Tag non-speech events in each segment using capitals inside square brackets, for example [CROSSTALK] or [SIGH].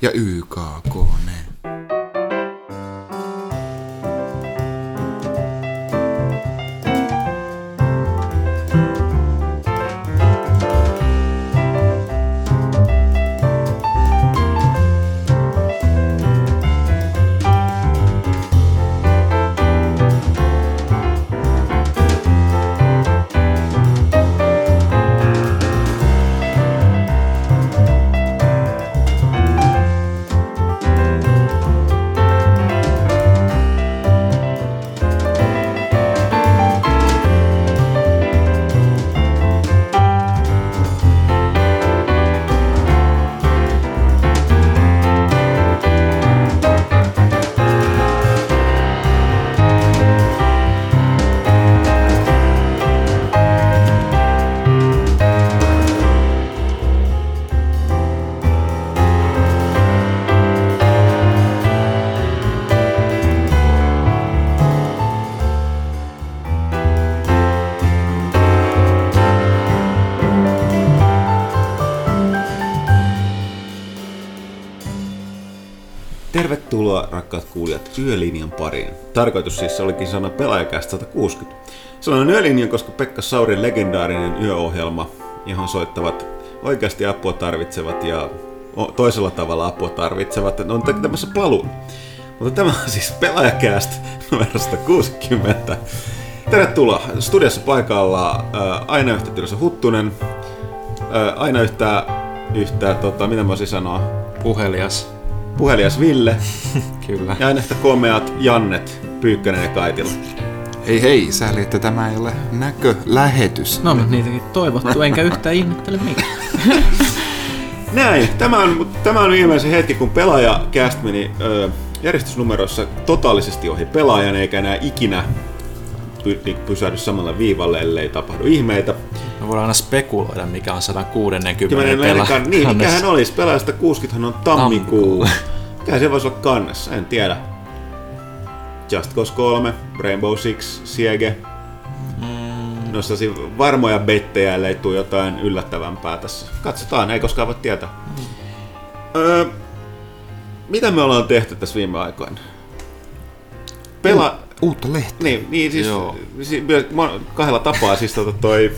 Ja YKK Tervetuloa rakkaat kuulijat Yölinjan pariin. Tarkoitus siis olikin sanoa pelaajakästä 160. Sellainen Yölinja, koska Pekka Saurin legendaarinen yöohjelma, johon soittavat oikeasti apua tarvitsevat ja toisella tavalla apua tarvitsevat, on tekemässä paluun. Mutta tämä on siis pelaajakästä numerosta 60. Tervetuloa. Studiossa paikalla ää, aina yhtä Tylsä Huttunen, ää, aina yhtä, yhtä tota, mitä mä sanoa, Puhelias, puhelias Ville [LAUGHS] kyllä. ja aina komeat Jannet, Pyykkönen ja Kaitila. Hei hei, sääli, että tämä ei ole näkölähetys. No, mutta niitäkin toivottu, enkä yhtään ihmettele mikä. [LAUGHS] Näin, tämä on, tämä on viimeisen hetki, kun pelaaja cast meni ö, järjestysnumeroissa totaalisesti ohi pelaajan, eikä enää ikinä py, niin pysähdy samalle viivalle, ellei tapahdu ihmeitä. Me voidaan aina spekuloida, mikä on 160 Kymmenen pelaa. meidän niin, mikähän olisi? Pelaajasta 60 on tammikuu. Mikä se voisi olla kannessa? En tiedä. Just Cause 3, Rainbow Six, Siege. Mm. No sellaisia varmoja bettejä, ellei tule jotain yllättävämpää tässä. Katsotaan, ei koskaan voi tietää. Mm. Öö, mitä me ollaan tehty tässä viime aikoina? Pela... Uutta lehtiä. Niin, niin siis, Joo. siis kahdella tapaa siis tota toi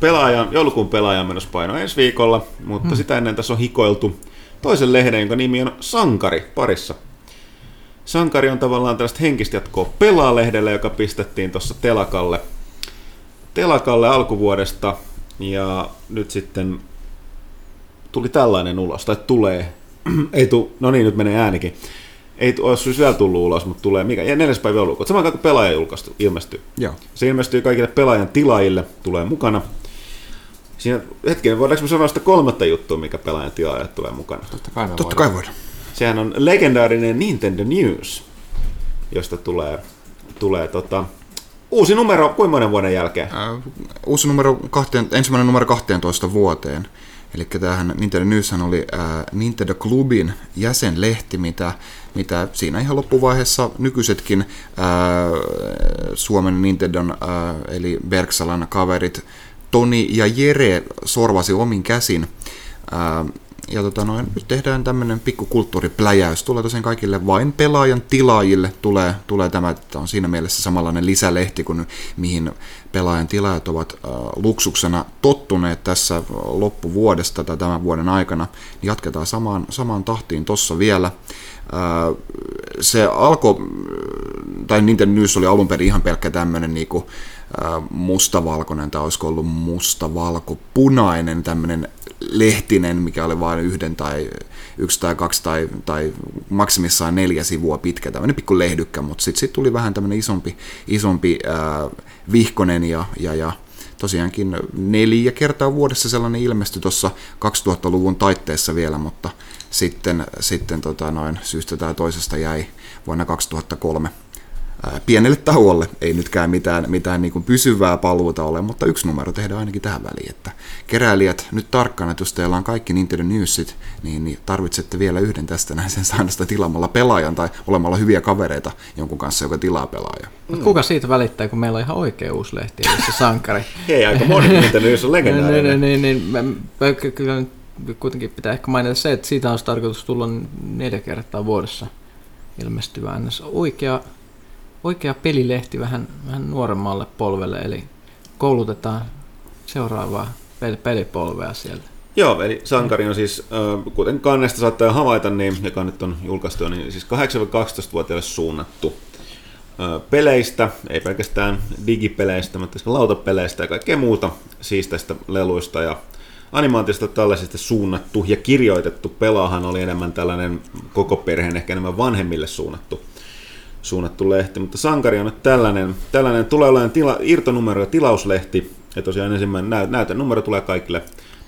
pelaajan, joulukuun pelaajan menouspaino ensi viikolla, mutta hmm. sitä ennen tässä on hikoiltu toisen lehden, jonka nimi on Sankari parissa. Sankari on tavallaan tällaista henkistä jatkoa pelaa-lehdelle, joka pistettiin tuossa telakalle, telakalle alkuvuodesta ja nyt sitten tuli tällainen ulos, tai tulee, [CLEARS THROAT] ei tu, no niin, nyt menee äänikin. Ei olisi siis vielä tullut ulos, mutta tulee mikä? Ja neljäs päivä joulukuuta. Samaan aikaan kun pelaaja julkaistu, ilmestyy. Joo. Se ilmestyy kaikille pelaajan tilaajille, tulee mukana. Siinä, hetkinen, voidaanko me sanoa sitä kolmatta juttua, mikä pelaajan tilaajille tulee mukana? Totta kai me Totta kai voidaan. Sehän on legendaarinen Nintendo News, josta tulee, tulee tota, uusi numero kuinka monen vuoden jälkeen? Äh, uusi numero kahteen, ensimmäinen numero 12 vuoteen. Eli tämähän Nintendo Newshän oli äh, Nintendo Clubin jäsenlehti, mitä, mitä siinä ihan loppuvaiheessa nykyisetkin äh, Suomen Nintendon, äh, eli Berksalan kaverit Toni ja Jere sorvasi omin käsin. Äh, ja tota noin, nyt tehdään tämmöinen pikku kulttuuripläjäys. Tulee tosiaan kaikille vain pelaajan tilaajille tulee, tulee tämä, että on siinä mielessä samanlainen lisälehti kuin mihin pelaajan tilaajat ovat äh, luksuksena tottuneet tässä loppuvuodesta tai tämän vuoden aikana. Niin jatketaan samaan, samaan tahtiin tossa vielä. Äh, se alkoi, tai Nintendo News oli alun perin ihan pelkkä tämmöinen niinku, äh, mustavalkoinen, tai olisiko ollut mustavalkopunainen tämmöinen lehtinen, mikä oli vain yhden tai yksi tai kaksi tai, tai maksimissaan neljä sivua pitkä, tämmöinen pikku lehdykkä, mutta sitten sit tuli vähän tämmöinen isompi, isompi ää, vihkonen ja, ja, ja tosiaankin neljä kertaa vuodessa sellainen ilmestyi tuossa 2000-luvun taitteessa vielä, mutta sitten, sitten tota noin, syystä tai toisesta jäi vuonna 2003 ää, pienelle tauolle. Ei nytkään mitään, mitään niin kuin pysyvää paluuta ole, mutta yksi numero tehdään ainakin tähän väliin. Että keräilijät nyt tarkkana, että jos teillä on kaikki Nintendo Newsit, niin, niin tarvitsette vielä yhden tästä näin sen sitä tilaamalla pelaajan tai olemalla hyviä kavereita jonkun kanssa, joka tilaa pelaaja. Mut kuka siitä välittää, kun meillä on ihan oikea uusi lehti, se sankari. [LAUGHS] Hei, aika moni Nintendo News on niin, niin, legendaarinen. niin, niin, mä, mä, ky- kyllä kuitenkin pitää ehkä mainita se, että siitä olisi tarkoitus tulla neljä kertaa vuodessa ilmestyvä ns. Oikea, oikea pelilehti vähän, vähän nuoremmalle polvelle, eli koulutetaan seuraavaa pel- pelipolvea sieltä. Joo, eli Sankari on siis, kuten kannesta saattaa havaita, niin, joka nyt on julkaistu, niin siis 8-12-vuotiaille suunnattu peleistä, ei pelkästään digipeleistä, mutta myös lautapeleistä ja kaikkea muuta siisteistä leluista ja animaatiosta tällaisista suunnattu ja kirjoitettu pelaahan oli enemmän tällainen koko perheen, ehkä enemmän vanhemmille suunnattu, suunnattu lehti, mutta Sankari on nyt tällainen, tällainen tulee olemaan tila, irtonumero ja tilauslehti, ja tosiaan ensimmäinen nä, näytönumero tulee kaikille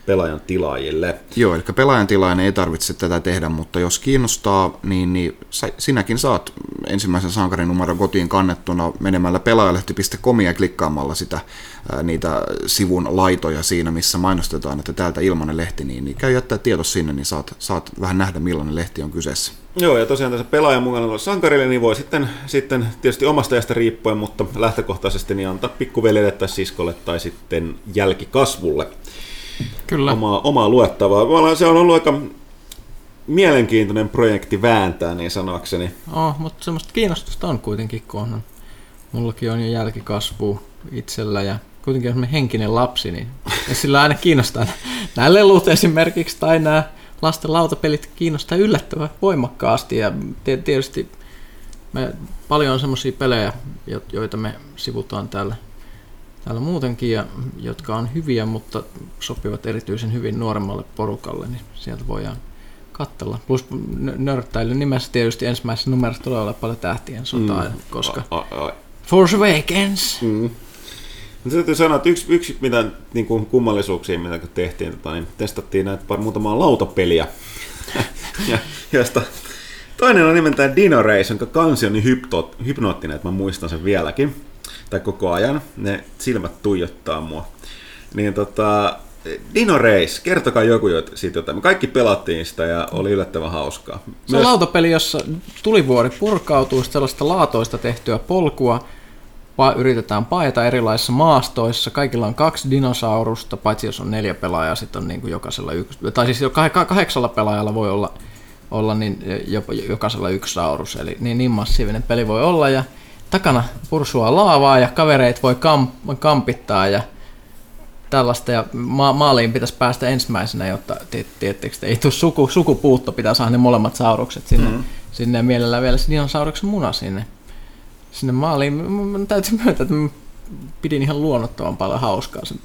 pelaajan tilaajille. Joo, eli pelaajan tilaajan ei tarvitse tätä tehdä, mutta jos kiinnostaa, niin, niin sinäkin saat ensimmäisen sankarin numeron kotiin kannettuna menemällä pelaajalehti.comia ja klikkaamalla sitä, ää, niitä sivun laitoja siinä, missä mainostetaan, että täältä ilmanen lehti, niin, niin käy jättää tieto sinne, niin saat, saat vähän nähdä, millainen lehti on kyseessä. Joo, ja tosiaan tässä pelaajan mukana sankarille, niin voi sitten, sitten tietysti omasta ajasta riippuen, mutta lähtökohtaisesti niin antaa pikkuveljelle tai siskolle tai sitten jälkikasvulle Kyllä. Omaa, omaa luettavaa. Se on ollut aika mielenkiintoinen projekti vääntää, niin sanoakseni. Oh, mutta semmoista kiinnostusta on kuitenkin, kun on, mullakin on jo jälkikasvu itsellä ja kuitenkin on henkinen lapsi, niin ja sillä aina kiinnostaa nämä lelut esimerkiksi tai nämä lasten lautapelit kiinnostaa yllättävän voimakkaasti ja tietysti me, paljon on semmoisia pelejä, joita me sivutaan täällä täällä muutenkin, ja, jotka on hyviä, mutta sopivat erityisen hyvin nuoremmalle porukalle, niin sieltä voidaan katsella. Plus nörttäilyn nimessä tietysti ensimmäisessä numerossa tulee olla paljon tähtien sotaa, mm. koska a, a, a. Force Awakens. Mm. Mutta täytyy sanoa, että yksi, yksi mitä niin kuin kummallisuuksia, mitä tehtiin, tota, niin testattiin näitä pari muutamaa lautapeliä, [LAUGHS] ja, josta toinen on nimeltään Dino Race, jonka kansi on niin hypnoottinen, että mä muistan sen vieläkin tai koko ajan, ne silmät tuijottaa mua. Niin tota, Dino Race, kertokaa joku siitä jotain. Me kaikki pelattiin sitä ja oli yllättävän hauskaa. Se on lautapeli, jossa tulivuori purkautuu sellaista laatoista tehtyä polkua, pa- yritetään paeta erilaisissa maastoissa. Kaikilla on kaksi dinosaurusta, paitsi jos on neljä pelaajaa, sitten on niin kuin jokaisella yksi, tai siis kah- kahdeksalla pelaajalla voi olla, olla niin jopa jokaisella yksi saurus, eli niin, niin massiivinen peli voi olla, ja takana pursua laavaa ja kavereit voi kamp- kampittaa ja tällaista. Ja ma- maaliin pitäisi päästä ensimmäisenä, jotta tiettekö, ei tule suku, sukupuutto, pitää saada ne molemmat saurukset sinne, mm-hmm. sinne ja mielellään vielä se dinosauruksen muna sinne, sinne maaliin. Mä täytyy myöntää, että mä pidin ihan luonnottoman paljon hauskaa sen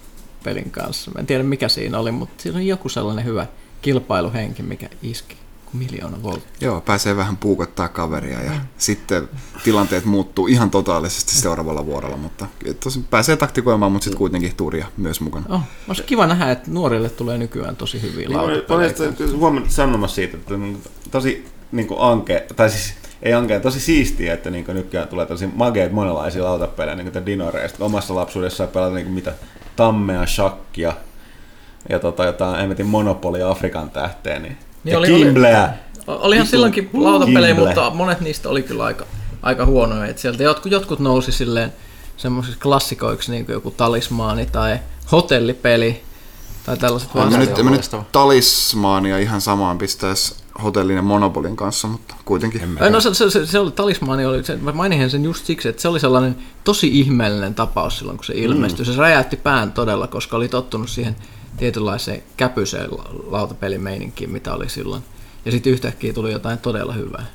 pelin kanssa. Mä en tiedä mikä siinä oli, mutta siinä on joku sellainen hyvä kilpailuhenki, mikä iski miljoona volttia. Joo, pääsee vähän puukottaa kaveria ja mm. sitten tilanteet muuttuu ihan totaalisesti seuraavalla vuorolla, mutta tosi pääsee taktikoimaan, mutta sitten kuitenkin tuuria myös mukana. Oh, olisi kiva nähdä, että nuorille tulee nykyään tosi hyviä niin, lautapelejä. Huomannut sanomassa siitä, että tosi niin kuin anke, tai siis ei ankeen tosi siistiä, että niin nykyään tulee tosi mageet monenlaisia lautapelejä, niin kuin Dinoreista. Omassa lapsuudessa pelata niin mitä tammea, shakkia ja tota, jotain, en tiedä, Monopoly Afrikan tähteen, niin niin ja oli, Kimbleä. Oli, olihan silloinkin lautapelejä, Kimble. mutta monet niistä oli kyllä aika, aika huonoja. Et sieltä jotkut, jotkut nousi silleen semmoisiksi klassikoiksi, niin kuin joku talismaani tai hotellipeli, tai tällaiset vaan. Mä nyt, mä nyt talismaania ihan samaan pistäisi hotellin ja monopolin kanssa, mutta kuitenkin. No se, se, se, se oli, talismaani oli, se, mä mainin sen just siksi, että se oli sellainen tosi ihmeellinen tapaus silloin, kun se ilmestyi. Mm. Se räjäytti pään todella, koska oli tottunut siihen tietynlaiseen käpyseen lautapelimeininkiin, mitä oli silloin. Ja sitten yhtäkkiä tuli jotain todella hyvää.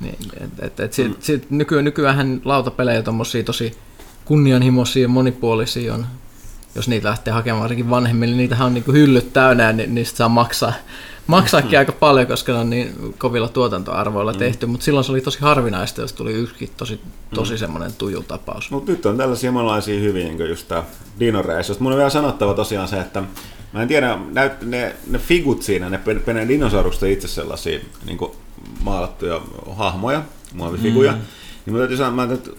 Niin, et, et, et sit, mm. sit nyky, nykyään lautapelejä tommosia tosi kunnianhimoisia ja monipuolisia on, jos niitä lähtee hakemaan varsinkin vanhemmille, niitähän on niinku hyllyt täynnä ja niistä saa maksaa maksaakin [LAUGHS] aika paljon, koska ne on niin kovilla tuotantoarvoilla mm. tehty, mutta silloin se oli tosi harvinaista, jos tuli yksikin tosi, tosi mm. semmoinen tujutapaus. Mutta nyt on tällaisia monenlaisia hyviä, niin kuin just tämä Dino Race. Mun on vielä sanottava tosiaan se, että mä en tiedä, näyt, ne, ne figut siinä, ne, ne dinosaurukset itse sellaisia niin maalattuja hahmoja, muovifiguja, mm. niin mä täytyy sanoa, että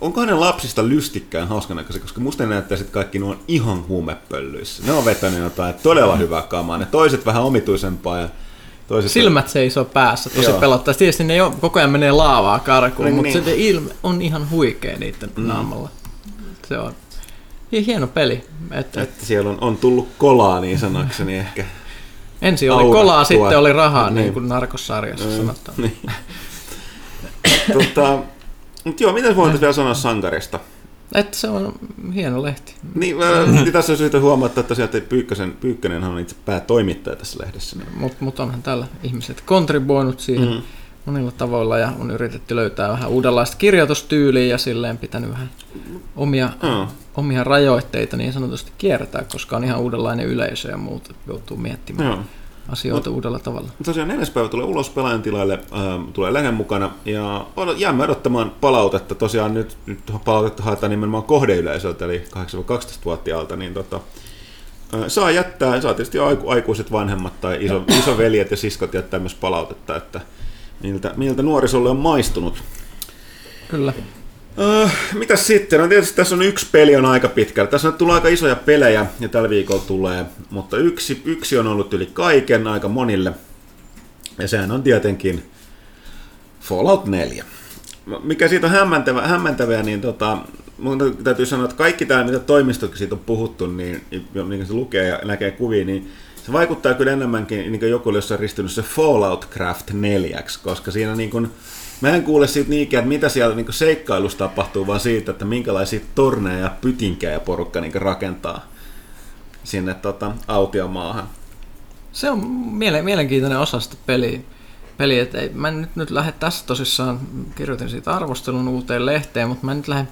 onko ne lapsista lystikkään näköisiä, koska musta ne näyttää sitten kaikki nuo ihan huumepöllyissä. Ne on vetänyt jotain todella hyvää kamaa, ne toiset vähän omituisempaa ja toiset Silmät seisoo päässä tosi pelottaa. Tietysti ne jo, koko ajan menee laavaa karkuun, niin, mutta niin. se ilme on ihan huikea niiden mm. naamalla. Se on. hieno peli. Et, et, Että siellä on, on tullut kolaa niin sanakseni [LAUGHS] ehkä. ensin oli Aurattua. kolaa, sitten oli rahaa, Niin. niin kuin narkossarjassa sanotaan. Niin. tota, mutta joo, mitä voitaisiin vielä sanoa sankarista? Että se on hieno lehti. Niin, mä, niin tässä on syytä huomata, että että Pyykkösen, Pyykkönenhän on itse päätoimittaja tässä lehdessä. Niin. Mutta mut onhan täällä ihmiset kontribuoinut siihen Mm. mm. monilla tavoilla ja on yritetty löytää vähän uudenlaista kirjoitustyyliä ja silleen pitänyt vähän omia, Joo. omia rajoitteita niin sanotusti kiertää, koska on ihan uudenlainen yleisö ja muuta. Joutuu miettimään Joo. Asioita uudella tavalla. Tosiaan neljäs päivä tulee ulos pelaajan tilalle, ähm, tulee lehden mukana ja jäämme odottamaan palautetta. Tosiaan nyt, nyt palautetta haetaan nimenomaan kohdeyleisöltä, eli 8-12-vuotiaalta, niin tota, äh, saa jättää, saa tietysti aiku, aikuiset vanhemmat tai iso, isoveljet ja siskot jättää myös palautetta, että miltä, miltä nuorisolle on maistunut. Kyllä. Uh, mitäs sitten? No tietysti tässä on yksi peli on aika pitkällä. Tässä on tullut aika isoja pelejä ja tällä viikolla tulee, mutta yksi, yksi on ollut yli kaiken aika monille. Ja sehän on tietenkin Fallout 4. Mikä siitä on hämmentävä, hämmentävää, niin tota, mun täytyy sanoa, että kaikki tämä, mitä toimistokin siitä on puhuttu, niin, niin se lukee ja näkee kuvia, niin se vaikuttaa kyllä enemmänkin niin kuin joku, jossa on ristynyt se Fallout Craft 4, koska siinä niin kuin, Mä en kuule siitä niinkään, että mitä siellä niin seikkailussa tapahtuu, vaan siitä, että minkälaisia torneja ja pytinkejä porukka niin rakentaa sinne tota, autiomaahan. Se on miele- mielenkiintoinen osa sitä peliä. Peli, että ei, mä en nyt, nyt lähde tässä tosissaan, kirjoitin siitä arvostelun uuteen lehteen, mutta mä en nyt lähde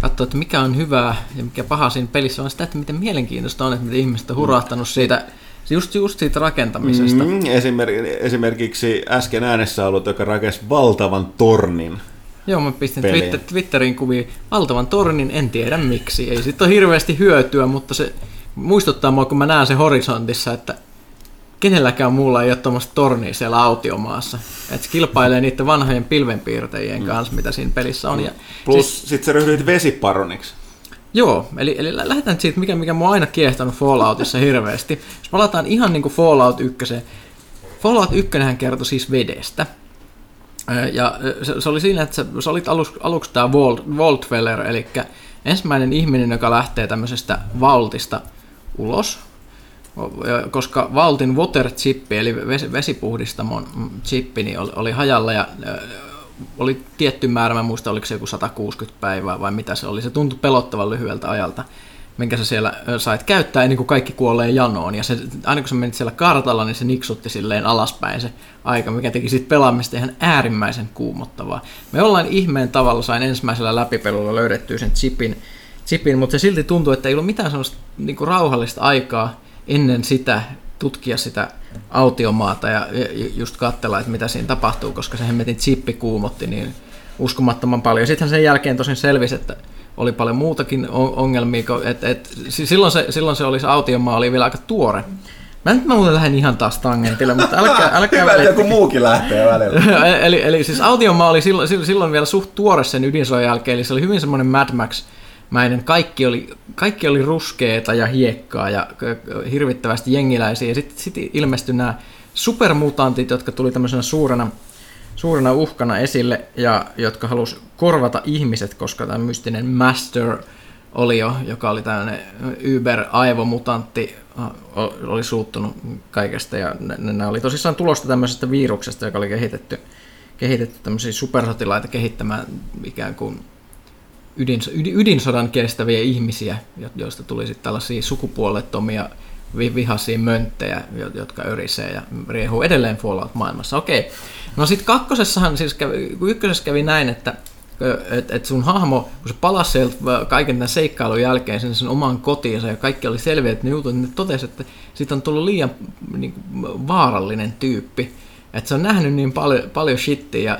katsoa, että mikä on hyvää ja mikä paha siinä pelissä, vaan sitä, että miten mielenkiintoista on, että miten ihmiset on hurahtanut siitä, just, just siitä rakentamisesta. Mm, esimerk- esimerkiksi äsken äänessä ollut, joka rakensi valtavan tornin. Joo, mä pistin. Twitter, Twitterin kuviin valtavan tornin, en tiedä miksi. Ei siitä ole hirveästi hyötyä, mutta se muistuttaa mua, kun mä näen se horisontissa, että kenelläkään muulla ei ole tuommoista tornia siellä autiomaassa. Että se kilpailee niiden vanhojen pilvenpiirtäjien kanssa, mitä siinä pelissä on. Ja Plus siis, sit sä ryhdyit vesiparoniksi. Joo, eli, eli lä- lähdetään siitä, mikä, mikä mua aina kiehtonut Falloutissa hirveästi. Jos palataan ihan niin kuin Fallout 1. Fallout 1 kertoi siis vedestä. Ja se, se oli siinä, että sä, sä olit alus, aluksi tämä Vault, Vaultfeller, eli ensimmäinen ihminen, joka lähtee tämmöisestä vaultista ulos, koska Vaultin water chippi, eli vesi, vesipuhdistamon chippi, niin oli, oli hajalla ja oli tietty määrä, mä muistan, oliko se joku 160 päivää vai mitä se oli. Se tuntui pelottavan lyhyeltä ajalta, minkä sä siellä sait käyttää ennen kuin kaikki kuolee janoon. Ja se, aina kun sä menit siellä kartalla, niin se niksutti silleen alaspäin se aika, mikä teki siitä pelaamista ihan äärimmäisen kuumottavaa. Me ollaan ihmeen tavalla sain ensimmäisellä läpipelulla löydettyä sen chipin, chipin mutta se silti tuntuu, että ei ollut mitään sellaista niin kuin rauhallista aikaa ennen sitä tutkia sitä autiomaata ja just katsella, että mitä siinä tapahtuu, koska se hemmetin chippi kuumotti niin uskomattoman paljon. Sitten sen jälkeen tosin selvisi, että oli paljon muutakin on- ongelmia, kun- et, et, si- silloin, se, silloin se oli, se autiomaa oli vielä aika tuore. Mä nyt mä muuten lähden ihan taas tangentille, mutta älkää, [LAUGHS] älkää Hyvä, että joku muukin lähtee välillä. [LAUGHS] eli, eli siis autiomaa oli silloin, silloin- vielä suht tuore sen ydinsodan jälkeen, eli se oli hyvin semmoinen Mad Max-mäinen. Kaikki oli, kaikki oli ruskeeta ja hiekkaa ja hirvittävästi jengiläisiä. Ja sitten sit ilmestyi nämä supermutantit, jotka tuli tämmöisenä suurena, suurena uhkana esille ja jotka halusi korvata ihmiset, koska tämä mystinen Master oli jo, joka oli tämmöinen Uber-aivomutantti, oli suuttunut kaikesta ja ne oli tosissaan tulosta tämmöisestä viruksesta, joka oli kehitetty, kehitetty tämmöisiä supersotilaita kehittämään ikään kuin ydin, ydin, ydinsodan kestäviä ihmisiä, jo- joista tuli sitten tällaisia sukupuolettomia vi- vihaisia mönttejä, jo- jotka örisee ja riehuu edelleen Fallout-maailmassa. Okei. No sitten kakkosessahan, siis kävi, kun ykkösessä kävi näin, että että et sun hahmo, kun se palasi sieltä kaiken tämän seikkailun jälkeen sen, sen omaan kotiinsa ja kaikki oli selviä, että ne jutut, niin ne totesi, että siitä on tullut liian niin, vaarallinen tyyppi. Että se on nähnyt niin paljon, paljon shittiä ja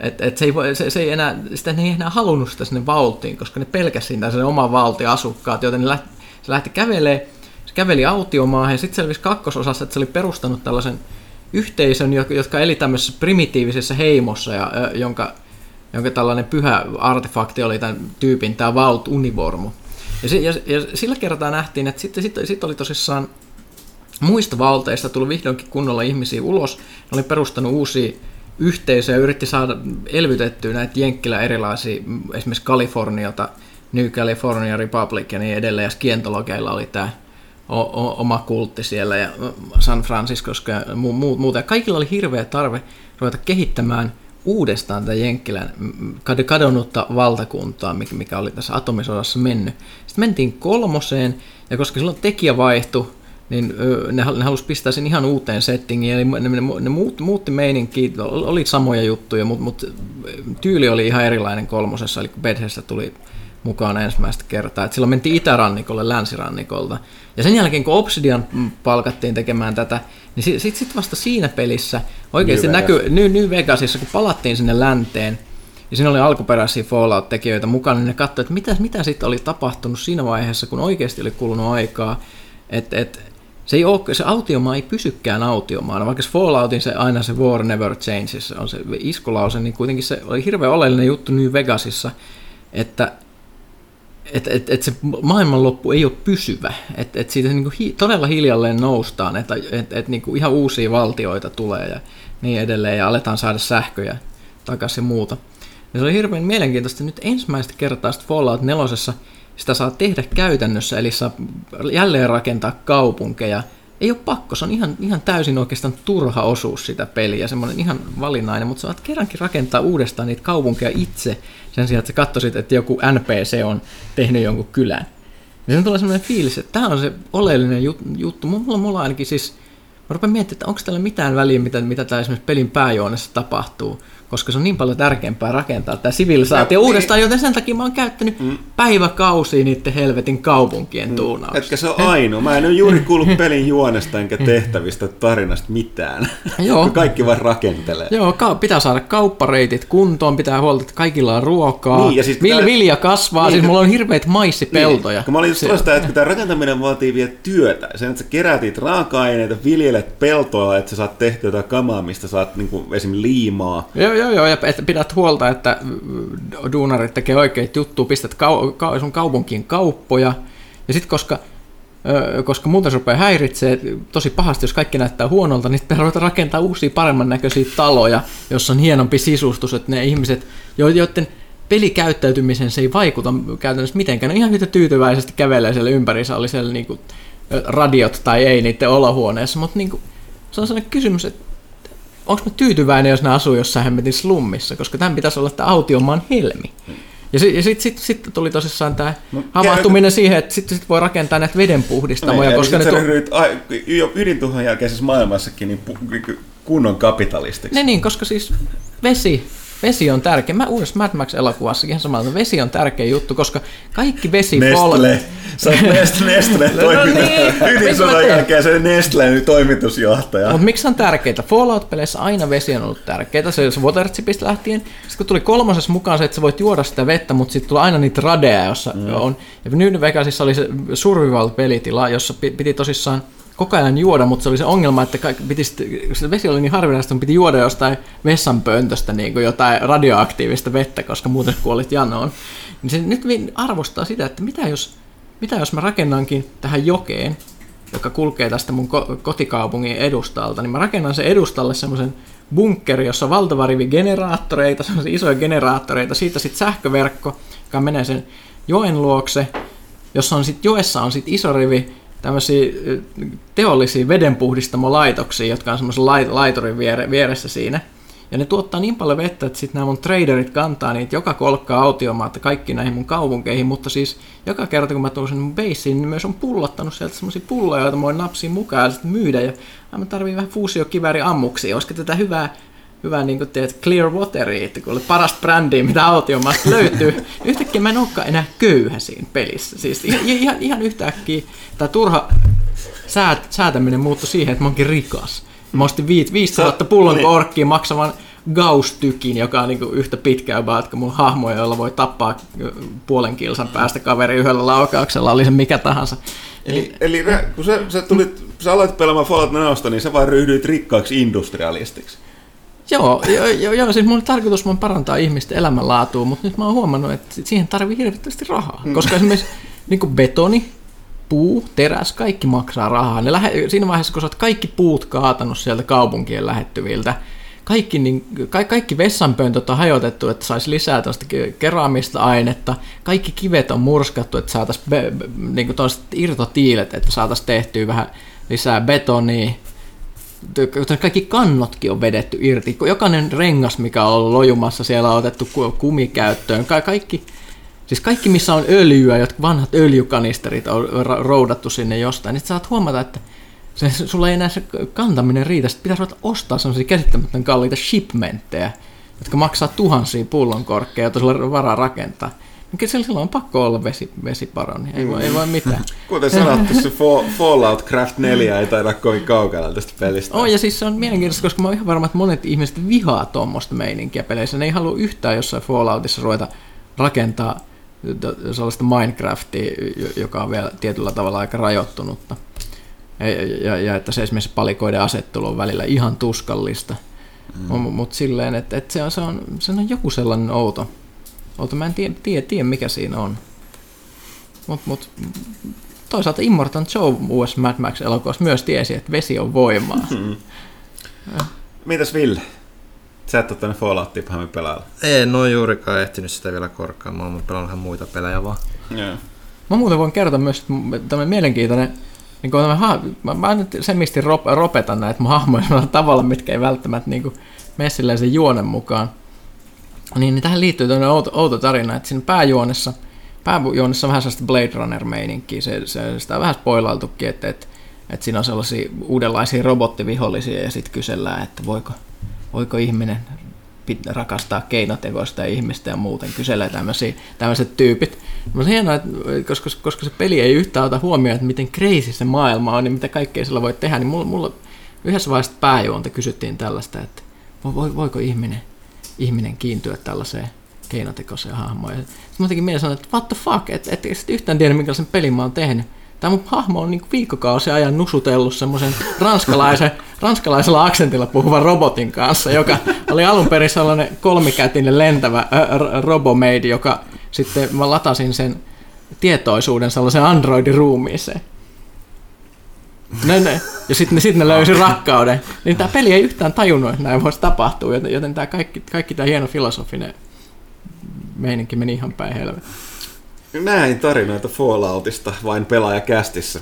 et, et se, ei voi, se, se ei enää, sitä ne ei enää halunnut sitä sinne vaultiin, koska ne pelkäsi sitä sen oman valtion asukkaat, joten ne lähti, se lähti kävelee, se käveli autiomaahan ja sitten selvisi kakkososassa, että se oli perustanut tällaisen yhteisön, jo- jotka eli tämmöisessä primitiivisessä heimossa, ja, jonka, jonka tällainen pyhä artefakti oli tämän tyypin, tämä Vault Univormu. Ja, ja, ja sillä kertaa nähtiin, että sitten sit, sit oli tosissaan muista valteista tuli vihdoinkin kunnolla ihmisiä ulos. Ne oli perustanut uusia yhteisöjä ja yritti saada elvytettyä näitä Jenkkilä erilaisia, esimerkiksi Kaliforniota, New California Republic ja niin edelleen, ja Skientologeilla oli tämä oma kultti siellä ja San Franciscossa ja mu- muuta. Ja kaikilla oli hirveä tarve ruveta kehittämään uudestaan tätä Jenkkilän kadonnutta valtakuntaa, mikä oli tässä atomisodassa mennyt. Sitten mentiin kolmoseen, ja koska silloin tekijä vaihtui, niin ne, ne halusi pistää sen ihan uuteen settingiin, eli ne, ne, ne muut, muutti meininki, oli samoja juttuja, mutta mut, tyyli oli ihan erilainen kolmosessa, eli Bedhestä tuli mukaan ensimmäistä kertaa. Et silloin mentiin itärannikolle länsirannikolta. Ja sen jälkeen, kun Obsidian palkattiin tekemään tätä, niin sitten sit vasta siinä pelissä oikeasti New näkyy New, New Vegasissa, kun palattiin sinne länteen, ja siinä oli alkuperäisiä Fallout-tekijöitä mukana, niin ne katsoivat, että mitä, mitä sitten oli tapahtunut siinä vaiheessa, kun oikeasti oli kulunut aikaa. Että et, se, ei ole, se autiomaa ei pysykään autiomaana, vaikka se Falloutin se aina se War Never Changes on se iskulause, niin kuitenkin se oli hirveän oleellinen juttu New Vegasissa, että että et, et se maailmanloppu ei ole pysyvä, että et siitä niinku hi, todella hiljalleen noustaan, että et, et niinku ihan uusia valtioita tulee ja niin edelleen, ja aletaan saada sähköjä takaisin ja muuta. Ja se oli hirveän mielenkiintoista, nyt ensimmäistä kertaa Fallout 4 sitä saa tehdä käytännössä, eli saa jälleen rakentaa kaupunkeja. Ei ole pakko, se on ihan, ihan täysin oikeastaan turha osuus sitä peliä, semmoinen ihan valinnainen, mutta saat kerrankin rakentaa uudestaan niitä kaupunkeja itse, sen sijaan, että sä katsoisit, että joku NPC on tehnyt jonkun kylän. Ja sen tulee semmoinen fiilis, että tämä on se oleellinen juttu. Mulla, mulla ainakin siis, mä rupean miettimään, että onko tällä mitään väliä, mitä, mitä tää esimerkiksi pelin pääjuonessa tapahtuu koska se on niin paljon tärkeämpää rakentaa tämä sivilisaatio no, uudestaan, joten sen takia mä oon käyttänyt mm. päiväkausia niiden helvetin kaupunkien mm. tuunausta. Etkä se on ainoa. Mä en ole juuri [LAUGHS] kuullut pelin juonesta enkä tehtävistä tarinasta mitään. [LAUGHS] Joo. Kaikki vaan rakentelee. Joo, ka- pitää saada kauppareitit kuntoon, pitää huolta, että kaikilla on ruokaa. Niin, ja siis Vil- vilja kasvaa, niin, siis mulla on hirveät maissipeltoja. Niin. Kun mä olin just sitä, että tämä rakentaminen vaatii vielä työtä. Sen, että sä keräätit raaka-aineita, viljelet peltoa, että sä saat tehtyä jotain kamaa, mistä saat niin kuin, esimerkiksi liimaa. Joo, joo, joo, ja että pidät huolta, että duunarit tekee oikeita juttuja, pistät kau- sun kaupunkiin kauppoja, ja sitten koska koska muuten se rupeaa häiritsee tosi pahasti, jos kaikki näyttää huonolta, niin sitten ruvetaan rakentaa uusia paremman näköisiä taloja, jossa on hienompi sisustus, että ne ihmiset, joiden pelikäyttäytymisen se ei vaikuta käytännössä mitenkään, ne ihan yhtä tyytyväisesti kävelee siellä siellä niin radiot tai ei niiden olohuoneessa, mutta niin kuin, se on sellainen kysymys, että onko mä tyytyväinen, jos ne asuu jossain hemmetin slummissa, koska tämän pitäisi olla tämä autiomaan helmi. Ja, si- ja sitten sit, sit tuli tosissaan tämä no, havahtuminen käy... siihen, että sitten sit voi rakentaa näitä vedenpuhdistamoja. No, koska ne tu- ryhdyt, ydintuhon jälkeisessä maailmassakin niin kunnon kapitalistiksi. Ne niin, koska siis vesi, vesi on tärkeä. Mä uudessa Mad Max-elokuvassakin ihan samalla, vesi on tärkeä juttu, koska kaikki vesi... Nestle. Sä oot [LAUGHS] Nestle, Nestle no, toiminta. niin, Ydinsodan jälkeen se Nestle toimitusjohtaja. Mutta miksi on tärkeää? Fallout-peleissä aina vesi on ollut tärkeää. Se on Waterchipistä lähtien. Sitten kun tuli kolmosessa mukaan se, että sä voit juoda sitä vettä, mutta sitten tulee aina niitä radeja, jossa mm. on. Ja New Vegasissa oli se survival-pelitila, jossa piti tosissaan koko ajan juoda, mutta se oli se ongelma, että piti, se vesi oli niin harvinaista, piti juoda jostain vessanpöntöstä niin kuin jotain radioaktiivista vettä, koska muuten kuolit janoon. Niin se nyt arvostaa sitä, että mitä jos, mitä jos mä rakennankin tähän jokeen, joka kulkee tästä mun kotikaupungin edustalta, niin mä rakennan sen edustalle semmoisen bunkkeri, jossa on valtava rivi generaattoreita, semmoisia isoja generaattoreita, siitä sitten sähköverkko, joka menee sen joen luokse, jossa on sitten joessa on sitten iso rivi tämmöisiä teollisia vedenpuhdistamolaitoksia, jotka on semmoisen laitorin vieressä siinä. Ja ne tuottaa niin paljon vettä, että sitten nämä mun traderit kantaa niitä joka kolkkaa autiomaatta kaikki näihin mun kaupunkeihin, mutta siis joka kerta kun mä tuun sen mun beissiin, niin myös on pullottanut sieltä semmoisia pulloja, joita mä voin napsia mukaan ja sitten myydä. Ja mä tarviin vähän fuusiokivääri ammuksia, olisiko tätä hyvää hyvä niin kuin teet clear wateri, että kun oli parasta brändiä, mitä autiomaasta löytyy, niin yhtäkkiä mä en olekaan enää köyhä siinä pelissä. Siis ihan, ihan, yhtäkkiä tämä turha säät, säätäminen muuttui siihen, että mä oonkin rikas. Mä ostin 5000 pullon niin. orkkiin maksavan Gauss-tykin, joka on niin yhtä pitkä about kuin mun hahmoja, joilla voi tappaa puolen kilsan päästä kaveri yhdellä laukauksella, oli se mikä tahansa. Eli, eli, eli kun sä, sä, tulit, sä aloit pelaamaan Fallout 4, niin sä vaan ryhdyit rikkaaksi industrialistiksi. Joo, joo, joo, joo, siis mun tarkoitus on parantaa ihmisten elämänlaatua, mutta nyt mä oon huomannut, että siihen tarvii hirveästi rahaa. Mm. Koska esimerkiksi niin kuin betoni, puu, teräs, kaikki maksaa rahaa. Ne lähe, siinä vaiheessa, kun sä oot kaikki puut kaatanut sieltä kaupunkien lähettyviltä, kaikki, niin, ka, kaikki vessanpöntöt on hajotettu, että saisi lisää tästä keraamista ainetta. Kaikki kivet on murskattu, että saataisiin be, be, niin irtotiilet, että saataisiin tehtyä vähän lisää betonia. Kaikki kannotkin on vedetty irti. Jokainen rengas, mikä on lojumassa, siellä on otettu kumikäyttöön. Ka- kaikki, siis kaikki, missä on öljyä, jotka vanhat öljykanisterit on roudattu sinne jostain, niin saat huomata, että se, sulla ei enää se kantaminen riitä, sitten pitäisi ruveta ostaa sellaisia käsittämättömän kalliita shipmentteja, jotka maksaa tuhansia pullonkorkkeja, joita sulla on varaa rakentaa. Mikä silloin on pakko olla vesi, vesiparoni, ei, voi, ei voi mitään. [LAUGHS] Kuten sanottu, se Fallout Craft 4 ei taida kovin kaukana tästä pelistä. Oh, ja siis se on mielenkiintoista, koska mä oon ihan varma, että monet ihmiset vihaa tuommoista meininkiä peleissä. Ne ei halua yhtään jossain Falloutissa ruveta rakentaa sellaista Minecraftia, joka on vielä tietyllä tavalla aika rajoittunutta. Ja, ja, ja että se esimerkiksi palikoiden asettelu on välillä ihan tuskallista. Mm. Mutta silleen, että, että se, on, se, on, se on joku sellainen outo. Outo. Mä en tiedä, tiedä, tiedä mikä siinä on. Mutta mut, toisaalta Immortan Joe US Mad Max elokuvassa myös tiesi, että vesi on voimaa. Mm. Mitäs Ville? Sä et ole tänne Falloutia pahemmin pelailla. Ei, no juurikaan ehtinyt sitä vielä korkkaamaan, mutta pelaan vähän muita pelejä vaan. Yeah. Mä muuten voin kertoa myös, että tämmöinen mielenkiintoinen niin kuin mä, ha- mä, mä nyt semisti rop, ropetan näitä mun hahmoja tavalla, mitkä ei välttämättä niin kuin mene sen juonen mukaan. Niin, niin tähän liittyy tämmöinen outo, outo tarina, että siinä pääjuonessa, pääjuonessa on vähän sellaista Blade Runner-meininkiä, se, se, sitä on vähän spoilailtukin, että, että, että siinä on sellaisia uudenlaisia robottivihollisia ja sitten kysellään, että voiko, voiko ihminen rakastaa keinotekoista ihmistä ja muuten kyselee tämmöiset tyypit. Mutta hienoa, että koska, koska se peli ei yhtään ota huomioon, että miten crazy se maailma on, niin mitä kaikkea sillä voi tehdä, niin mulla, mulla yhdessä vaiheessa pääjuonta kysyttiin tällaista, että voiko ihminen, ihminen kiintyä tällaiseen keinotekoiseen hahmoon. Sitten mä jotenkin mielessä että what the fuck, että et, et yhtään tiedä, minkälaisen pelin mä oon tehnyt. Tämä mun hahmo on niin viikkokausi ajan nusutellut semmoisen ranskalaisen, [LAUGHS] ranskalaisella aksentilla puhuvan robotin kanssa, joka oli alun perin sellainen kolmikätinen lentävä ä, robomeidi, joka sitten mä latasin sen tietoisuuden sellaisen Androidin Ne, ne. Ja sitten ne, sit ne löysi rakkauden. Niin tämä peli ei yhtään tajunnut, että näin voisi tapahtua, joten, joten tämä kaikki, kaikki tämä hieno filosofinen meininki meni ihan päin helvettiin. Näin tarinoita Falloutista vain pelaajakästissä.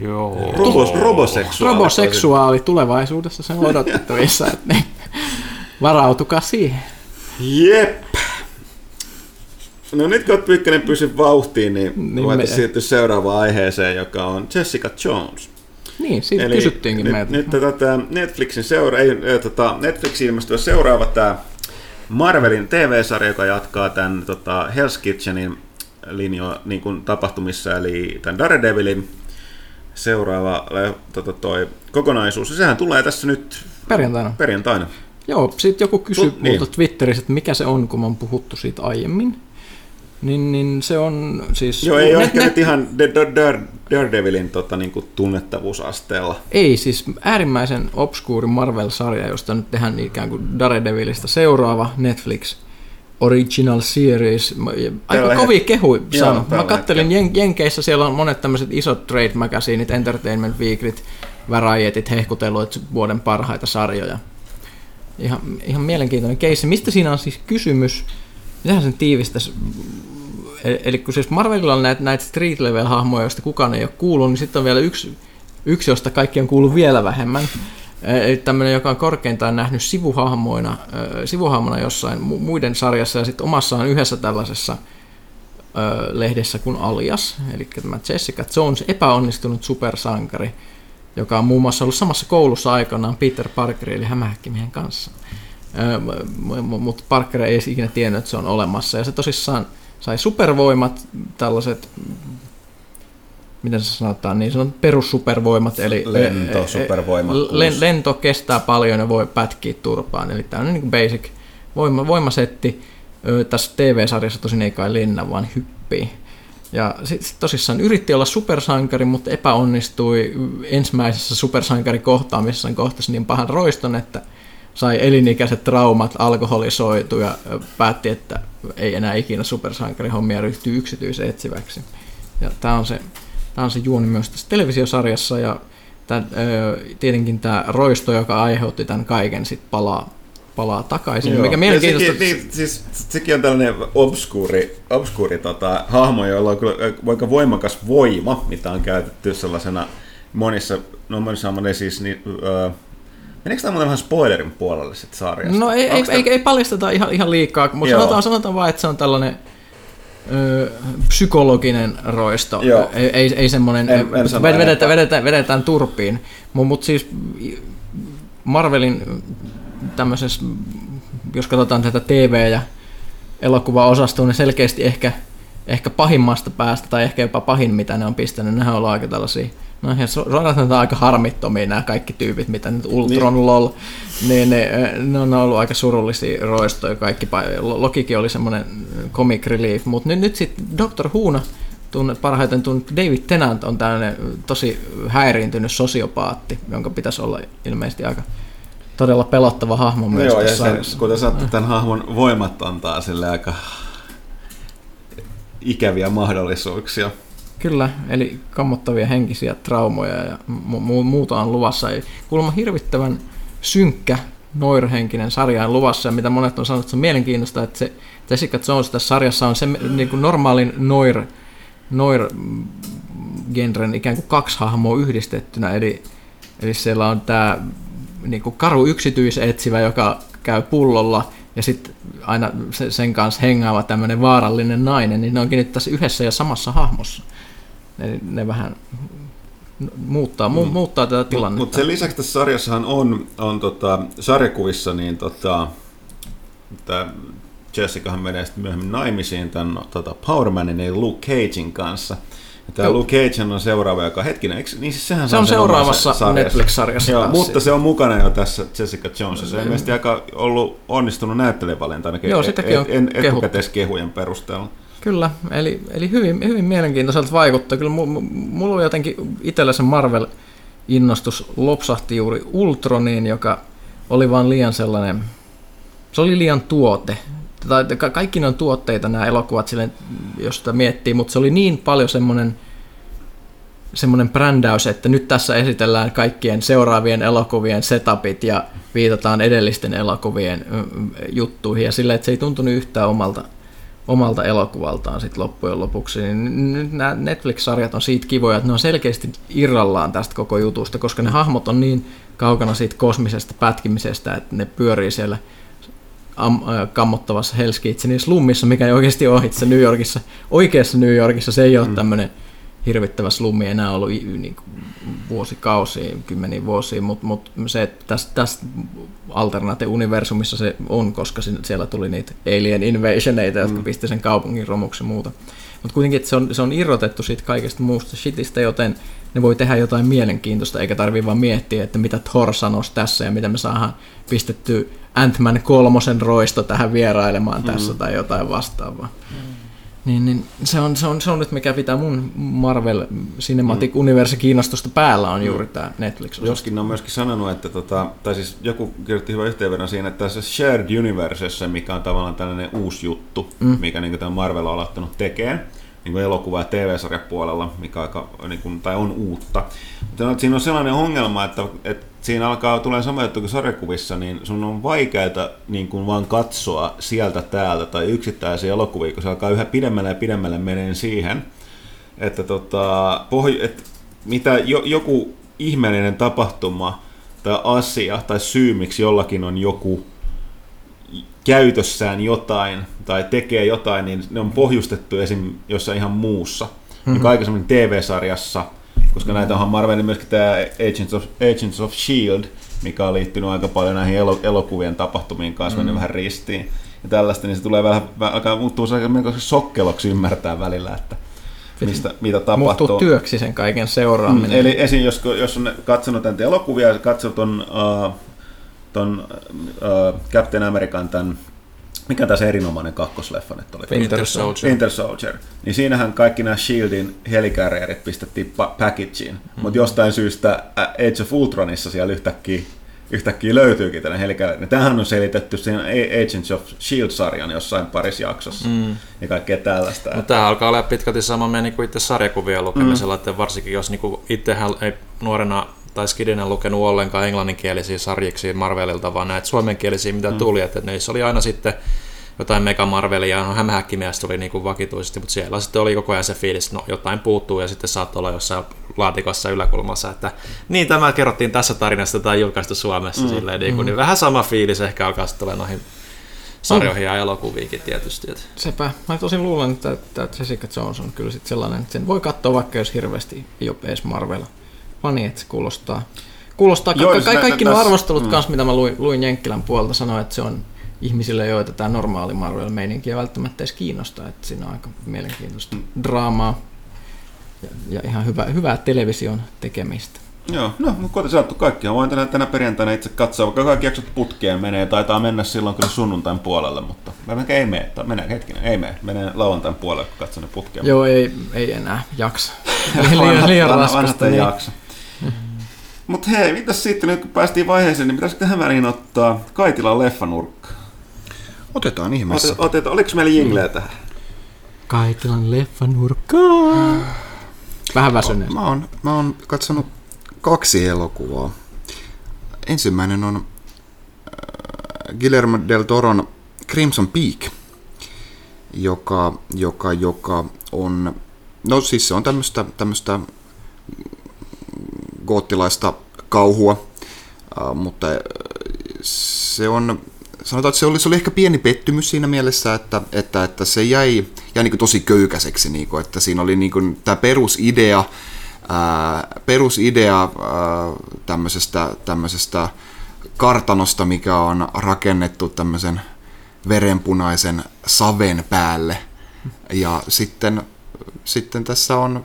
Joo. Robos, roboseksuaali. Roboseksuaali tulevaisuudessa se on odotettavissa, että ne, varautukaa siihen. Jep. No nyt kun Pyykkönen pysy vauhtiin, niin, niin voitaisiin me... siirtyä seuraavaan aiheeseen, joka on Jessica Jones. Niin, siitä Eli kysyttiinkin nyt, meiltä. Nyt tätä Netflixin seura- ei, tota, Netflixin ilmestyä seuraava tämä Marvelin TV-sarja, joka jatkaa tämän tota, Hell's Kitchenin linjo niin kuin tapahtumissa, eli tämän Daredevilin seuraava tota, toi, kokonaisuus. Ja sehän tulee tässä nyt perjantaina. perjantaina. Joo, sitten joku kysyi niin. Twitterissä, että mikä se on, kun mä oon puhuttu siitä aiemmin. Niin, niin se on siis... Joo, ei ole ehkä nyt ihan Daredevilin tota, niin kuin tunnettavuusasteella. Ei, siis äärimmäisen obskuuri Marvel-sarja, josta nyt tehdään ikään kuin Daredevilista seuraava Netflix Original Series. Aika tällä kovia kehui sano. Mä kattelin Jen- Jenkeissä, siellä on monet tämmöiset isot trade magazineit, Entertainment Weeklyt, Varietit hehkutellut vuoden parhaita sarjoja. Ihan, ihan mielenkiintoinen keissi. Mistä siinä on siis kysymys? Mitähän sen tiivistäisi? E-, eli kun siis Marvelilla on näitä, näitä street level hahmoja, joista kukaan ei ole kuullut, niin sitten on vielä yksi, yksi josta kaikki on kuullut vielä vähemmän. E-, eli tämmöinen, joka on korkeintaan nähnyt sivuhahmoina, sivuhahmona jossain muiden sarjassa ja sitten omassaan yhdessä tällaisessa lehdessä kuin Alias, eli tämä Jessica Jones, epäonnistunut supersankari, joka on muun muassa ollut samassa koulussa aikanaan Peter Parker eli hämähäkkimiehen kanssa mutta Parker ei edes ikinä tiennyt, että se on olemassa. Ja se tosissaan sai supervoimat, tällaiset, miten se sanotaan, niin sanot perussupervoimat, eli lentosupervoimat. Len, lento kestää paljon ja voi pätkiä turpaan, eli tämä on niin basic voima, voimasetti. Tässä TV-sarjassa tosin ei kai lennä, vaan hyppii. Ja sitten sit tosissaan yritti olla supersankari, mutta epäonnistui ensimmäisessä supersankarikohtaamisessa kohtasi niin pahan roiston, että sai elinikäiset traumat, alkoholisoitu ja päätti, että ei enää ikinä supersankarihommia ryhtyy yksityisetsiväksi. Ja tämä on se, tämä on se juoni myös tässä televisiosarjassa ja tää, ö, tietenkin tämä roisto, joka aiheutti tämän kaiken, sit palaa, palaa takaisin. Joo. Mikä mielenkiintoista. Sekin, niin, siis, sekin on tällainen obskuuri, obskuuri tota, hahmo, jolla on kyllä aika voimakas voima, mitä on käytetty sellaisena monissa, no monissa monissa siis, niin, öö, meneekö tämä muuten vähän spoilerin puolelle sitten sarjasta? No ei, ei, Onks ei, ei paljasteta ihan, ihan liikaa, mutta Joo. sanotaan, sanotaan vaan, että se on tällainen ö, psykologinen roisto, Joo. ei, ei, ei semmoinen, En- en vedetään, enempää. vedetään, vedetään turpiin, mutta mut siis Marvelin tämmöisessä, jos katsotaan tätä TV- ja elokuvaosastoa, niin selkeästi ehkä, ehkä pahimmasta päästä, tai ehkä jopa pahin, mitä ne on pistänyt, nehän on aika tällaisia No ja suorastaan aika harmittomia nämä kaikki tyypit, mitä nyt Ultron, niin. LOL, niin ne, ne on ollut aika surullisia roistoja kaikki. Lokikin oli semmoinen comic relief, mutta nyt, nyt sitten Dr. Huuna, tunnet, parhaiten tunnettu David Tennant on tällainen tosi häiriintynyt sosiopaatti, jonka pitäisi olla ilmeisesti aika todella pelottava hahmo No myös joo, ja tässä sen, sarjassa. kuten sanottu, tämän hahmon voimat antaa sille aika ikäviä mahdollisuuksia. Kyllä, eli kammottavia henkisiä traumoja ja mu- mu- muuta on luvassa. Eli kuulemma hirvittävän synkkä noirhenkinen sarja on luvassa, ja mitä monet on sanonut, että se on mielenkiintoista, että se Jessica Jones tässä sarjassa on se niin kuin normaalin noir, noir genren ikään kuin kaksi hahmoa yhdistettynä, eli, eli siellä on tämä niin kuin karu yksityisetsivä, joka käy pullolla, ja sitten aina se- sen kanssa hengaava tämmöinen vaarallinen nainen, niin ne onkin nyt tässä yhdessä ja samassa hahmossa. Eli ne vähän muuttaa, mu, Mm. muuttaa tätä Mutta tilannetta. mut sen lisäksi tässä sarjassahan on, on tota, sarjakuvissa, niin tota, tämä Jessicahan menee sitten myöhemmin naimisiin tämän tota, Powermanin eli Luke Cagein kanssa. Ja tämä Joo. Luke Cage on seuraava, joka hetkinen, eikö, niin siis sehän Se on seuraavassa sarjassa. Netflix-sarjassa Joo, mutta siis. se on mukana jo tässä Jessica Jones. Se on ilmeisesti aika ollut onnistunut näyttelijävalinta ainakin Joo, sitäkin on en, etukäteiskehujen perusteella. Kyllä, eli, eli hyvin, hyvin mielenkiintoiselta vaikuttaa. Kyllä mu- mu- mulla oli jotenkin itsellä se Marvel-innostus lopsahti juuri Ultroniin, joka oli vaan liian sellainen, se oli liian tuote. Tai ka- kaikki ne on tuotteita nämä elokuvat, silleen, jos sitä miettii, mutta se oli niin paljon semmoinen semmoinen brändäys, että nyt tässä esitellään kaikkien seuraavien elokuvien setupit ja viitataan edellisten elokuvien juttuihin ja sillä, että se ei tuntunut yhtään omalta, omalta elokuvaltaan sit loppujen lopuksi. Niin nyt nämä Netflix-sarjat on siitä kivoja, että ne on selkeästi irrallaan tästä koko jutusta, koska ne hahmot on niin kaukana siitä kosmisesta pätkimisestä, että ne pyörii siellä am, äh, kammottavassa slummissa, mikä ei oikeasti ole itse New Yorkissa. Oikeassa New Yorkissa se ei ole mm. tämmöinen hirvittävä slummi enää ollut niin kuin vuosikausia, kymmeniä vuosia, mutta mut se, että tässä, tässä alternate-universumissa se on, koska siellä tuli niitä alien invasioneita, jotka Mm. pisti sen kaupungin romuksi ja muuta. Mutta kuitenkin että se on, se on irrotettu siitä kaikesta muusta shitistä, joten ne voi tehdä jotain mielenkiintoista, eikä tarvii vaan miettiä, että mitä Thor sanoisi tässä ja mitä me saadaan pistetty Ant-Man kolmosen roisto tähän vierailemaan tässä tai jotain vastaavaa. Niin, niin se, on, se, on, se on nyt mikä pitää mun Marvel Cinematic mm. Universe kiinnostusta päällä on juuri tämä netflix Joskin ne on myöskin sanonut, että tota, tai siis joku kirjoitti hyvän yhteenvedon siinä, että tässä Shared Universessa, mikä on tavallaan tällainen uusi juttu, mm. mikä niin tämä Marvel on aloittanut tekemään, niin kuin elokuva- ja TV-sarjapuolella, mikä aika, niin kuin, tai on uutta. Mutta siinä on sellainen ongelma, että, että siinä alkaa tulee sama juttu kuin sarjakuvissa, niin sun on vaikeaa niin kuin vaan katsoa sieltä täältä tai yksittäisiä elokuvia, kun se alkaa yhä pidemmälle ja pidemmälle meneen siihen, että tota, pohj- et mitä jo, joku ihmeellinen tapahtuma tai asia tai syy, miksi jollakin on joku käytössään jotain tai tekee jotain, niin ne on pohjustettu esim. jossain ihan muussa. Mm-hmm. Joka aikaisemmin TV-sarjassa, koska näitä onhan Marvelin myöskin tämä Agents of, Agents of S.H.I.E.L.D., mikä on liittynyt aika paljon näihin elo, elokuvien tapahtumiin kanssa, mm-hmm. vähän ristiin. Ja tällaista, niin se tulee vähän, vähän alkaa muuttua aika melko sokkeloksi ymmärtää välillä, että mistä, mitä tapahtuu. Muuttuu työksi sen kaiken seuraaminen. Mm, eli esim. jos, jos on katsonut näitä elokuvia ja katsonut ton, uh, ton uh, Captain American tämän, mikä tämä se erinomainen kakkosleffa nyt oli? Winter Soldier. Winter Soldier. Niin siinähän kaikki nämä Shieldin helicarrierit pistettiin pa- packageen, mm. mutta jostain syystä Age of Ultronissa siellä yhtäkkiä, yhtäkkiä löytyykin tällainen helicarrier. Tähän on selitetty siinä Agents of Shield-sarjan jossain parissa jaksossa mm. ja kaikkea tällaista. No, tämä alkaa olla pitkälti sama meidän niin kuin itse sarjakuvien lukemisella, mm. että varsinkin jos niin itsehän ei nuorena tai Skidinen lukenut ollenkaan englanninkielisiä sarjiksi Marvelilta, vaan näitä suomenkielisiä, mitä tuli, että niissä oli aina sitten jotain Mega Marvelia, no hämähäkkimielestä oli niin kuin vakituisesti, mutta siellä sitten oli koko ajan se fiilis, että no jotain puuttuu ja sitten saattoi olla jossain laatikossa yläkulmassa, että niin tämä kerrottiin tässä tarinassa tai julkaistu Suomessa, mm. silleen, niin, kuin, niin vähän sama fiilis ehkä alkaa sitten olla noihin sarjoihin ja elokuviinkin tietysti. Että. Sepä. Mä tosin luulen, että, että Jessica Jones on kyllä sit sellainen, että sen voi katsoa vaikka jos hirveästi ei ole edes Marvel että se kuulostaa, kuulostaa Joo, ka- siis ka- nä- kaikki nuo arvostelut mm. kanssa, mitä mä luin, luin Jenkkilän puolelta, sanoi, että se on ihmisille, joita tämä normaali Marvel-meininki ei välttämättä edes kiinnosta, että siinä on aika mielenkiintoista Mm. draamaa ja, ja ihan hyvä, hyvää television tekemistä. Joo, no, mutta kuten sanottu, kaikkia voin tänä, tänä perjantaina itse katsoa, vaikka kaikki jaksot putkeen menee, taitaa mennä silloin kyllä sunnuntain puolelle, mutta mä ei mene, tai menee hetkinen, ei mene, menee lauantain puolelle, kun katson ne putkeen. Joo, ei, ei enää jaksa. [LAUGHS] Liian, liian vanha- raskasta. vanhasta ei Niin. jaksa. Mutta hei, mitäs sitten nyt kun päästiin vaiheeseen, niin pitäisikö tähän väliin ottaa Kaitilan leffanurkka? Otetaan ihmeessä. Otet, otet, oliko meillä jingleä tähän? Kaitilan leffanurkkaa. Vähän väsyneet. Mä oon, mä oon katsonut kaksi elokuvaa. Ensimmäinen on äh, Guillermo del Toron Crimson Peak, joka, joka, joka on, no siis se on tämmöistä, tämmöistä goottilaista kauhua, mutta se on, sanotaan, että se oli, se oli ehkä pieni pettymys siinä mielessä, että, että, että se jäi, jäi niin tosi köykäiseksi, niin kuin, että siinä oli niin tämä perusidea, ää, perusidea ää, tämmöisestä, tämmöisestä kartanosta, mikä on rakennettu tämmöisen verenpunaisen saven päälle. Ja sitten, sitten tässä on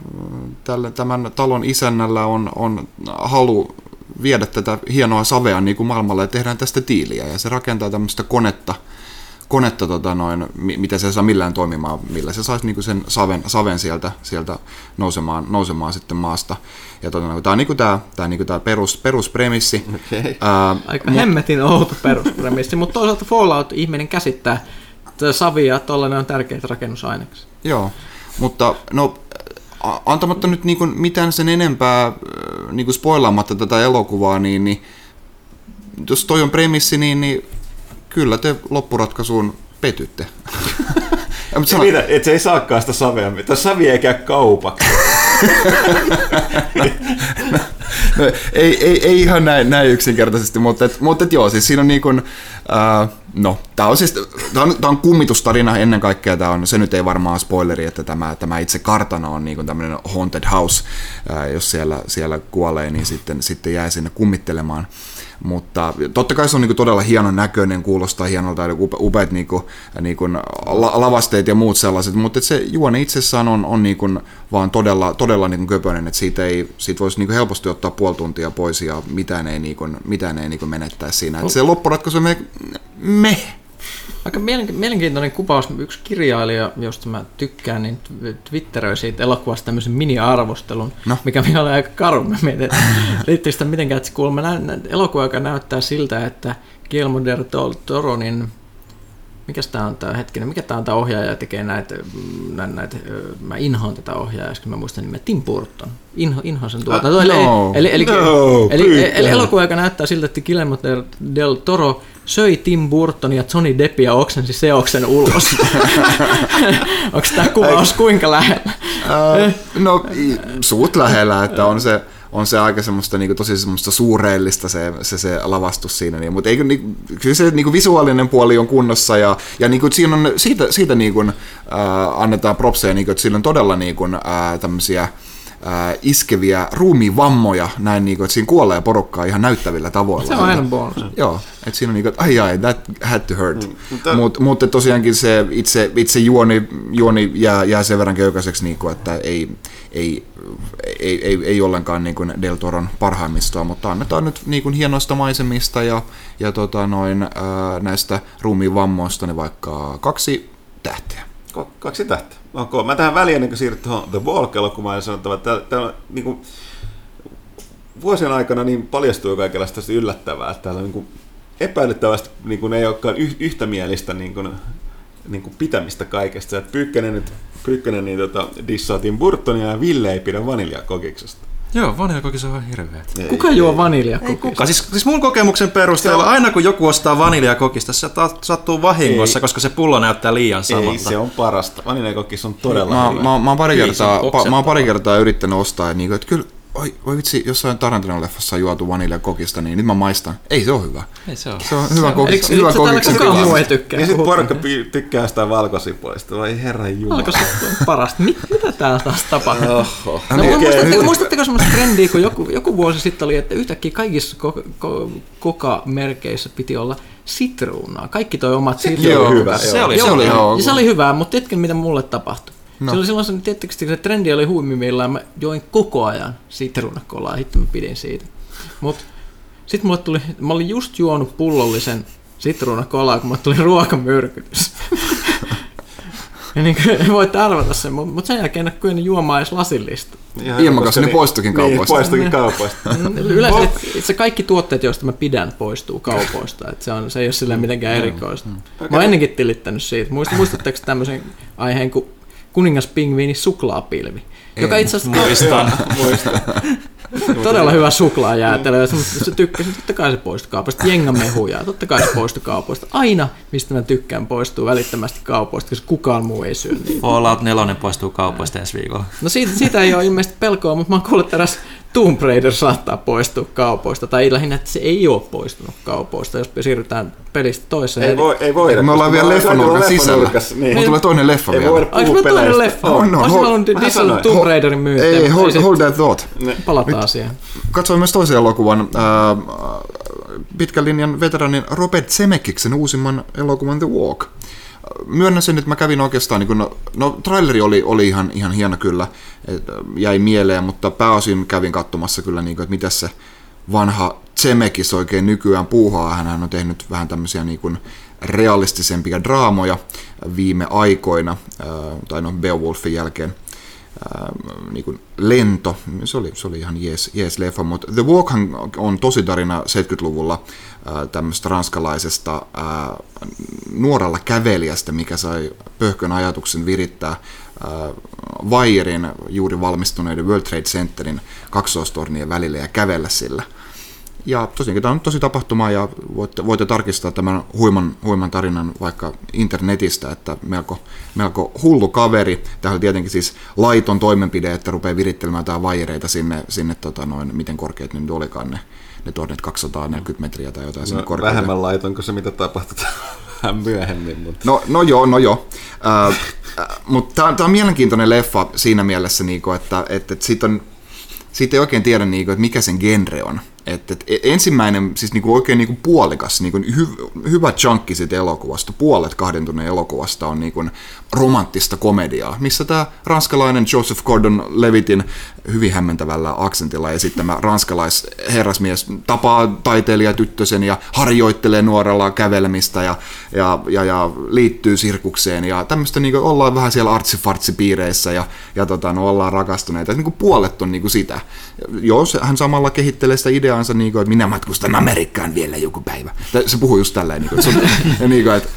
tälle, tämän talon isännällä on, on halu viedä tätä hienoa savea niin kuin maailmalle ja tehdään tästä tiiliä. Ja se rakentaa tämmöistä konetta, konetta tota noin, mi- mitä se saa millään toimimaan, millä se saisi niinku sen saven, saven sieltä, sieltä nousemaan, nousemaan sitten maasta. Ja tota, tämä on niinku tämä, tämä niinku tää perus, peruspremissi. Okei. Ää, Aika hemmetin outo peruspremissi, mutta toisaalta Fallout-ihminen käsittää, että savi ja tollainen on tärkeitä rakennusaineksia. Joo, mutta no antamatta nyt niinku mitään sen enempää äh, niinku spoilaamatta tätä elokuvaa, niin, niin jos toi on premissi, niin, niin kyllä te loppuratkaisuun petytte. [LAUGHS] Ja, mutta mitä, et se ei saakaan sitä savea, tai savi ei käy kaupaksi. [LAUGHS] [LAUGHS] no, ei, ei, ei ihan näin, näin yksinkertaisesti, mutta, et, mutta et joo, siis siinä on niin kuin, äh, no, tämä on siis, tämä on, tää on kummitustarina ennen kaikkea, tää on, se nyt ei varmaan spoileri, että tämä, tämä itse kartano on niin tämmöinen haunted house, äh, jos siellä, siellä kuolee, niin sitten, sitten jää sinne kummittelemaan. Mutta totta kai se on niinku todella hienon näköinen, kuulostaa hienolta, eli upe, upeat niinku, niinku la, lavasteet ja muut sellaiset, mutta se juone itsessään on, on niinku vaan todella, todella niinku köpöinen, että siitä, ei, siitä voisi niinku helposti ottaa puoli tuntia pois ja mitään ei, niinku, mitään ei niinku menettäisi siinä. Et se loppuratkaisu on me, me. Aika mielen- mielenkiintoinen kuvaus. Yksi kirjailija, josta mä tykkään, niin tw- twitteröi siitä elokuvasta tämmöisen mini-arvostelun, No. mikä minä oli aika karu. Mä mietin, että liittyykö sitä mitenkään, että se kuulemma nä- nä- elokuva, joka näyttää siltä, että Guillermo del Toro, niin mikä tämä on tämä hetkinen, mikä tämä on tämä ohjaaja, tekee näitä, mm, näitä, näitä mä inhoan tätä ohjaajaa, koska mä muistan nimen Tim Burton. Inho, inhoan sen tuota. Ah, eli, no. eli, eli, No, eli, pyykkää. eli, elokuva, joka näyttää siltä, että Guillermo del Toro söi Tim Burton ja Johnny Depp ja oksensi seoksen ulos. [LAUGHS] Onko tämä kuvaus kuinka lähellä? Äh, no i- suut lähellä, että on se, on se aika semmoista niinku, tosi semmoista suureellista se, se, se lavastus siinä, niin, mutta eikö, niinku, kyllä se niinku, visuaalinen puoli on kunnossa ja, ja niinku, siinä on, siitä, siitä niinku, äh, annetaan propseja, niinku, että sillä on todella niinku, äh, tämmöisiä äh, iskeviä ruumiinvammoja, näin niinku, että siinä kuolee porukkaa ihan näyttävillä tavoilla. Se on aina bonus. Joo, että siinä on niinku, että ai ai, that had to hurt. Mm, mutta- Mutta mut tosiaankin se itse, itse juoni, juoni jää, jää sen verran köykäiseksi, niinku, että ei, ei, ei, ei, ei ollenkaan niinku Del Toron parhaimmistoa, mutta annetaan nyt niinku hienoista maisemista ja, ja tota noin, ää, näistä ruumiin vammoista niin vaikka kaksi tähteä. Kaksi tähteä. Okay. Mä tähän väliin, ennen kuin siirryt tuohon The Walk-elokuvaan, ja sanottava, että täällä, niin kuin, vuosien aikana niin paljastuu kaikenlaista yllättävää, että täällä niin kuin, epäilyttävästi niin kuin, ei olekaan yh, yhtämielistä niin kuin, niin kuin pitämistä kaikesta. Että Pyykkönen, niin, tota, dissaa Tim Burtonia ja Ville ei pidä vaniljakokiksesta. Joo, vaniljakokis on ihan hirveä. Kuka juo vaniljakokista? Kuka? Siis, siis mun kokemuksen perusteella aina kun joku ostaa vaniljakokista, se ta- sattuu vahingossa, Ei. koska se pullo näyttää liian Ei, samalta. se on parasta. Vaniljakokis on todella Mä, hyvä. mä, mä, oon pari Ei, kertaa, on pa, mä oon pari kertaa yrittänyt ostaa, että, niinku, että kyllä, oi, oi vitsi, jossain Tarantino-leffassa on juotu vaniljakokista, niin nyt mä maistan. Ei se ole hyvä. Ei se ole. Se on hyvä kokis. Eikö, hyvä kokiksen kukaan muu ei tykkää? Ja sitten puhua? porukka tykkää sitä valkosipuista. Vai herran jumala. Alkoi se parasta. Mit, mitä täällä taas tapahtuu? Oho. No, niin, muistatteko, muistatteko semmoista trendiä, kun joku, joku vuosi sitten oli, että yhtäkkiä kaikissa ko, ko, koka-merkeissä piti olla sitruunaa. Kaikki toi omat Joo, sitruunat. hyvä. Se joo. oli, Se oli se oli hyvä, mutta tiedätkö mitä mulle tapahtui? No. Se oli silloin, se, tiedättekö, se trendi oli huimimmillaan, mä join koko ajan sitruunakolaa, hitto mä pidin siitä. Mut sit mulle tuli, mä olin just juonut pullollisen sitruunakolaa, kun mulle tuli ruokamyrkytys. [LAUGHS] ja niin kuin, voitte arvata sen, mutta mut sen jälkeen en ole kyennyt juomaan edes lasillista. Kanssa ne poistuikin kaupoista. Niin, poistukin kaupoista. [LAUGHS] Yleensä et, se kaikki tuotteet, joista mä pidän, poistuu kaupoista. Et se, on, se ei ole sillä mitenkään erikoista. Mä oon ennenkin tilittänyt siitä. Muist, muistatteko tämmöisen aiheen kuin kuningaspingviini suklaapilvi? Joka itse asiassa Muistan. [LAUGHS] Muista. todella hyvä suklaajäätelö. Se tykkäsin, totta kai se poistui kaupoista. Jengamehuja, totta kai se poistui kaupoista. Aina, mistä mä tykkään, poistuu välittömästi kaupoista, koska kukaan muu ei syö niitä. Fallout 4 poistuu kaupoista ensi viikolla. No siitä, siitä ei ole ilmeisesti pelkoa, mutta mä oon kuullut, eräs Tomb Raider saattaa poistua kaupoista. Tai lähinnä, että se ei ole poistunut kaupoista, jos siirrytään pelistä toiseen. Ei voi, ei voida. Me ollaan vielä me leffanurkan sisällä. Niin. Mulla tulee toinen leffa Ei vielä. voida Ai, puhua sulla on toinen leffa. On, on. Olisin Hold- halunnut dissannut. Tomb Raiderin myyntiä. Ei, hold, hold that thought. Palataan asiaan. Katsoin myös toisen elokuvan, ää, pitkän linjan veteranin Robert Zemeckiksen uusimman elokuvan The Walk. Myönnän sen, että mä kävin oikeastaan, niin kun, no, no traileri oli, oli ihan, ihan hieno kyllä, et, jäi mieleen, mutta pääosin kävin katsomassa kyllä, niin kuin, että mitä se vanha Zemeckis oikein nykyään puuhaa. Hän on tehnyt vähän tämmöisiä niin kuin realistisempia draamoja viime aikoina, tai no Beowulfin jälkeen niin kuin lento, se oli, se oli ihan jees, jees leffa, mutta The Walkhan on tosi tarina 70-luvulla ää, tämmöistä ranskalaisesta ää, nuorella kävelijästä, mikä sai pöhkön ajatuksen virittää ää, vaijerin juuri valmistuneiden World Trade Centerin kaksoistornien välillä ja kävellä sillä. Ja tosiaankin tämä on tosi tapahtuma ja voitte, voitte tarkistaa tämän huiman, huiman tarinan vaikka internetistä, että melko, melko hullu kaveri. Tämä oli tietenkin siis laiton toimenpide, että rupeaa virittelemään jotain vaijereita sinne, sinne tota noin, miten korkeat nyt olikaan ne, ne tornit 240 metriä tai jotain sinne No, korkeuteen. vähemmän laiton kuin se, mitä tapahtui [LAUGHS] vähän myöhemmin. Mutta... No, no joo, no joo. Äh, äh, mutta tämä on mielenkiintoinen leffa siinä mielessä, niinku, että, että, että siitä, on, siitä ei oikein tiedä, niinku, että mikä sen genre on. Et, et, ensimmäinen, siis niinku oikein niinku puolikas, niinku hy, hyvä chunki siitä elokuvasta, puolet kahden tunnin elokuvasta on niinku romanttista komediaa, missä tämä ranskalainen Joseph Gordon-Levitin hyvin hämmentävällä aksentilla esittämä ranskalaisherrasmies tapaa taiteilijatyttösen ja harjoittelee nuorella kävelemistä ja, ja, ja, ja liittyy sirkukseen ja tämmöistä niinku ollaan vähän siellä artsifartsipiireissä ja, ja tota, no, ollaan rakastuneita. Et Niinku puolet on niinku sitä. Joo, se, hän samalla kehittelee sitä ideaansa, niinku, että minä matkustan Amerikkaan vielä joku päivä. Se puhuu just tälleen, niinku, että, se on, ja [LAUGHS] niinku, että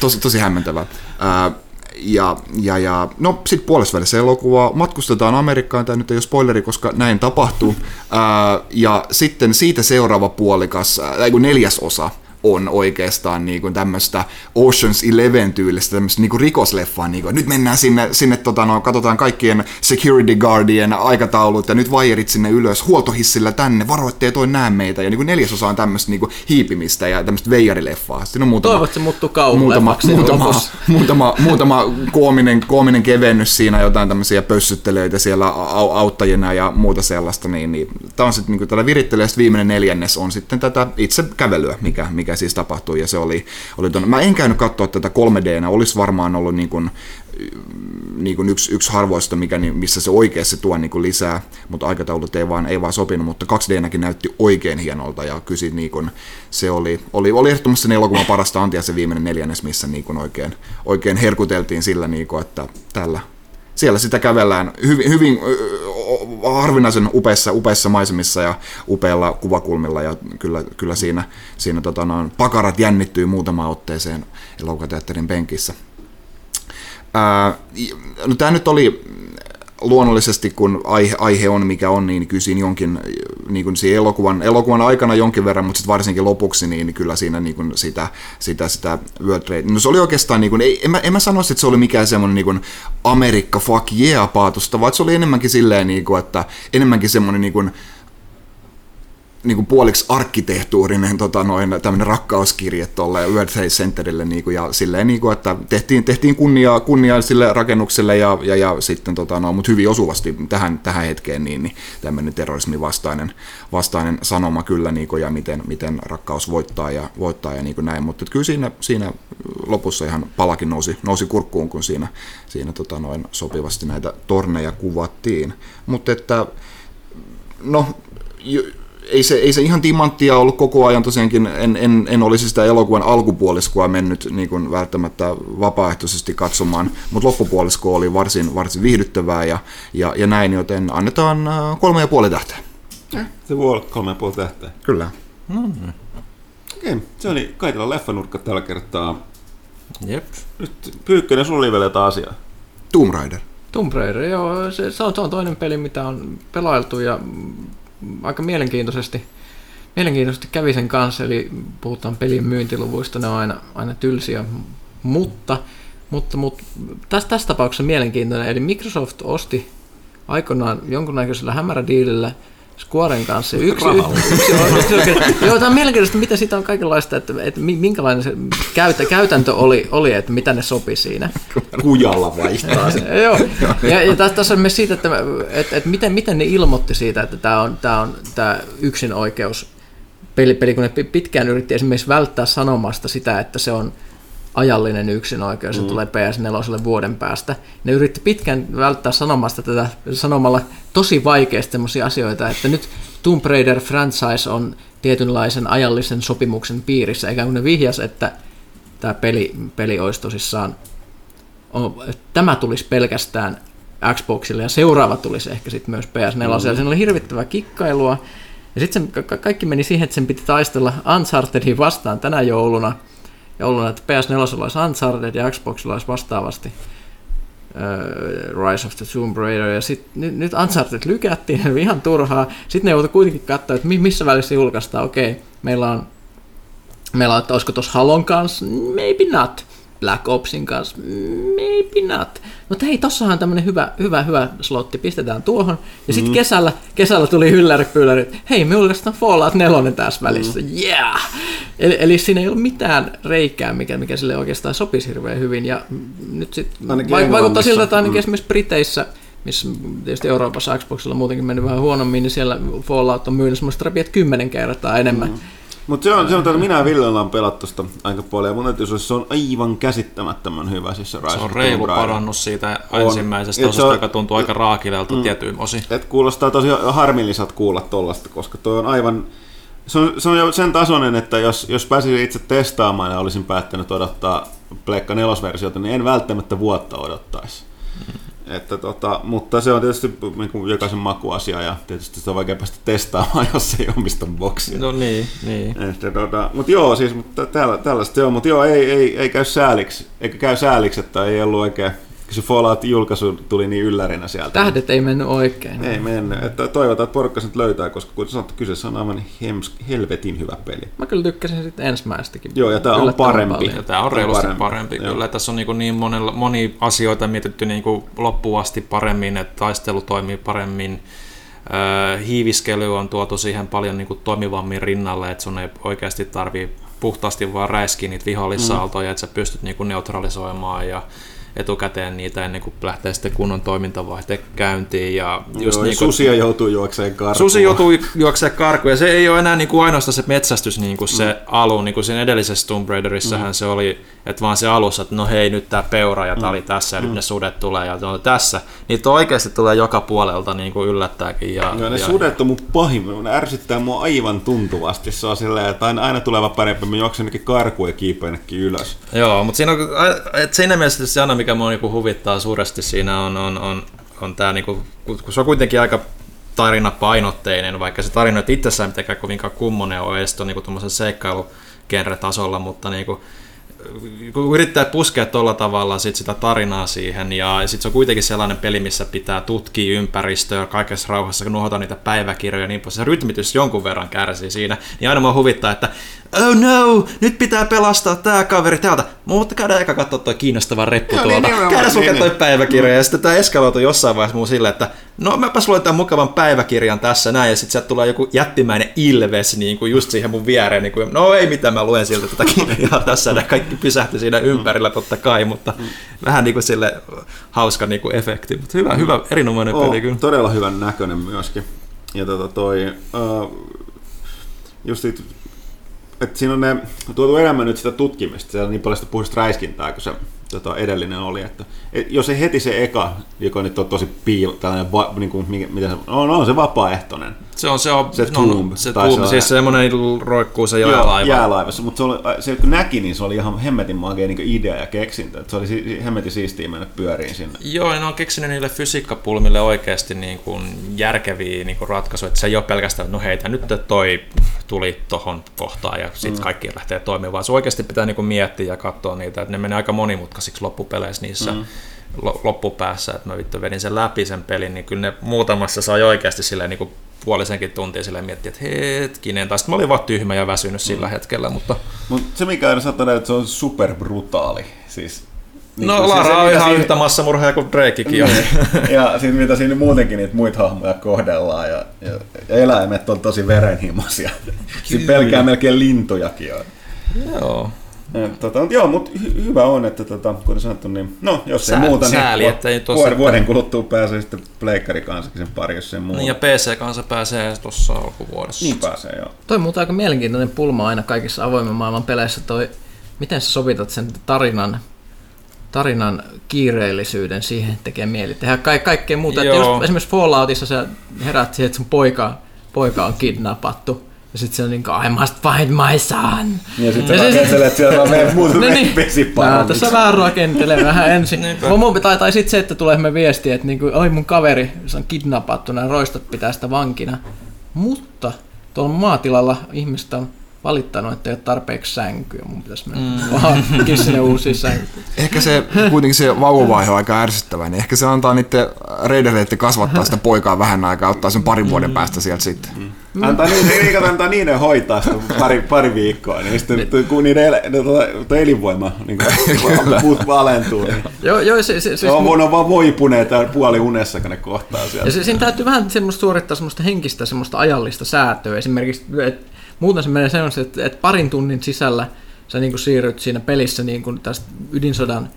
tosi, tosi hämmentävää. Ää, ja, ja, ja no sitten puolessa elokuvaa matkustetaan Amerikkaan, tämä nyt ei ole spoileri, koska näin tapahtuu. Ää, ja sitten siitä seuraava puolikas, ää, neljäs osa, on oikeastaan niin kuin tämmöistä Ocean's Eleven tyylistä tämmöistä niin kuin rikosleffaa, niin kuin, nyt mennään sinne, sinne tota, no, katsotaan kaikkien security guardien aikataulut ja nyt vaijerit sinne ylös, huoltohissillä tänne, varoitteet toi näe meitä ja niin kuin neljäsosa on tämmöistä niin kuin hiipimistä ja tämmöistä veijarileffaa. Siinä on muutama, Toivot, se muuttuu muutama, muutama, lopussa. [LAUGHS] muutama, muutama koominen, koominen kevennys siinä, jotain tämmöisiä pössyttelyitä siellä au, auttajina ja muuta sellaista, niin, niin tämä on sitten niinku tällä virittelee, viimeinen neljännes on sitten tätä itse kävelyä, mikä, mikä siis tapahtui, ja se oli, oli ton, mä en käynyt katsoa tätä 3Dnä, olisi varmaan ollut niin kuin, niin kuin yksi, yksi harvoista, mikä, missä se oikeasti tuo niin kuin lisää, mutta aikataulut ei vaan, ei vaan sopinut, mutta 2Dnäkin näytti oikein hienolta ja kysi niin kuin, se oli, oli, oli ehdottomasti sen elokuvan parasta antia se viimeinen neljännes, missä niin kuin oikein, oikein herkuteltiin sillä, niin kuin, että tällä, siellä sitä kävellään hyvin, hyvin harvinaisen upeissa, upeissa maisemissa ja upeilla kuvakulmilla ja kyllä, kyllä siinä, siinä tota, noin, pakarat jännittyy muutamaan otteeseen elokuvateatterin penkissä. Ää, no tämä nyt oli luonnollisesti kun aihe, aihe on mikä on, niin kyllä siinä jonkin, niin kuin siinä elokuvan, elokuvan aikana jonkin verran, mutta sitten varsinkin lopuksi, niin kyllä siinä niin kuin sitä, sitä, sitä World Trade, no se oli oikeastaan, niin kuin, ei, en, mä, en mä sanoisi, että se oli mikään semmoinen niin kuin Amerikka fuck yeah paatosta, vaan se oli enemmänkin silleen, niin kuin, että enemmänkin semmoinen niin kuin, niin kuin puoliksi arkkitehtuurinen tota, noin, rakkauskirje tuolle World Trade Centerille niin kuin, ja silleen, niin kuin, että tehtiin, tehtiin kunniaa, kunniaa sille rakennukselle ja, ja, ja sitten, tota, no, mutta hyvin osuvasti tähän, tähän hetkeen niin, niin tämmöinen terrorismin vastainen, vastainen sanoma kyllä niin kuin, ja miten, miten rakkaus voittaa ja, voittaa ja niin kuin näin, mutta kyllä siinä, siinä lopussa ihan palakin nousi, nousi kurkkuun, kun siinä, siinä tota, noin, sopivasti näitä torneja kuvattiin, mutta että no ei se, ei se ihan timanttia ollut koko ajan tosiaankin, en, en, en olisi sitä elokuvan alkupuoliskoa mennyt niin kuin välttämättä vapaaehtoisesti katsomaan, mutta loppupuolisko oli varsin, varsin viihdyttävää ja, ja, ja näin, joten annetaan äh, kolme ja puoli tähteä. Se voi olla kolme ja puoli tähteä. Kyllä. Mm-hmm. Okei, okay, se oli Kaitila leffanurkka tällä kertaa. Jep. Nyt Pyykkönen, sulla oli vielä jotain asiaa. Tomb Raider. Tomb Raider, joo, se, se, on, se on toinen peli, mitä on pelailtu ja aika mielenkiintoisesti, mielenkiintoisesti kävi sen kanssa, eli puhutaan pelin myyntiluvuista, ne on aina, aina tylsiä, mutta, mutta, mutta tässä, tässä tapauksessa mielenkiintoinen, eli Microsoft osti aikoinaan jonkunnäköisellä hämärädiilillä Squaren kanssa. Yksi, yksi, yksi, yksi, joo, tämä on mielenkiintoista, mitä siitä on kaikenlaista, että, että minkälainen se käytä, käytäntö oli, oli, että mitä ne sopi siinä. [LAUGHS] Kujalla vaihtaa sen. joo, [LAUGHS] ja, ja tässä on myös siitä, että, että, että miten, miten ne ilmoitti siitä, että tämä on, tämä on tämä yksin oikeus peli, peli, kun ne pitkään yritti esimerkiksi välttää sanomasta sitä, että se on ajallinen yksinoikeus, se mm. tulee PS4 vuoden päästä. Ne yritti pitkään välttää sanomasta tätä sanomalla tosi vaikeasti sellaisia asioita, että nyt Tomb Raider franchise on tietynlaisen ajallisen sopimuksen piirissä, eikä kun ne vihjas, että tämä peli, peli olisi tosissaan, tämä tulisi pelkästään Xboxille ja seuraava tulisi ehkä sitten myös PS4. Mm. Siinä oli hirvittävää kikkailua. Ja sitten kaikki meni siihen, että sen piti taistella Unchartedin vastaan tänä jouluna – jouluna, että PS4 olisi Uncharted ja Xboxilla olisi vastaavasti uh, Rise of the Tomb Raider, ja sit, nyt, nyt Uncharted lykättiin, [LAUGHS] ihan turhaa. Sitten ne joutui kuitenkin katsoa, että missä välissä julkaistaan. Okei, meillä on, meillä on, että olisiko tuossa Halon kanssa, maybe not. Black Opsin kanssa, maybe not. Mutta hei, tossahan tämmönen hyvä, hyvä, hyvä slotti, pistetään tuohon. Ja sitten mm. kesällä, kesällä tuli hylläri että hei, me julkaistaan Fallout 4 tässä välissä, mm. yeah! Eli, eli siinä ei ole mitään reikää, mikä, mikä sille oikeastaan sopisi hirveän hyvin. Ja nyt sitten vaikuttaa siltä, että ainakin mm. esimerkiksi Briteissä, missä tietysti Euroopassa Xboxilla muutenkin mennyt vähän huonommin, niin siellä Fallout on myynyt semmoista rapiat kymmenen kertaa enemmän. Mm mutta se on, se on että minä ja Ville ollaan pelattu sitä aika paljon, ja mun täytyy sanoa, se on aivan käsittämättömän hyvä. Siis se, se on reilu parannus siitä on. ensimmäisestä osasta, joka tuntuu aika raakilelta mm, tietyin osin. Et kuulostaa tosi harmillisat kuulla tollasta, koska toi on aivan... Se on, se on jo sen tasoinen, että jos, jos pääsisin itse testaamaan ja olisin päättänyt odottaa Pleikka 4-versiota, niin en välttämättä vuotta odottaisi. Mm. Että tota, mutta se on tietysti niin kuin jokaisen makuasia ja tietysti se on vaikea päästä testaamaan, [LAUGHS] jos ei omista boksia. No niin, niin. Että, tota, mutta joo, siis mutta täällä, tällaista se on, mutta joo, ei, ei, ei käy sääliksi, eikä käy sääliksi, että ei ollut oikein se Fallout-julkaisu tuli niin yllärinä sieltä. Tähdet ei mennyt oikein. Ei mennyt. Että toivotaan, että porukka nyt löytää, koska kuten sanottu, kyseessä on aivan hems, helvetin hyvä peli. Mä kyllä tykkäsin sitten ensimmäistäkin. Joo, ja tämä on parempi. Ja tämä on reilusti parempi. parempi. Kyllä, tässä on niin, niin monella, moni asioita mietitty niin kuin loppuun asti paremmin, että taistelu toimii paremmin. hiiviskely on tuotu siihen paljon niin kuin toimivammin rinnalle, että sun ei oikeasti tarvii puhtaasti vaan räiskiä niitä vihollissaaltoja, mm. että sä pystyt niin kuin neutralisoimaan ja etukäteen niitä ennen kuin lähtee sitten kunnon toimintavaihte käyntiin. Ja just Joo, niin kuin, susia joutuu juokseen karkuun. Susi joutuu juokseen karkuun ja se ei ole enää niin kuin ainoastaan se metsästys niin kuin se mm. alun, niin kuin siinä edellisessä Tomb Raiderissähän mm. se oli, että vaan se alussa, että no hei nyt tämä peura ja tämä mm. oli tässä ja mm. nyt ne sudet tulee ja on tässä. Niitä oikeasti tulee joka puolelta niin kuin yllättääkin. Ja, Joo, ne ja, sudet on mun pahin, ne ärsyttää mua aivan tuntuvasti. Se on silleen, että aina, aina tuleva parempi, mä juoksen karkuun ja kiipeennekin ylös. Joo, mutta siinä on, että siinä mielessä se aina, mikä mua niinku huvittaa suuresti siinä on, on, on, on tämä, niinku, kun se on kuitenkin aika tarinapainotteinen, vaikka se tarina ei itsessään mitenkään kovinkaan kummonen ole edes niinku seikkailu tasolla, mutta niinku, kun yrittää puskea tuolla tavalla sit sitä tarinaa siihen, ja sitten se on kuitenkin sellainen peli, missä pitää tutkia ympäristöä kaikessa rauhassa, kun nuohotaan niitä päiväkirjoja ja niin. Se rytmitys jonkun verran kärsii siinä, niin aina mua huvittaa, että oh no, nyt pitää pelastaa tämä kaveri täältä. Mutta käydään eka katsoa toi kiinnostava reppu Joo, tuolta. niin, Käydään niin, toi niin. päiväkirja, ja sitten tämä eskaloitu jossain vaiheessa muu silleen, että no mäpäs luen tämän mukavan päiväkirjan tässä näin, ja sitten sieltä tulee joku jättimäinen ilves niin kuin just siihen mun viereen, niin kuin, no ei mitään, mä luen siltä tätä kirjaa tässä, ja kaikki [LAUGHS] pysähtyi siinä ympärillä totta kai, mutta vähän niin kuin sille hauska niin kuin efekti, mutta hyvä, hyvä, erinomainen Oo, peli kyllä. todella hyvän näköinen myöskin. Ja tota toi, uh, just it, että siinä on ne, tuotu enemmän nyt sitä tutkimista, siellä on niin paljon sitä puhdasta räiskintää, kun se tota, edellinen oli, että et, jos ei heti se eka, joka nyt on tosi piil, tällainen, va, niin kuin, mikä, mitä se on, on se vapaaehtoinen, Se on se, on, Se no, Tomb, no, se tai Tomb, se- siis semmoinen roikkuu se jäälaiva. jäälaivassa, mutta se, oli, se kun näki, niin se oli ihan hemmetin magea niin idea ja keksintö, että se oli hemmetin siistiä mennä pyöriin sinne. Joo, ja ne on keksinyt niille fysiikkapulmille oikeasti niin kuin järkeviä niin kuin ratkaisuja, että se ei ole pelkästään, että no heitä nyt toi tuli tohon kohtaan ja sitten mm. kaikki lähtee toimimaan, vaan se oikeasti pitää niin kuin miettiä ja katsoa niitä, että ne menee aika monimutkaisiksi loppupeleissä niissä mm. loppupäässä, että mä vittu vedin sen läpi sen pelin, niin kyllä ne muutamassa sai oikeasti silleen niin kuin puolisenkin tuntia silleen miettiä, että hetkinen, tai sitten mä olin vaan tyhmä ja väsynyt sillä hetkellä, mutta Mutta se mikä aina saattaa nähdä, että se on superbrutaali. Siis, niin no kuin Lara on mitä ihan siinä- yhtä massamurhaaja kuin Drakekin on. Niin. ja sitten mitä siinä muutenkin niitä muita hahmoja kohdellaan ja, ja, ja eläimet on tosi verenhimoisia. Siinä pelkää melkein lintujakin on. Joo. Tota, mut joo, mutta hy- hyvä on, että tota, kuten sanottu, niin no jos ei Sää- muuta, niin sääli, vu- että ei tossa- vuoden, vuoden kuluttua pääsee sitten pleikkari kansakin sen pari, jos sen muu. Niin ja PC kanssa pääsee tuossa alkuvuodessa. niin pääsee, joo. Toi on muuten aika mielenkiintoinen pulma aina kaikissa avoimen maailman peleissä toi, miten sä sovitat sen tarinan, tarinan kiireellisyyden siihen, että tekee mieli tehdä ka- kaikkea muuta. Että Joo. just esimerkiksi Falloutissa sä herät siihen, että sun poika, poika on kidnappattu. Ja sitten se on niin kuin, I must find my son. Ja Ja sä se- rakentelet, että siellä on meidän muut [LAUGHS] No niin. Mä vesipalvelut. tässä vähän rakentelen vähän ensin. Mun, mun, tai, tai sitten se, että tulee me viesti, että niinku, oi mun kaveri, se on kidnappattu, nämä roistot pitää sitä vankina. Mutta tuolla maatilalla ihmiset on valittanut, että ei ole tarpeeksi sänkyä. Mun pitäisi mennä mm. hankkia sinne [LAUGHS] uusia sänkyjä. Ehkä se kuitenkin se vauvavaihe on aika ärsyttävä, niin ehkä se antaa niiden reidereiden kasvattaa sitä [LAUGHS] poikaa vähän aikaa, ottaa sen parin vuoden päästä sieltä sitten. Antaa niin, niin, kato, antaa niiden hoitaa sitä pari, pari viikkoa, niin sitten kun niiden ne, tuota, elinvoima niin kuin, [LAUGHS] valentuu, niin Joo, joo se, se, se on, mun- on vaan voipuneet ja puoli unessa, kun ne kohtaa sieltä. Ja se, siinä täytyy vähän semmoista suorittaa semmoista henkistä, semmoista ajallista säätöä. Esimerkiksi, että muuten se menee semmoista, että, että parin tunnin sisällä sä niin siirryt siinä pelissä niin kuin tästä ydinsodan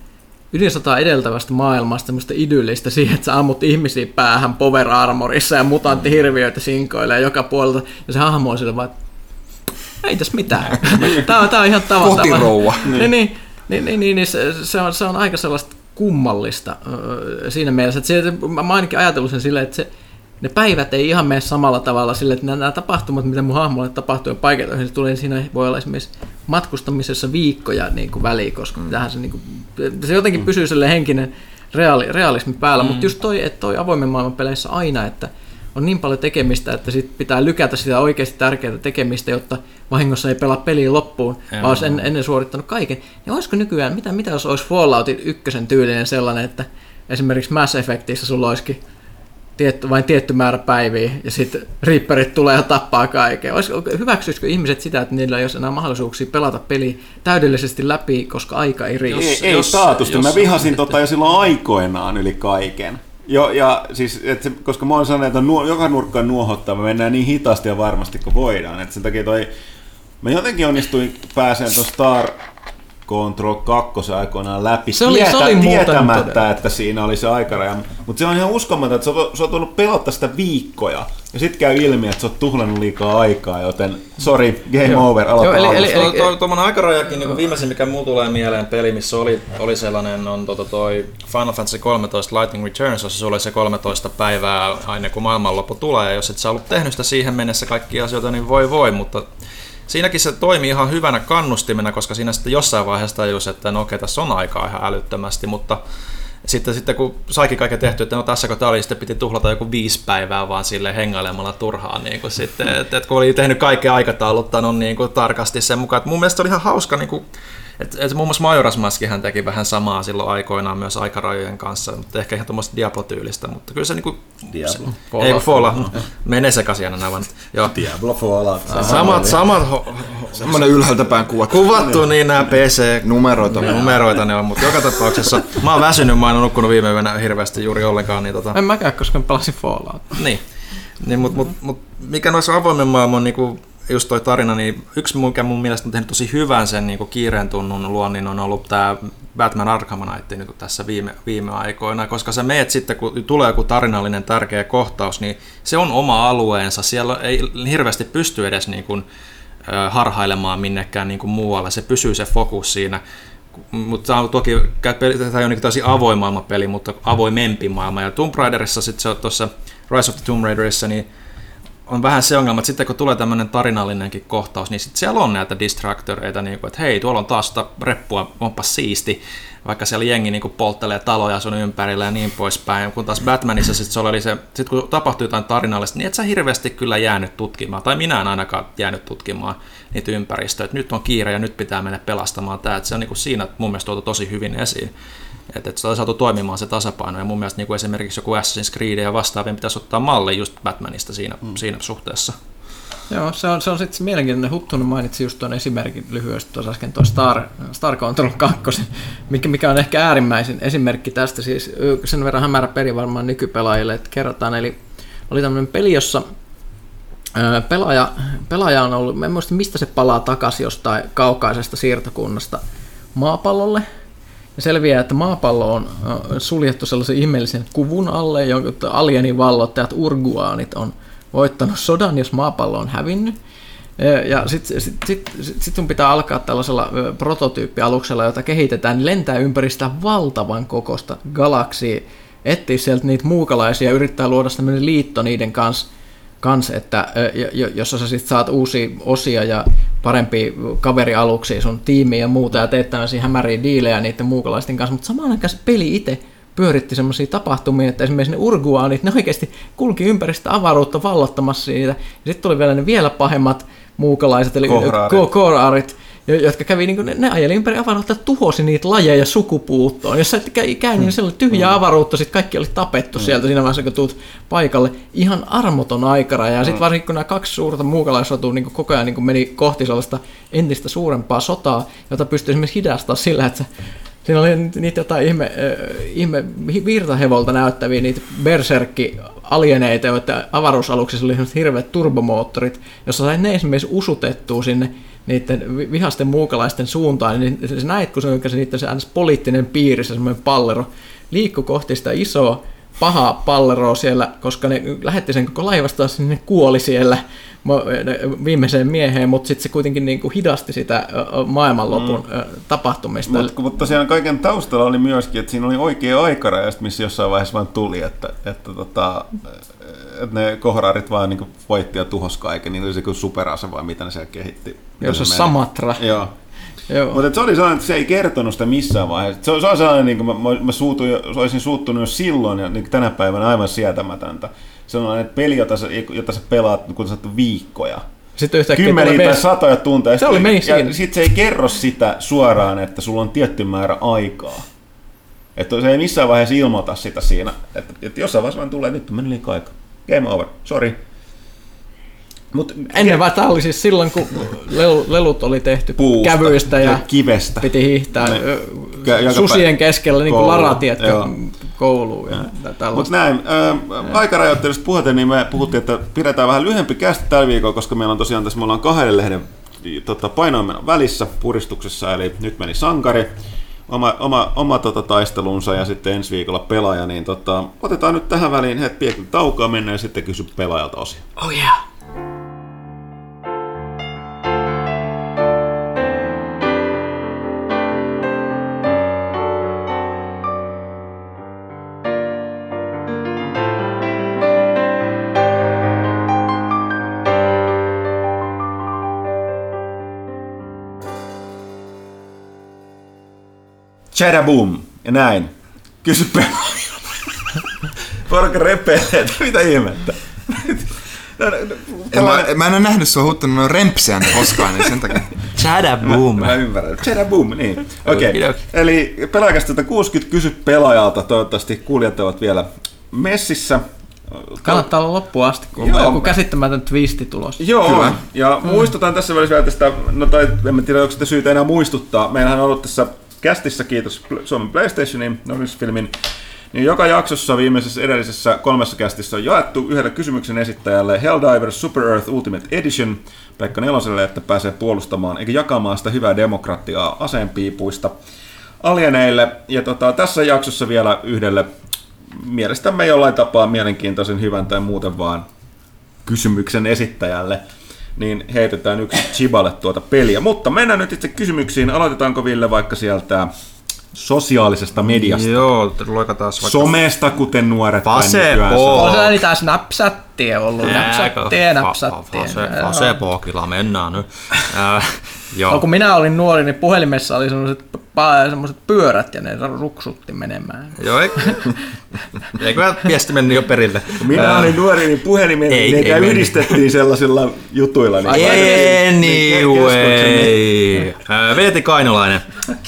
ydinsotaa edeltävästä maailmasta semmoista idyllistä siihen, että sä ammut ihmisiä päähän power armorissa ja mutanttihirviöitä sinkoilee joka puolelta. Ja se hahmo on sille vaan, että ei tässä mitään. [LAUGHS] Tää on, tää on ihan tavata. Kotirouva. Niin, niin, niin, niin, niin, niin se, se, on, se on aika sellaista kummallista öö, siinä mielessä, että se, mä ainakin ajatellut sen silleen, että se, ne päivät ei ihan mene samalla tavalla sille, että nämä, tapahtumat, mitä mun hahmolle tapahtuu ja paikat, se tulee, siinä voi olla esimerkiksi matkustamisessa viikkoja niin kuin väliin, koska mm. se, niin kuin, se jotenkin pysyy sille henkinen reaali, realismi päällä, mm. mutta just toi, että toi avoimen maailman peleissä aina, että on niin paljon tekemistä, että sit pitää lykätä sitä oikeasti tärkeää tekemistä, jotta vahingossa ei pelaa peliä loppuun, Joo. vaan olisi en, ennen suorittanut kaiken. Niin olisiko nykyään, mitä, mitä jos olisi Falloutin ykkösen tyylinen sellainen, että esimerkiksi Mass Effectissä sulla olisikin tietty, vain tietty määrä päiviä ja sitten Reaperit tulee ja tappaa kaiken. Olis, hyväksyisikö ihmiset sitä, että niillä ei ole enää mahdollisuuksia pelata peli täydellisesti läpi, koska aika ei riitä? Ei, ei jos- taatusti. jos- Mä vihasin tota jo silloin aikoinaan yli kaiken. Jo, ja siis, et se, koska mä oon sanonut, että nuo, joka nurkkaan nuohottaa, me mennään niin hitaasti ja varmasti kuin voidaan. Et sen takia toi, mä jotenkin onnistuin pääsemään tuossa Star Control 2 aikoinaan läpi Se oli- se oli muuten tietämättä, todella. että siinä oli se aikaraja. Mutta se on ihan uskomaton, että sä oot, sä oot voinut pelata sitä viikkoja. Ja sit käy ilmi, että sä oot tuhlannut liikaa aikaa, joten sorry, game Joo. over, aloita Joo, eli- eli- Tuo, tuo, tuommoinen aikarajakin, niin viimeisin mikä muu tulee mieleen peli, missä oli, oli sellainen, on tota toi Final Fantasy 13 Lightning Returns, jossa sulla oli se 13 päivää aina kun maailmanloppu tulee, ja jos et sä ollut tehnyt sitä siihen mennessä kaikkia asioita, niin voi voi, mutta siinäkin se toimi ihan hyvänä kannustimena, koska siinä sitten jossain vaiheessa tajus, että no okei, tässä on aikaa ihan älyttömästi, mutta sitten, sitten kun saikin kaiken tehty, että no tässä kun tämä oli, sitten piti tuhlata joku viisi päivää vaan sille hengailemalla turhaan. Niin kuin sitten, että, että kun oli tehnyt kaiken aikatauluttanut niin kuin tarkasti sen mukaan. Että mun mielestä oli ihan hauska niin kuin, et, et muun muassa Majoras Maskihän teki vähän samaa silloin aikoinaan myös aikarajojen kanssa, mutta ehkä ihan tuommoista Diablo-tyylistä, mutta kyllä se niinku... Diablo. Se, ei kun Fallout, menee sekaisin aina nämä. Joo. Diablo Fallout. Samat, samat ho- Semmoinen ylhäältä päin kuva. kuvattu niin nämä PC Numeroita. numeroita ne on, mutta joka tapauksessa mä oon väsynyt, mä en ole nukkunut viime yönä hirveästi juuri ollenkaan, niin tota, En mäkään, koska mä pelasin Fallout. niin. niin mutta mut, mut, mikä noissa avoimen maailman niinku, just toi tarina, niin yksi mikä mun mielestä on tehnyt tosi hyvän sen niinku kiireen tunnun luonnin on ollut tämä Batman Arkham Knight niin tässä viime, viime aikoina, koska sä meet sitten, kun tulee joku tarinallinen tärkeä kohtaus, niin se on oma alueensa, siellä ei hirveästi pysty edes niin kuin, harhailemaan minnekään niin kuin muualle, se pysyy se fokus siinä, mutta tämä on toki, tämä ole niin täysin avoin maailmapeli, mutta avoimempi maailma, ja Tomb Raiderissa sitten se on tuossa Rise of the Tomb Raiderissa, niin on vähän se ongelma, että sitten kun tulee tämmöinen tarinallinenkin kohtaus, niin sitten siellä on näitä distraktoreita, niin kuin, että hei, tuolla on taas sitä reppua, onpa siisti, vaikka siellä jengi niin kuin polttelee taloja sun ympärillä ja niin poispäin. Kun taas Batmanissa sit se oli se, sit kun tapahtui jotain tarinallista, niin et sä hirveästi kyllä jäänyt tutkimaan, tai minä en ainakaan jäänyt tutkimaan niitä ympäristöjä, että nyt on kiire ja nyt pitää mennä pelastamaan tämä, että se on niin kuin siinä mun mielestä tuotu tosi hyvin esiin. Että, että se on saatu toimimaan se tasapaino, ja mun mielestä niin kuin esimerkiksi joku Assassin's Creed ja vastaavien pitäisi ottaa malli just Batmanista siinä, mm. siinä suhteessa. Joo, se on, se on sitten mielenkiintoinen. Huttunen mainitsi just tuon esimerkin lyhyesti tuossa äsken tuon Star, Star Control 2, mikä, mikä on ehkä äärimmäisin esimerkki tästä. Siis sen verran hämärä peri varmaan nykypelaajille, että kerrotaan. Eli oli tämmöinen peli, jossa pelaaja, pelaaja on ollut, en muista mistä se palaa takaisin jostain kaukaisesta siirtokunnasta maapallolle. Selviää, että maapallo on suljettu sellaisen ihmeellisen kuvun alle, jonka alienin vallottajat Urguaanit on voittanut sodan, jos maapallo on hävinnyt. Ja sitten sit, sit, sit, sit sun pitää alkaa tällaisella prototyyppialuksella, jota kehitetään, niin lentää ympäri sitä valtavan kokosta galaksia, etsiä sieltä niitä muukalaisia ja yrittää luoda tämmöinen liitto niiden kanssa, kans, että ö, jo- jossa sä sit saat uusia osia ja parempia kaverialuksia sun tiimiin ja muuta ja teet tämmöisiä hämäriä diilejä niiden muukalaisten kanssa, mutta samaan aikaan se peli itse pyöritti semmoisia tapahtumia, että esimerkiksi ne urguaanit, ne oikeasti kulki ympäri sitä avaruutta vallottamassa siitä. Ja sitten tuli vielä ne vielä pahemmat muukalaiset, eli Kohraarit. Jotka kävi, niin ne, ne ajeli ympäri avaruutta, tuhosi niitä lajeja sukupuuttoon. Jos sä et käy, käy niin se oli tyhjä avaruutta, sitten kaikki oli tapettu sieltä siinä vaiheessa, kun tuut paikalle. Ihan armoton aikaraja. Ja sitten varsinkin kun nämä kaksi suurta muukalaisrotua niin koko ajan niin meni kohti sellaista entistä suurempaa sotaa, jota pystyi esimerkiksi hidastaa sillä, että sä Siinä oli niitä jotain ihme, äh, ihme virtahevolta näyttäviä, niitä berserkki alieneita, joita avaruusaluksissa oli hirveät turbomoottorit, jossa sai ne esimerkiksi usutettua sinne niiden vi- vihasten muukalaisten suuntaan, niin sä näit, kun se on se niiden se poliittinen piiri, se semmoinen pallero, liikkui kohti sitä isoa pahaa palleroa siellä, koska ne lähetti sen koko laivasta, niin ne kuoli siellä viimeiseen mieheen, mutta sitten se kuitenkin niin kuin hidasti sitä maailmanlopun mm. tapahtumista. Mutta mut tosiaan kaiken taustalla oli myöskin, että siinä oli oikea aikaraja, missä jossain vaiheessa vaan tuli, että, että, tota, että ne kohraarit vaan niin voitti ja tuhos kaiken, niin oli se kuin superase vai mitä ne siellä kehitti. Se meni. Samatra. Joo. Joo. Mutta se oli sellainen, että se ei kertonut sitä missään vaiheessa. Se on, se on sellainen, niin kuin mä, mä, suutuin, olisin suuttunut jo silloin ja niin tänä päivänä aivan sietämätöntä. Sellainen että peli, jota sä, jota sä pelaat kun sä viikkoja. Sitten yhtäkkiä Kymmeniä tai mies- satoja tunteja. Se oli meni ja siinä. sit se ei kerro sitä suoraan, että sulla on tietty määrä aikaa. Että se ei missään vaiheessa ilmoita sitä siinä. Että, että jossain vaiheessa vaan tulee, nyt meni liikaa aikaa. Game over, sorry. Mut Ennen vaan tämä oli siis silloin, kun lelu, lelut oli tehty Puusta kävyistä ja ja kivestä. piti hiihtää Ne. susien keskellä, niin kuin Kouluun, Lara, tiedätkö, joo. kouluun Mutta näin, ää, aikarajoittelusta puhuten, niin me puhuttiin, että pidetään vähän lyhempi kästi tällä viikolla, koska meillä on tosiaan tässä, me ollaan kahden lehden tota, painoimenon välissä puristuksessa, eli nyt meni sankari, oma, oma, oma tota, taistelunsa ja sitten ensi viikolla pelaaja, niin tota, otetaan nyt tähän väliin hetki taukoa mennä ja sitten kysy pelaajalta osia. Oh yeah. Chadaboom! Ja näin. kysy. Porukka repelee, että mitä ihmettä. No, no, En mä, mä en ole nähnyt sua huuttanut noin rempseä koskaan, niin sen takia. Chada boom. Mä ymmärrän. Cheddar boom, niin. Okei. Okay. Okidoki. Eli pelaajakasta 60 kysy pelaajalta. Toivottavasti kuulijat ovat vielä messissä. Kannattaa olla loppuun asti, kun Joo. on joku käsittämätön twisti tulossa. Joo, Kyllä. ja muistutan tässä välissä vielä tästä, no tai en mä tiedä, onko sitä syytä enää muistuttaa. Meillähän on ollut tässä kästissä, kiitos Suomen PlayStationin, Norris-filmin, niin joka jaksossa viimeisessä edellisessä kolmessa kästissä on jaettu yhdelle kysymyksen esittäjälle Helldivers Super Earth Ultimate Edition Pekka Neloselle, että pääsee puolustamaan eikä jakamaan sitä hyvää demokratiaa aseenpiipuista alieneille. Ja tota, tässä jaksossa vielä yhdelle mielestämme jollain tapaa mielenkiintoisen hyvän tai muuten vaan kysymyksen esittäjälle, niin heitetään yksi Chiballe tuota peliä. Mutta mennään nyt itse kysymyksiin. Aloitetaanko Ville vaikka sieltä sosiaalisesta mediasta? Joo, loikataan vaikka... Somesta, kuten nuoret päin Fase nykyään po. sanoo. On se niitä snapchattia ollut, snapchattia, napsattia. Fasepookilla mennään nyt. Joo. No, kun minä olin nuori, niin puhelimessa oli semmoiset, pa- semmoiset pyörät ja ne ruksutti menemään. Joo, eikö, [LAUGHS] eikö viesti mennyt jo perille? Kun Minä Äh, olin nuori, niin puhelimen Ei, ei, niitä ei mennyt. yhdistettiin sellaisilla jutuilla. Niin Anyway. Veeti Kainulainen. [LAUGHS]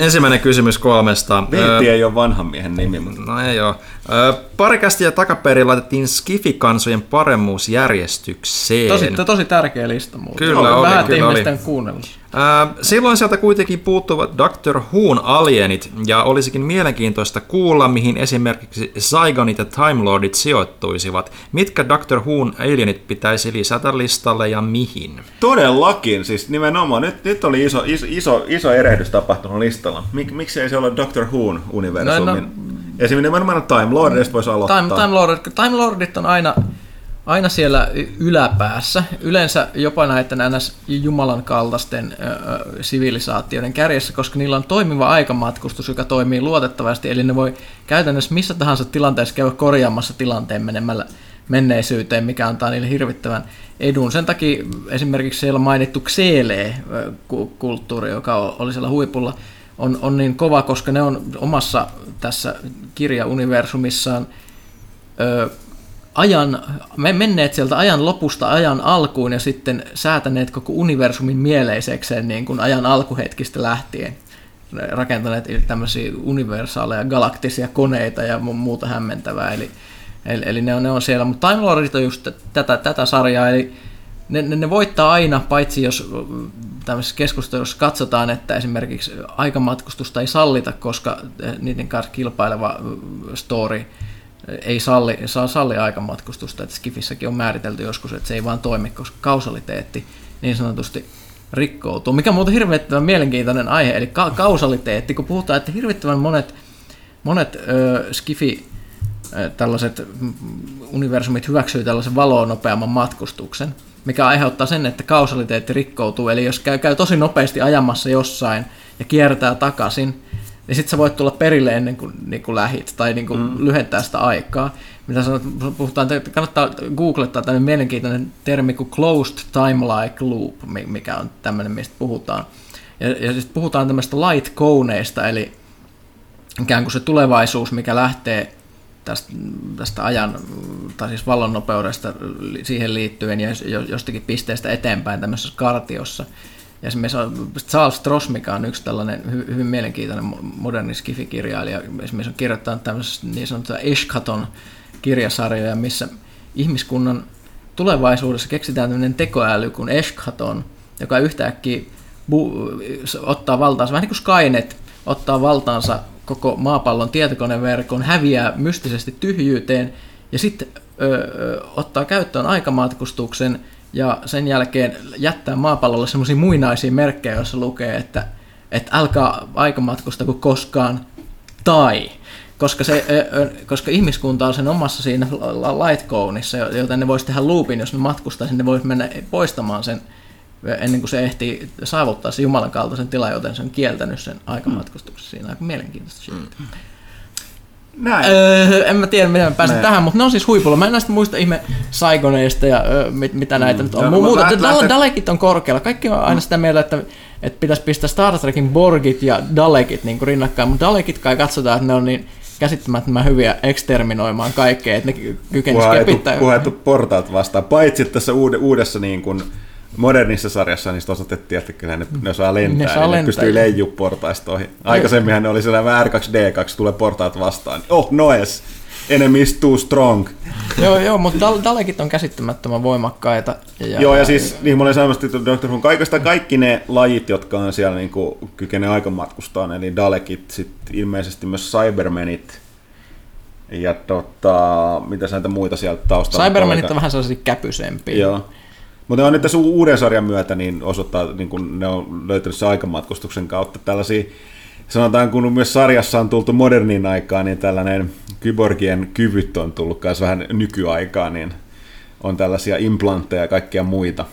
Ensimmäinen kysymys kolmesta. Veetti Äh, ei ole vanhan miehen nimi, mutta No ei oo. Pari kästiä takaperin laitettiin Skifi-kansojen paremmuusjärjestykseen. Tosi, tosi tärkeä lista muuten. Kyllä oli, Vähän kyllä ihmisten oli. kuunnellut. Ää, silloin sieltä kuitenkin puuttuvat Dr. Who'n alienit, ja olisikin mielenkiintoista kuulla, mihin esimerkiksi Zygonit ja Time Lordit sijoittuisivat. Mitkä Dr. Who'n alienit pitäisi lisätä listalle ja mihin? Todellakin, siis nimenomaan. Nyt, nyt oli iso, iso, iso, iso erehdys tapahtunut listalla. Mik, miksi ei se ole Doctor Who'n universumin? No. no. Esimerkiksi nimenomaan Time Lordista voisi aloittaa. Time, Time, Lord, Time Lordit on aina, aina siellä yläpäässä. Yleensä jopa näiden ns. Jumalan kaltaisten ö, sivilisaatioiden kärjessä, koska niillä on toimiva aikamatkustus, joka toimii luotettavasti. Eli ne voi käytännössä missä tahansa tilanteessa käydä korjaamassa tilanteen menemällä menneisyyteen, mikä antaa niille hirvittävän edun. Sen takia esimerkiksi siellä mainittu Xele-kulttuuri, joka oli siellä huipulla, on, on niin kova, koska ne on omassa tässä kirjauniversumissaan ö, ajan, me menneet sieltä ajan lopusta ajan alkuun ja sitten säätäneet koko universumin mieleisekseen niin kuin ajan alkuhetkistä lähtien. Rakentaneet tämmöisiä universaaleja galaktisia koneita ja mu- muuta hämmentävää. Eli, eli, eli ne, on, ne on siellä, mutta Time Lordit on just tätä, tätä sarjaa, eli ne, ne, ne voittaa aina, paitsi jos mm, tämmöisessä keskustelussa katsotaan, että esimerkiksi aikamatkustusta ei sallita, koska eh, niiden kanssa kilpaileva mm, story ei salli, saa salli aikamatkustusta, että Skifissäkin on määritelty joskus, että se ei vaan toimi, koska kausaliteetti niin sanotusti rikkoutuu. Mikä on muuten hirvittävän mielenkiintoinen aihe, eli ka- kausaliteetti, kun puhutaan, että hirvittävän monet, monet ö, Skifi tällaiset mm, universumit hyväksyy tällaisen valoon nopeamman matkustuksen, mikä aiheuttaa sen, että kausaliteetti rikkoutuu. Eli jos käy, käy tosi nopeasti ajamassa jossain ja kiertää takaisin, niin sitten sä voit tulla perille ennen kuin, niin kuin lähit tai niin kuin mm. lyhentää sitä aikaa. Mitä sanot, puhutaan, että kannattaa googlettaa tämmöinen mielenkiintoinen termi kuin closed time-like loop, mi- mikä on tämmöinen, mistä puhutaan. Ja, ja sitten puhutaan tämmöistä light-kouneista, eli ikään kuin se tulevaisuus, mikä lähtee tästä, tästä ajan, tai siis vallonnopeudesta siihen liittyen ja jo- jostakin pisteestä eteenpäin tämmöisessä kartiossa. Ja esimerkiksi Charles Stross, mikä on yksi tällainen hy- hyvin mielenkiintoinen mo- moderni skifikirjailija, esimerkiksi on kirjoittanut tämmöisessä niin sanottuja Eshkaton kirjasarjoja, missä ihmiskunnan tulevaisuudessa keksitään tämmöinen tekoäly kuin Eshkaton, joka yhtäkkiä bu- ottaa valtaansa, vähän niin kuin Skynet, ottaa valtaansa koko maapallon tietokoneverkon, häviää mystisesti tyhjyyteen ja sitten ottaa käyttöön aikamatkustuksen ja sen jälkeen jättää maapallolle semmoisia muinaisia merkkejä, joissa lukee, että, että älkää aikamatkustako koskaan tai. Koska, se, koska ihmiskunta on sen omassa siinä lightconeissa, joten ne voisi tehdä loopin, jos ne matkustaisi, ne voisi mennä poistamaan sen ennen kuin se ehtii saavuttaa se Jumalan kaltaisen tilan, joten se on kieltänyt sen aikamatkustuksen. Siinä on aika mielenkiintoista shit. Näin. Öö, en mä tiedä, miten mä pääsen Näin. tähän, mutta ne on siis huipulla. Mä en näistä muista ihme Saigoneista ja öö, mit, mitä näitä nyt on. No, Mu- muuta, läht- Dal- lähte- Dalekit on korkealla. Kaikki on aina sitä mieltä, että, että pitäisi pistää Star Trekin Borgit ja Dalekit niin kuin rinnakkain, mutta Dalekit kai katsotaan, että ne on niin käsittämättömän hyviä eksterminoimaan kaikkea, että ne ky- kykenisivät kepittämään. puhettu portaat vastaan. Paitsi tässä uude, uudessa niin kuin modernissa sarjassa niin osoitettiin, että kyllä ne, ne osaa lentää, Ne ne, saa niin ne lentää. pystyy leijuu portaista ohi. Aikaisemminhan ne oli sellainen R2D2, tulee portaat vastaan. Oh, noes! Enemies too strong. Joo, joo, mutta Dal- Dalekit on käsittämättömän voimakkaita. Ja, Joo, ja siis niin mä olen sanomassa, että Doctor Who, kaikista kaikki ne lajit, jotka on siellä niin kuin, kykenee aikamatkustaan, eli Dalekit, sit ilmeisesti myös Cybermenit, ja tota, mitä näitä muita sieltä taustalla Cybermenit on vähän sellaisia käpysempiä. Joo. Mutta on nyt tässä uuden sarjan myötä, niin osoittaa, niin kun ne on löytänyt se aikamatkustuksen kautta tällaisia, sanotaan kun myös sarjassa on tultu moderniin aikaan, niin tällainen kyborgien kyvyt on tullut myös vähän nykyaikaan, niin on tällaisia implantteja ja kaikkia muita,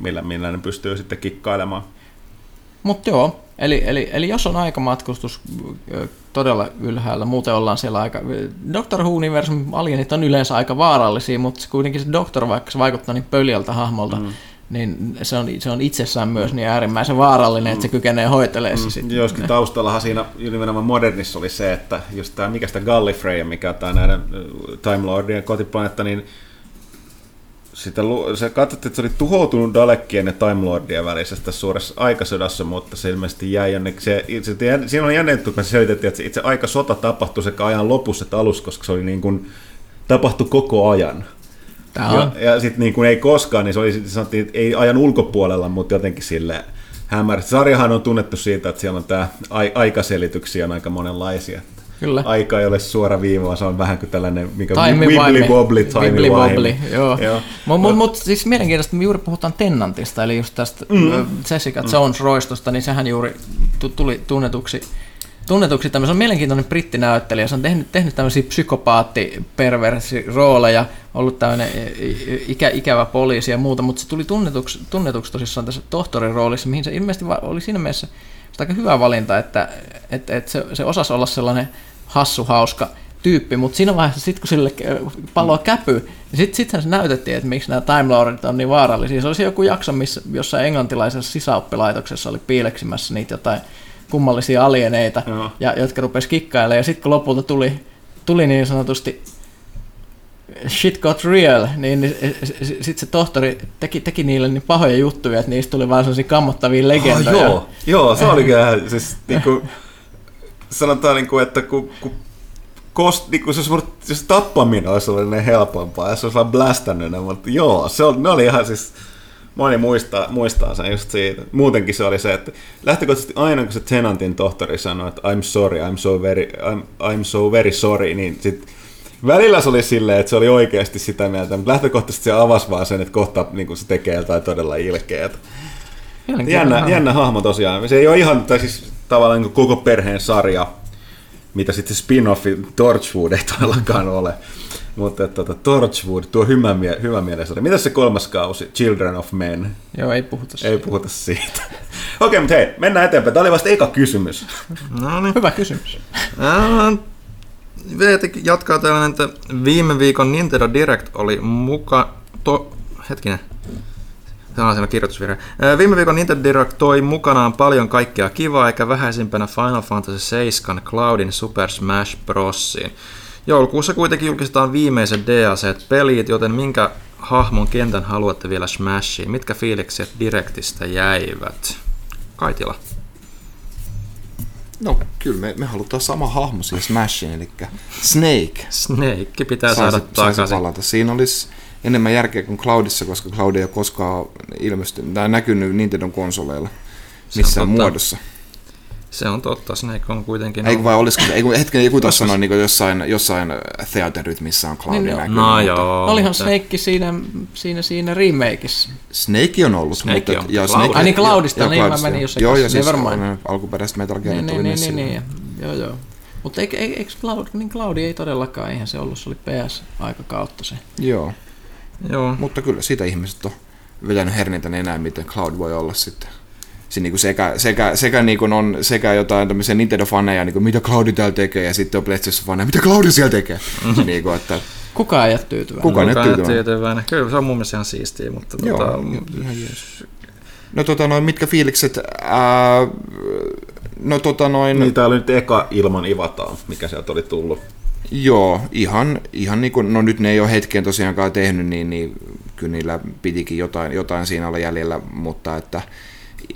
millä, millä ne pystyy sitten kikkailemaan. Mutta joo, eli, eli, eli jos on aikamatkustus todella ylhäällä, muuten ollaan siellä aika... Doctor Who-universumin alienit on yleensä aika vaarallisia, mutta se kuitenkin se Doctor, vaikka se vaikuttaa niin pöljältä hahmolta, mm. niin se on, se on itsessään myös niin äärimmäisen vaarallinen, että se kykenee hoitelemaan mm. sitten. Joskin taustallahan siinä nimenomaan modernissa oli se, että just tämä, mikä sitä Gallifrey, mikä on tämä näiden Time Lordien kotiplaneetta, niin sitä, se katsottiin, että se oli tuhoutunut Dalekkien ja Time Lordien välisestä suuressa aikasodassa, mutta se ilmeisesti jäi jonnekin. Se, se, siinä on jännä juttu, kun se selitettiin, että se itse aikasota tapahtui sekä ajan lopussa että alussa, koska se oli niin kuin, tapahtui koko ajan. Tää on. Ja, ja sitten niin kuin ei koskaan, niin se oli, sanottiin, että ei ajan ulkopuolella, mutta jotenkin sille hämärä. Sarjahan on tunnettu siitä, että siellä on tämä ai- aikaselityksiä on aika monenlaisia. Kyllä. Aika ei ole suora viiva, vaan se on vähän kuin tällainen, mikä wibbly wobbly, timey wobbly, joo. joo. Mutta mut, mut, siis mielenkiintoista, me juuri puhutaan Tennantista, eli just tästä mm. Jessica Jones roistosta, niin sehän juuri tu- tuli tunnetuksi tunnetuksi tämmöisen, se on mielenkiintoinen brittinäyttelijä, se on tehnyt, tehnyt tämmöisiä psykopaatti-perversirooleja, ollut tämmöinen ikä, ikävä poliisi ja muuta, mutta se tuli tunnetuksi, tunnetuksi tosissaan tässä tohtorin roolissa, mihin se ilmeisesti oli siinä mielessä aika hyvä valinta, että, että, että se, se osasi olla sellainen hassu, hauska tyyppi, mutta siinä vaiheessa sitten kun sille palloa käpy, niin sitten sit se näytettiin, että miksi nämä Time Lordit on niin vaarallisia. Se olisi joku jakso, missä jossain englantilaisessa sisäoppilaitoksessa oli piileksimässä niitä jotain kummallisia alieneita, Joo. ja, jotka rupesi kikkailemaan, ja sitten kun lopulta tuli, tuli niin sanotusti shit got real, niin, niin sitten se tohtori teki, teki niille niin pahoja juttuja, että niistä tuli vaan sellaisia kammottavia legendoja. Oh, joo, joo, se oli kyllä siis niinku, sanotaan niinku, että kun, kun kost, niinku, se, olisi, se tappaminen olisi ollut niin helpompaa, ja se olisi vaan blästännyt ne, mutta joo, se oli, ne oli ihan siis, moni muistaa, muistaa sen just siitä. Muutenkin se oli se, että lähtökohtaisesti aina kun se Tenantin tohtori sanoi, että I'm sorry, I'm so very, I'm, I'm so very sorry, niin sit välillä se oli silleen, että se oli oikeasti sitä mieltä, mutta lähtökohtaisesti se avasi vaan sen, että kohta niin se tekee jotain todella ilkeää. Jännä, jännä hahmo tosiaan. Se ei ole ihan, tai siis tavallaan niin koko perheen sarja, mitä sitten se spin-offi Torchwood ei todellakaan ole. Mutta tuota, Torchwood, tuo hyvä, mie- hyvä mielessä. Mitäs se kolmas kausi, Children of Men? Joo, ei puhuta siitä. Ei puhuta siitä. [LAUGHS] Okei, okay, mutta hei, mennään eteenpäin. Tämä oli vasta eka kysymys. No niin. Hyvä kysymys. VT jatkaa tällainen, että viime viikon Nintendo Direct oli muka... To, hetkinen. Siellä kirjoitusvirhe. Viime viikon Nintendo Direct toi mukanaan paljon kaikkea kivaa, eikä vähäisimpänä Final Fantasy 7 Cloudin Super Smash Brosiin. Joulukuussa kuitenkin julkistetaan viimeiset DLC-pelit, joten minkä hahmon kentän haluatte vielä Smashiin? Mitkä fiilikset Directistä jäivät? Kaitila. No kyllä, me, me halutaan sama hahmo siihen Smashiin, eli Snake. Snake pitää Saisi- saada takaisin. palata. Siinä olisi enemmän järkeä kuin Cloudissa, koska Cloud ei ole koskaan ilmestynyt tai näkynyt Nintendon konsoleilla missään muodossa. Se on totta, Snake on kuitenkin... Ei vai olisiko, ei kun [LAUGHS] hetken joku tuossa sanoi niin jossain, jossain Theater-rytmissä on Cloudin Niin, näkynyt. No mutta joo. Olihan mutta- Snake siinä, siinä, siinä remakeissa. Snake on ollut, Snake mutta... on, ja Cloud. Ai niin, Cloudista, niin mä menin joo. jo Joo, ja siis alkuperäiset Metal Gear Niin, tuli niin, myös niin, niin, niin. Joo, joo. Mutta eikö, eikö eikö Cloud, niin Cloud ei todellakaan, eihän se ollut, se oli PS-aikakautta se. Joo, Joo. mutta kyllä siitä ihmiset on vetänyt herneitä enää, miten Cloud voi olla sitten. Siinä niin sekä, sekä, sekä niin kuin on sekä jotain tämmöisiä Nintendo-faneja, niin kuin, mitä Cloudi täällä tekee, ja sitten on PlayStation-faneja, mitä Cloudi siellä tekee. Mhm. niin kuin, että, Kukaan ei ole tyytyväinen. Kukaan ei tyytyväinen? tyytyväinen. Kyllä se on mun mielestä ihan siistiä, mutta Joo, tota, ihan jees. No tota, noin, mitkä fiilikset ää, No tota noin... Niin tää oli nyt eka ilman Ivataa, mikä sieltä oli tullut. Joo, ihan, ihan niin kuin, no nyt ne ei ole hetken tosiaankaan tehnyt, niin, niin kyllä niillä pitikin jotain, jotain siinä olla jäljellä, mutta että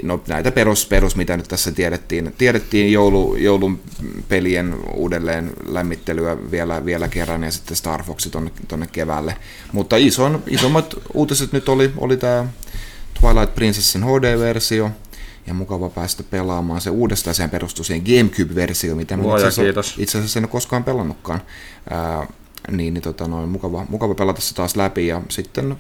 no, näitä perus, perus, mitä nyt tässä tiedettiin, tiedettiin joulu, joulun pelien uudelleen lämmittelyä vielä, vielä kerran ja sitten Star Fox tonne, tonne keväälle. Mutta ison, isommat uutiset nyt oli, oli tämä Twilight Princessin HD-versio, ja mukava päästä pelaamaan se uudestaan. Sehän perustuu siihen Gamecube-versio, mitä mä itse asiassa, itse asiassa en ole koskaan pelannutkaan. Ää, niin, niin tota, noin, mukava, mukava pelata se taas läpi ja sitten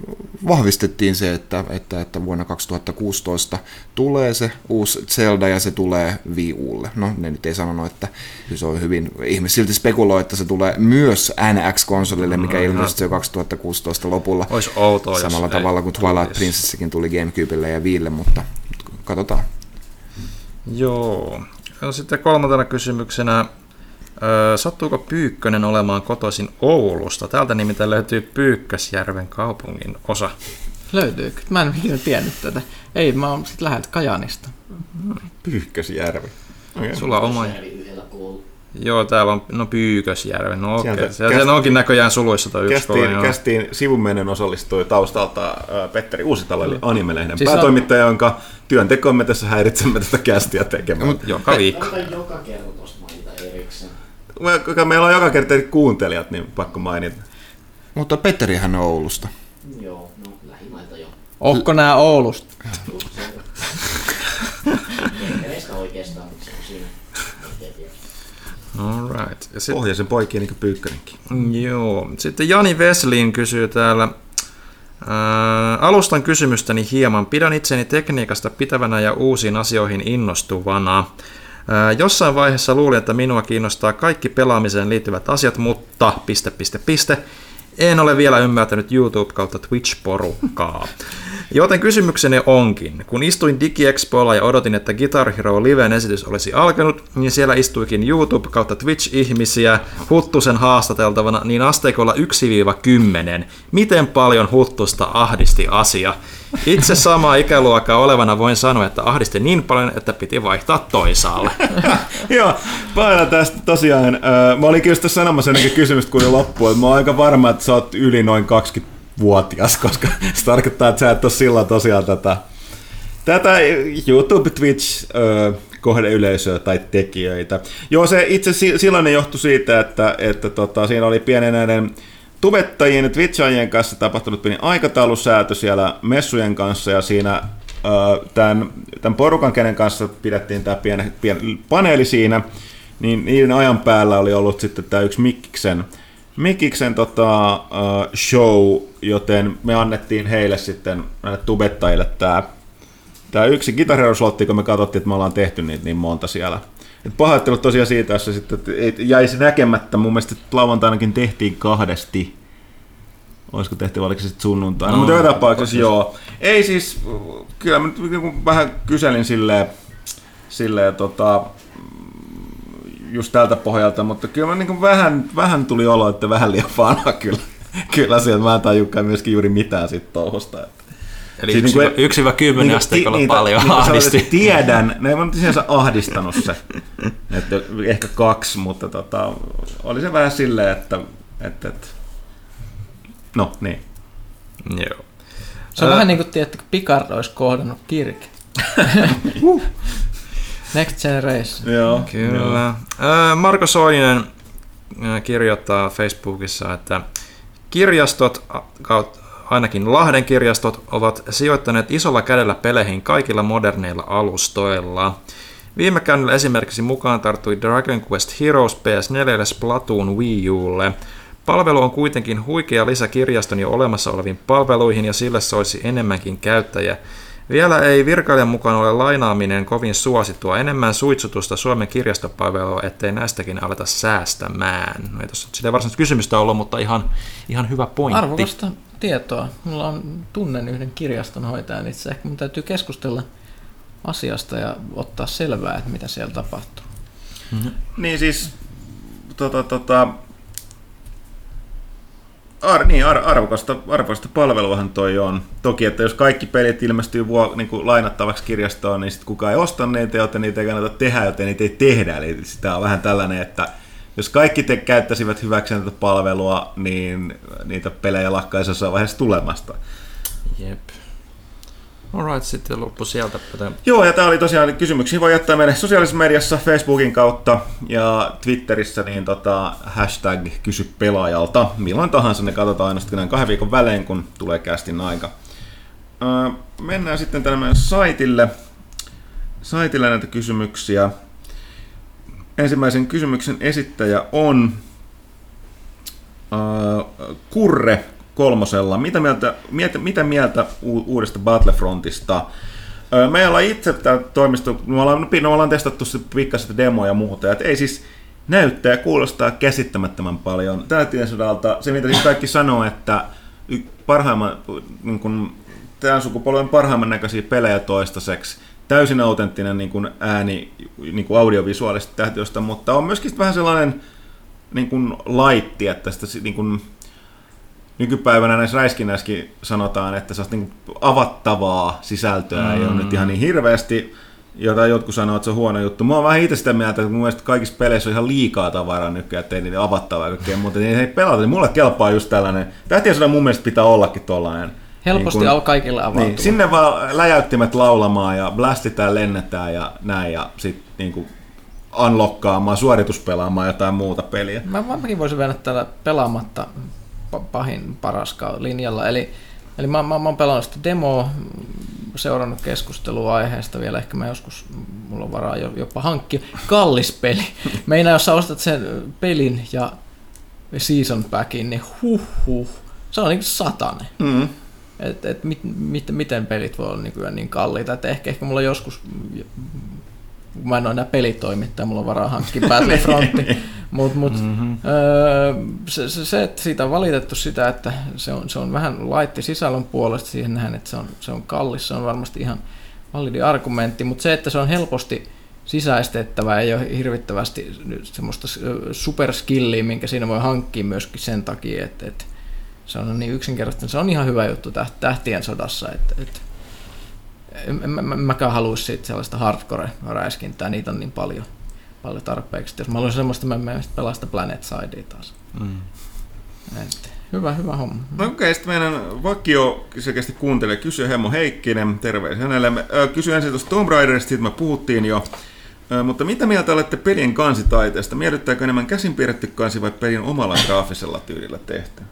vahvistettiin se, että, että, että vuonna 2016 tulee se uusi Zelda ja se tulee Wii Ulle. No ne nyt ei sanonut, että se on hyvin, ihmiset silti spekuloi, että se tulee myös NX-konsolille, mikä no, ilmestyi jo 2016 lopulla. Olisi outoa, Samalla tavalla kuin Twilight Princessikin tuli Gamecubelle ja Viille, mutta katsotaan. Joo. Ja sitten kolmantena kysymyksenä, sattuuko Pyykkönen olemaan kotoisin Oulusta? Täältä nimittäin löytyy Pyykkäsjärven kaupungin osa. Löytyykö? Mä en ikinä tiennyt tätä. Ei, mä oon sit läheltä Kajanista. Pyykkäsjärvi. Okay. Sulla on oma... Joo, täällä on no Pyykösjärven. No okei. Okay. Se, käst... onkin näköjään suluissa toi yksi kästiin, kästiin sivumennen osallistui taustalta äh, Petteri Uusitalo, eli Animelehden siis päätoimittaja, on... jonka työntekomme tässä häiritsemme tästä kästiä tekemään. Mut, joka viikko. joka kerta tuosta mainita erikseen. Meillä on joka kerta kuuntelijat, niin pakko mainita. Mutta Petterihän on Oulusta. Joo, no lähimaita jo. Onko nää Oulusta? [LAUGHS] Ehkä oikeastaan, mutta se on siinä. All right. Ja sit... Pohjaisen poikien niin kuin Pyykkönenkin. Joo. Sitten Jani Veslin kysyy täällä, Ää, alustan kysymystäni hieman. Pidän itseni tekniikasta pitävänä ja uusiin asioihin innostuvana. Ää, jossain vaiheessa luulin, että minua kiinnostaa kaikki pelaamiseen liittyvät asiat, mutta piste, piste, piste. En ole vielä ymmärtänyt YouTube kautta Twitch-porukkaa. [LAUGHS] Joten kysymykseni onkin, kun istuin DigiExpoilla ja odotin, että Guitar Hero Liven esitys olisi alkanut, niin siellä istuikin YouTube kautta Twitch-ihmisiä Huttusen haastateltavana niin asteikolla 1-10. Miten paljon Huttusta ahdisti asia? Itse sama ikäluokka olevana voin sanoa, että ahdisti niin paljon, että piti vaihtaa toisaalle. [LAUGHS] Joo, paina tästä tosiaan. Mä olin kyllä sanomassa ennenkin kysymystä kuin loppuun, mä oon aika varma, että sä oot yli noin 20 vuotias, [LAUGHS] koska se tarkoittaa, että sä et ole silloin tosiaan tätä, tätä YouTube, Twitch, kohdeyleisöä tai tekijöitä. Joo, se itse silloin johtui siitä, että, että tota, siinä oli pienen näiden tubettajien ja twitchaajien kanssa tapahtunut pieni aikataulusäätö siellä messujen kanssa ja siinä tämän, tämän porukan, kenen kanssa pidettiin tämä pieni, pieni paneeli siinä, niin niiden ajan päällä oli ollut sitten tämä yksi Mikkiksen Mikiksen tota, uh, show, joten me annettiin heille sitten näille tubettajille tämä tää yksi kitarerouslotti, kun me katsottiin, että me ollaan tehty niitä niin monta siellä. Et pahoittelut tosiaan siitä, jos se sitten jäisi näkemättä. Mun mielestä lauantainakin tehtiin kahdesti. Olisiko tehty, vai oliko se sitten sunnuntaina? No, mutta joka tapauksessa joo. Ei siis, kyllä mä nyt niinku vähän kyselin silleen, silleen tota, just tältä pohjalta, mutta kyllä mä niin vähän, vähän tuli olo, että vähän liian vanha kyllä, [LAUGHS] kyllä sieltä. Mä en tajukaan myöskin juuri mitään siitä touhusta. Että. Eli siis yksi, niin kuin, niin, asteikolla niin, paljon niin, ahdisti. Niin, tiedän, ne on sinänsä ahdistanut se, että ehkä kaksi, mutta tota, oli se vähän silleen, että, että, että no niin. Joo. Se on äh, vähän niin kuin, että Picard olisi kohdannut Kirk. [LAUGHS] Next Generation. Joo. Kyllä. Joo. Marko Soinen kirjoittaa Facebookissa, että kirjastot, ainakin Lahden kirjastot, ovat sijoittaneet isolla kädellä peleihin kaikilla moderneilla alustoilla. Viime käynnillä esimerkiksi mukaan tarttui Dragon Quest Heroes PS4 Splatoon Wii Ulle. Palvelu on kuitenkin huikea lisä kirjaston jo olemassa oleviin palveluihin ja sille soisi enemmänkin käyttäjä. Vielä ei virkailijan mukaan ole lainaaminen kovin suosittua. Enemmän suitsutusta Suomen kirjastopalvelua, ettei näistäkin aleta säästämään. No ei tuossa sitä varsinaista kysymystä ollut, mutta ihan, ihan hyvä pointti. Arvokasta tietoa. Mulla on tunnen yhden kirjastonhoitajan itse. Ehkä mun täytyy keskustella asiasta ja ottaa selvää, että mitä siellä tapahtuu. Mm-hmm. Niin siis, tota, tota, Ar, niin, ar, arvokasta, arvokasta palveluahan toi on. Toki, että jos kaikki pelit ilmestyy vuo, niin kuin lainattavaksi kirjastoon, niin sitten kukaan ei osta niitä, joten niitä ei kannata tehdä, joten niitä ei tehdä. Eli sitä on vähän tällainen, että jos kaikki te käyttäisivät hyväkseen tätä palvelua, niin niitä pelejä lakkaisi jossain vaiheessa tulemasta. Jep. Alright, sitten loppu sieltä. Joo, ja tämä oli tosiaan kysymyksiä voi jättää meille sosiaalisessa mediassa, Facebookin kautta ja Twitterissä, niin tota, hashtag kysy pelaajalta. Milloin tahansa ne katsotaan aina sitten kahden viikon välein, kun tulee kästin aika. Öö, mennään sitten tänne meidän saitille. Saitille näitä kysymyksiä. Ensimmäisen kysymyksen esittäjä on öö, Kurre kolmosella. Mitä mieltä, mitä, mitä mieltä uudesta Battlefrontista? Me ollaan itse toimisto, me ollaan, me ollaan testattu se pikkaset demoja ja muuta, että ei siis näyttää ja kuulostaa käsittämättömän paljon. Täytien sodalta, se mitä siis kaikki sanoo, että parhaimman, niin kuin, tämän sukupolven parhaimman näköisiä pelejä toistaiseksi, täysin autenttinen niin kuin ääni, niin kuin audiovisuaalista tähtiöstä, mutta on myöskin vähän sellainen niin kuin laitti, että sitä si- niin kuin, nykypäivänä näissä räiskinnäissäkin sanotaan, että se niin avattavaa sisältöä mm. ei ole nyt ihan niin hirveästi, jota jotkut sanoo, että se on huono juttu. Mä oon vähän itse sitä mieltä, että mun mielestä kaikissa peleissä on ihan liikaa tavaraa nykyään, ettei niitä avattavaa kaikkea muuta. Niin ei pelata, niin mulle kelpaa just tällainen. Tähtien sodan mun mielestä pitää ollakin tollainen. Helposti niin niin kaikille avautuva. niin, sinne vaan läjäyttimet laulamaan ja blastitään, lennetään ja näin ja sitten niin kuin unlockkaamaan, suorituspelaamaan jotain muuta peliä. Mä, mäkin voisin mennä täällä pelaamatta pahin paraska linjalla. Eli, eli mä, mä, mä oon pelannut sitä demoa, seurannut keskustelua aiheesta vielä, ehkä mä joskus, mulla on varaa jo- jopa hankkia. Kallis peli. Meinaa, jos sä ostat sen pelin ja season packin, niin huh huh. Se on niin satanen. Mm. Et, et mit, mit, miten pelit voi olla nykyään niin kalliita, että ehkä, ehkä mulla joskus, mä en ole enää pelitoimittaja, mulla on varaa hankkia Battlefrontti, [LAUGHS] mutta mut, mm-hmm. öö, se, se, se, että siitä on valitettu sitä, että se on, se on vähän laitti sisällön puolesta siihen nähden, että se on, se on kallis, se on varmasti ihan validi argumentti, mutta se, että se on helposti sisäistettävä, ei ole hirvittävästi semmoista superskilliä, minkä siinä voi hankkia myöskin sen takia, että, että se on niin yksinkertaisesti, se on ihan hyvä juttu täht- tähtien sodassa, että, että en, en, en mäkään haluaisi siitä sellaista hardcore-räiskintää, niitä on niin paljon, paljon tarpeeksi. Jos mä haluaisin semmoista, mä menen pelaa sitä Planet Sidea taas. mm. Et, hyvä, hyvä homma. No okei, okay, sitten meidän vakio selkeästi kuuntelee, kysyy Hemmo Heikkinen, terveisiä hänelle. Kysy ensin tuosta Tomb Raiderista, siitä me puhuttiin jo. Mutta mitä mieltä olette pelin kansitaiteesta? Miellyttääkö enemmän käsin piirretty kansi vai pelin omalla graafisella tyylillä tehty?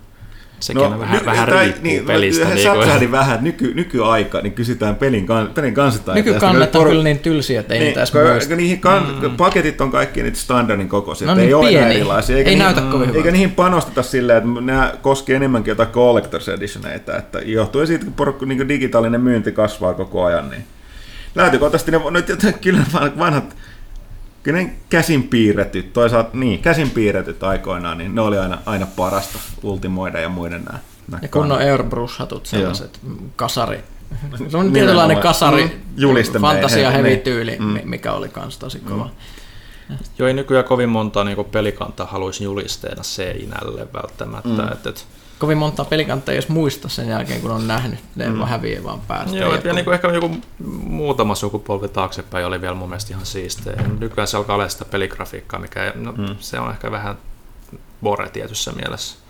Sekin no, vähän, ny- vähän tai- niin, pelistä. Niin, Niin kuin, säpsähdin vähän nyky, nykyaika, niin kysytään pelin, kan, pelin kansitaiteesta. Nykykannat on Por- kyllä niin tylsiä, että ei niin, kun- muista. niihin kan, mm. paketit on kaikki niitä standardin kokoisia, No että ei niin, ole erilaisia. Ei niihin- näytä kovin Eikä hyvältä. niihin panosteta silleen, että nämä koskee enemmänkin jotain collector's editioneita, että johtuen siitä, kun porukka, niin digitaalinen myynti kasvaa koko ajan, niin lähtökohtaisesti ne nyt jotain, kyllä vanhat Kyllä ne käsin piirretyt, toisaalta niin, käsin piirretyt aikoinaan, niin ne oli aina, aina parasta ultimoida ja muiden nämä. nämä Ja kun on kannat. airbrush-hatut sellaiset, kasari. [LAUGHS] Se on tietynlainen kasari, Mm, juliste fantasia heavy niin. tyyli, Mm. mi- mikä oli kans tosi kova. Joo, ei nykyään kovin monta niin pelikantaa haluaisi julisteena seinälle välttämättä. Mm. Et, et, Kovin monta pelikantta ei edes muista sen jälkeen, kun on nähnyt. Ne mm. häviää vaan päästä. Joo, ja niin kuin ehkä joku muutama sukupolvi taaksepäin oli vielä mun mielestä ihan siistejä. Nykyään se alkaa olla sitä peligrafiikkaa, mikä no, mm. se on ehkä vähän bore tietyssä mielessä.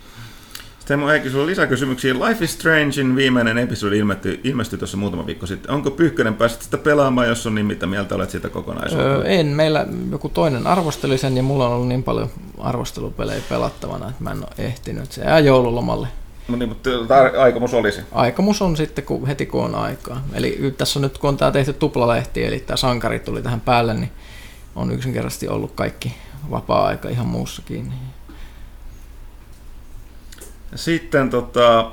Mun Heikki, sulla on lisäkysymyksiä. Life is Strangein viimeinen episodi ilmestyi, ilmestyi tuossa muutama viikko sitten. Onko Pyykkönen päässyt sitä pelaamaan, jos on niin mitä mieltä olet siitä kokonaisuudesta? Öö, en, meillä joku toinen arvosteli sen ja mulla on ollut niin paljon arvostelupelejä pelattavana, että mä en ole ehtinyt. Se jää joululomalle. No niin, mutta tar- aikomus olisi. Aikomus on sitten kun, heti kun on aikaa. Eli tässä on nyt kun on tämä tehty tuplalehti, eli tämä sankari tuli tähän päälle, niin on yksinkertaisesti ollut kaikki vapaa-aika ihan muussakin. Sitten tota,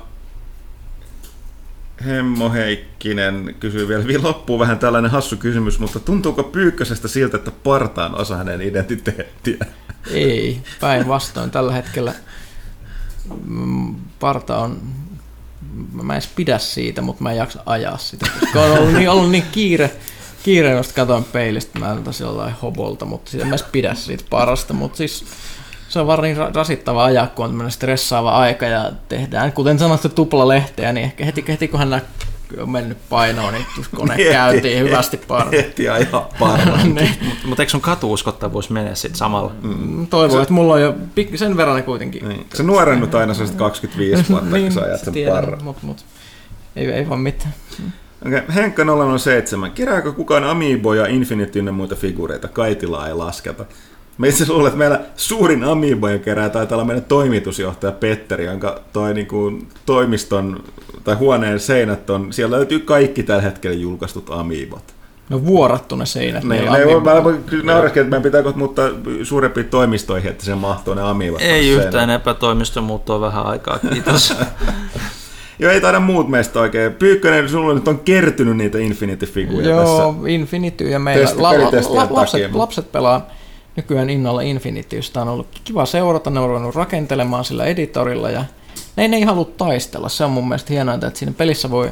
Hemmo Heikkinen kysyy vielä, vielä loppuun vähän tällainen hassu kysymys, mutta tuntuuko Pyykkösestä siltä, että parta on osa hänen identiteettiä? Ei, päinvastoin tällä hetkellä parta on, mä en edes pidä siitä, mutta mä en jaksa ajaa sitä, koska on ollut niin, ollut niin kiire, kiire, josta katoin peilistä, mä en sillä hobolta, mutta siitä, mä en edes pidä siitä parasta, mutta siis se on vaan niin ra- rasittava ajaa, kun on tämmöinen stressaava aika ja tehdään, kuten sanottu, tuplalehteä, niin ehkä heti, heti kun hän on mennyt painoon, niin kone [LAUGHS] Heti. käytiin hyvästi parhaan. Heti ajaa parhaan. [LAUGHS] niin, Mutta eikö sun katuuskottavuus mene sitten samalla? Mm, toivon, että mulla on jo pik- sen verran kuitenkin. Niin. Se nuorennut aina sellaiset 25 vuotta, [LAUGHS] kun sä ajat sen parhaan. Mut, mut, ei, ei vaan mitään. Okay. Henkka 007. Kerääkö kukaan Amiibo ja Infinity ynnä muita figureita? Kaitilaa ei lasketa. Mä itse luulen, että meillä suurin Amiibojen kerää taitaa olla meidän toimitusjohtaja Petteri, jonka toi niinku toimiston tai huoneen seinät on, siellä löytyy kaikki tällä hetkellä julkaistut Amiibot. No vuorattu ne seinät. Niin, ne ne Amiibo- voi, mä naureskin, että meidän pitää kohta muuttaa suurempiin toimistoihin, että se mahtuu ne Amiibot. Ei yhtään seinään. epätoimiston muuttoa vähän aikaa, kiitos. [LAUGHS] Joo, ei taida muut meistä oikein. Pyykkönen, sulla nyt on kertynyt niitä Infinity-figuja Joo, tässä. Infinity ja meillä la, la, lapset, mutta- lapset pelaa nykyään innolla Infinitystä. On ollut kiva seurata, ne on ruvennut rakentelemaan sillä editorilla ja ne, ne ei halua taistella. Se on mun mielestä hienointa, että siinä pelissä voi,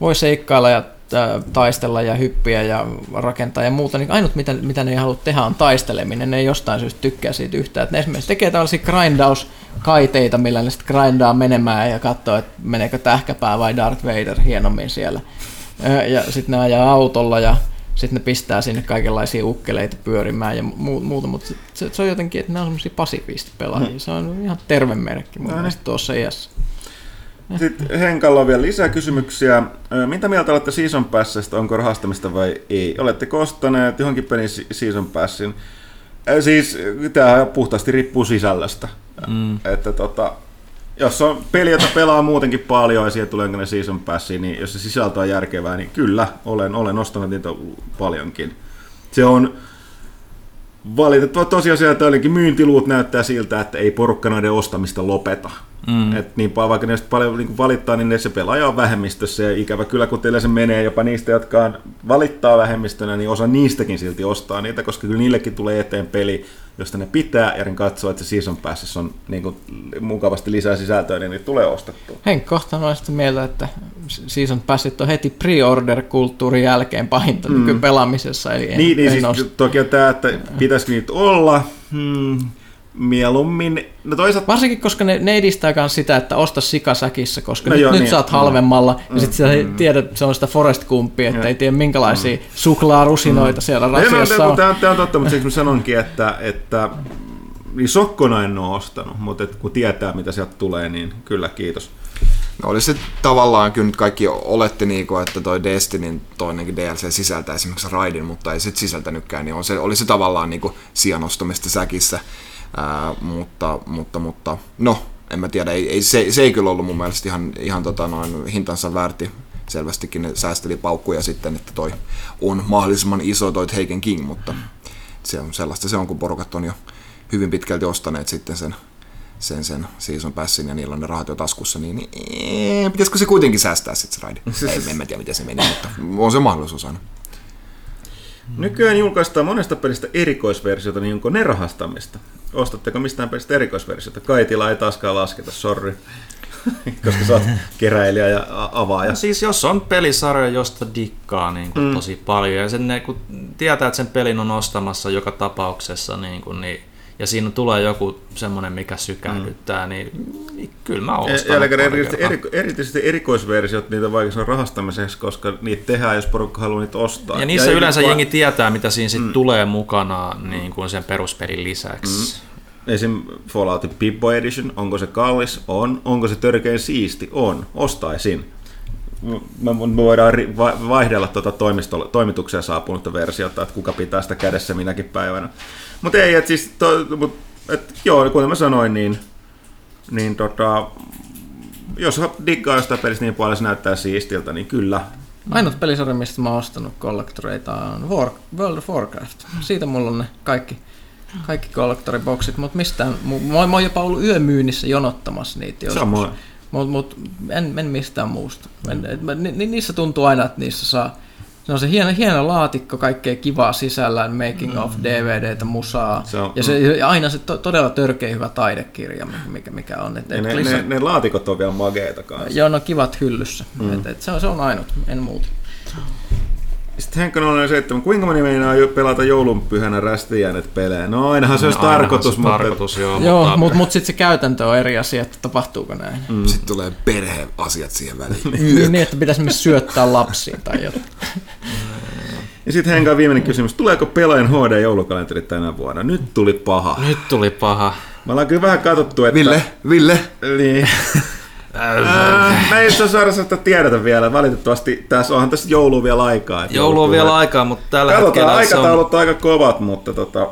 voi seikkailla ja ää, taistella ja hyppiä ja rakentaa ja muuta, niin ainut mitä, mitä ne ei halua tehdä on taisteleminen. Ne ei jostain syystä tykkää siitä yhtään. Että ne esimerkiksi tekee tällaisia grindaus-kaiteita, millä ne sitten grindaa menemään ja katsoo, että meneekö tähkäpää vai Darth Vader hienommin siellä. Ö, Ja sitten ne ajaa autolla ja sitten ne pistää sinne kaikenlaisia ukkeleita pyörimään ja mu- muuta, mutta se, se, on jotenkin, että ne on semmoisia pasifistipelaajia. Se on ihan terve merkki mun No niin. mielestä tuossa iässä. Sitten Henkalla on vielä lisää kysymyksiä. Mitä mieltä olette Season Passista? Onko rahastamista vai ei? Oletteko ostaneet johonkin pelin Season Passin? Siis tämä puhtaasti riippuu sisällöstä. Mm. Että tota, jos on peli, jota pelaa muutenkin paljon ja siihen tulee ne Season Passi, niin jos se sisältö on järkevää, niin kyllä, olen, olen ostanut niitä paljonkin. Se on valitettava tosiasia, että myyntiluut näyttää siltä, että ei porukka noiden ostamista lopeta. Mm. Et niin vaikka ne paljon niin valittaa, niin ne se pelaaja on vähemmistössä ja ikävä kyllä, kun teillä se menee jopa niistä, jotka on, valittaa vähemmistönä, niin osa niistäkin silti ostaa niitä, koska kyllä niillekin tulee eteen peli, josta ne pitää ja ne katsoo, että se season passissa on niin kuin, mukavasti lisää sisältöä, niin niitä tulee ostettua. Henkka kohtaan olen sitä mieltä, että Season Passit on heti pre-order-kulttuurin jälkeen pahinta mm. nykypelaamisessa. Eli en, Niin, niin en siis osta. toki on tämä, että pitäisikö niitä olla, hmm, mieluummin, no toisaalta Varsinkin, koska ne, ne edistää myös sitä, että osta sikasäkissä, koska No no nyt, joo, nyt niin. saat halvemmalla, mm. ja sitten mm. tiedät, että se on sitä forest kumpia, että ei tiedä minkälaisia mm. suklaarusinoita mm. siellä No, no, rasiassa on. Tämä, tämä on totta, mutta siksi mä sanonkin, että, että niin sokkona en ole ostanut, mutta et kun tietää, mitä sieltä tulee, niin kyllä, kiitos. No oli se tavallaan, kyllä nyt kaikki olette niinku, että toi Destinyn toinenkin DLC sisältää esimerkiksi raidin, mutta ei sit sisältänytkään, niin on se, oli se tavallaan niinku sijanostamista säkissä. Ää, mutta, mutta, mutta, no, en mä tiedä, ei, ei, se, se, ei kyllä ollut mun mielestä ihan, ihan tota noin hintansa väärti. Selvästikin ne säästeli paukkuja sitten, että toi on mahdollisimman iso toi Taken King, mutta se on sellaista se on, kun porukat on jo hyvin pitkälti ostaneet sitten sen sen, sen season passin ja niillä on ne rahat jo taskussa, niin, niin ee, pitäisikö se kuitenkin säästää sitten se raidi? [LAUGHS] Ei, en mä tiedä, miten se meni, mutta on se mahdollisuus aina. Nykyään julkaistaan monesta pelistä erikoisversiota, niin onko ne rahastamista? Ostatteko mistään pelistä erikoisversiota? Kaitila ei taaskaan lasketa, sorry. [LAUGHS] Koska sä oot keräilijä ja avaaja. Ja siis jos on pelisarja, josta dikkaa niin kuin mm. tosi paljon, ja sen, kun tietää, että sen pelin on ostamassa joka tapauksessa, niin kuin, niin, ja siinä tulee joku semmoinen, mikä sykähdyttää, mm. niin, niin kyllä mä ostan. Ja pari erityisesti, eri, erityisesti erikoisversiot, niitä on vaikea sanoa rahastamiseksi, koska niitä tehdään, jos porukka haluaa niitä ostaa. Ja niissä ei- yleensä va- jengi tietää, mitä siinä sit mm. tulee mukana niin kuin sen peruspelin lisäksi. Mm. Esim. Fallout Pippo Edition, onko se kallis? On. Onko se törkein siisti? On. Ostaisin. Me voidaan vaihdella tuota toimitukseen saapunutta versiota, että kuka pitää sitä kädessä minäkin päivänä. Mutta ei, että siis, to, mut, et, joo, kuten mä sanoin, niin, niin tota, jos diggaa jostain pelistä niin paljon, se näyttää siistiltä, niin kyllä. Ainut pelisarja, mistä mä oon ostanut kollektoreita on War, World of Warcraft. Siitä mulla on ne kaikki, kaikki kollektoriboksit, mutta mistään, mä, mä oon jopa ollut yömyynnissä jonottamassa niitä joskus. Samoin. Mutta mut, en, en mistään muusta. En, ni- niissä tuntuu aina, että niissä saa, se on se hieno, hieno laatikko, kaikkea kivaa sisällään, making of, DVDtä, musaa. Se on- ja, se, ja aina se to, todella törkeä hyvä taidekirja, mikä, mikä on. Et, et ne, lisä- ne, ne, laatikot on vielä mageita kanssa. Joo, no kivat hyllyssä. Mm. Et, et se, on, se on ainut, en muuta. Sitten Henkka 007, kuinka moni meinaa pelata joulunpyhänä rästijäänet pelejä? No ainahan se olisi Ainahan tarkoitus, se mutta... tarkoitus, joo, Joo, mutta, mutta mut sitten se käytäntö on eri asia, että tapahtuuko näin. Mm. Sitten tulee perheasiat siihen väliin. Niin, niin, että pitäisi myös syöttää lapsiin tai jotain. [LAUGHS] Ja sitten Henkan viimeinen kysymys, tuleeko pelaajan HD-joulukalenteri tänä vuonna? Nyt tuli paha. Nyt tuli paha. Me ollaan kyllä vähän katsottu, että... Ville, Ville, Niin. [LAUGHS] Äh, me ei itse asiassa sitä tiedetä vielä. Valitettavasti tässä onhan tässä joulu vielä aikaa. että Joulu on vielä aikaa, mutta tällä Katsotaan, hetkellä aikataulut on aika kovat, mutta tota,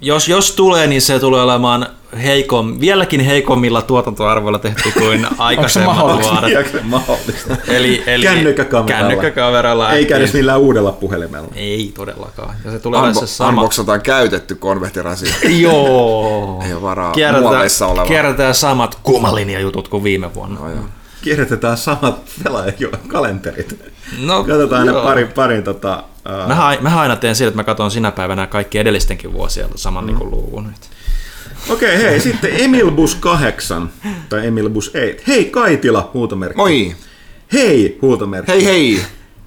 jos, jos tulee, niin se tulee olemaan heikom, vieläkin heikommilla tuotantoarvoilla tehty kuin aikaisemmat vuodet. mahdollista? Eli, eli Kännykkäkameralla. kännykkäkameralla. Eikä edes millään uudella puhelimella. Ei todellakaan. Ja se tulee se Unbo- sama. unboxataan käytetty konvehtirasi. [LAUGHS] Joo. Ei ole varaa Kierrätetään, muoveissa oleva. kierrätetään samat kumalinjajutut kuin viime vuonna. No joo. Kierrätetään samat kalenterit. No, Katsotaan ne joo. parin, parin tota, uh, Mä, aina teen sillä, että mä katson sinä päivänä kaikki edellistenkin vuosien saman mm. niin luvun. Okei, hei, sitten Emilbus 8, tai Emilbus 8. Hei Kaitila, huutomerkki. Moi! Hei, huutomerkki. Hei hei!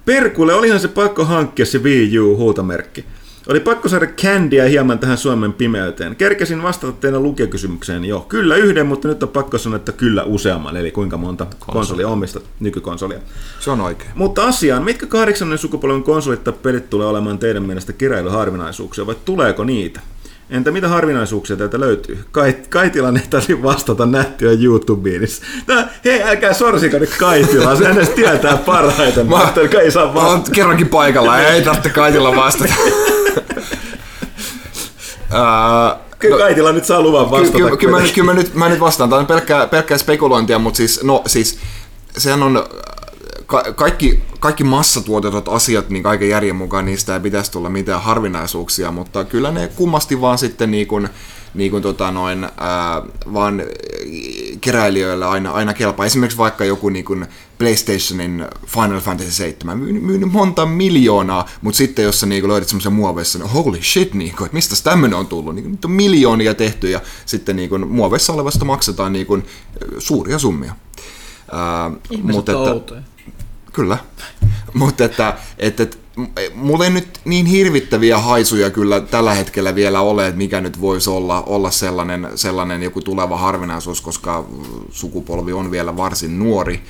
Perkulle, olihan se pakko hankkia se Wii U huutomerkki. Oli pakko saada candyä hieman tähän Suomen pimeyteen. Kerkesin vastata teidän lukijakysymykseen jo. Kyllä yhden, mutta nyt on pakko sanoa, että kyllä useamman. Eli kuinka monta konsolia omistat, nykykonsolia. Se on oikein. Mutta asiaan, mitkä kahdeksannen sukupolven konsolit tai pelit tulee olemaan teidän mielestä keräilyharvinaisuuksia, vai tuleeko niitä? Entä mitä harvinaisuuksia täältä löytyy? Kait, Kaitilan ei tarvitse vastata nättiä YouTubeen. Tää, hei, älkää sorsiko nyt Kaitilaa, se edes tietää parhaiten. Mä että ei saa Mä vastata. oon kerrankin paikalla, ei tarvitse kaikilla vastata. [LAUGHS] Ää, Kyllä Kaitila nyt saa luvan Kyllä, vastata. kyllä, kyllä, mä, kuitenkin. kyllä mä, nyt, mä nyt vastaan. Tämä on pelkkää, pelkkää spekulointia, mutta siis, no siis, sehän on ka, kaikki, kaikki massatuotetut asiat, niin kaiken järjen mukaan niistä ei pitäisi tulla mitään harvinaisuuksia, mutta kyllä ne kummasti vaan sitten niin kuin, niin kuin tota noin, ää, vaan keräilijöille aina, aina kelpaa. Esimerkiksi vaikka joku niin kuin PlayStationin Final Fantasy 7 myynyt, myynyt monta miljoonaa, mutta sitten jos sä niin löydät semmoisen muoveissa, niin holy shit, niin kuin, että mistä tämmöinen on tullut, niin, nyt on miljoonia tehty ja sitten niin kuin, muoveissa olevasta maksetaan niin kuin, suuria summia. Ää, Ihmiset mutta että- outoja. Kyllä. Mutta että, että, että m- mulla ei nyt niin hirvittäviä haisuja kyllä tällä hetkellä vielä ole, että mikä nyt voisi olla, olla sellainen, sellainen joku tuleva harvinaisuus, koska sukupolvi on vielä varsin nuori.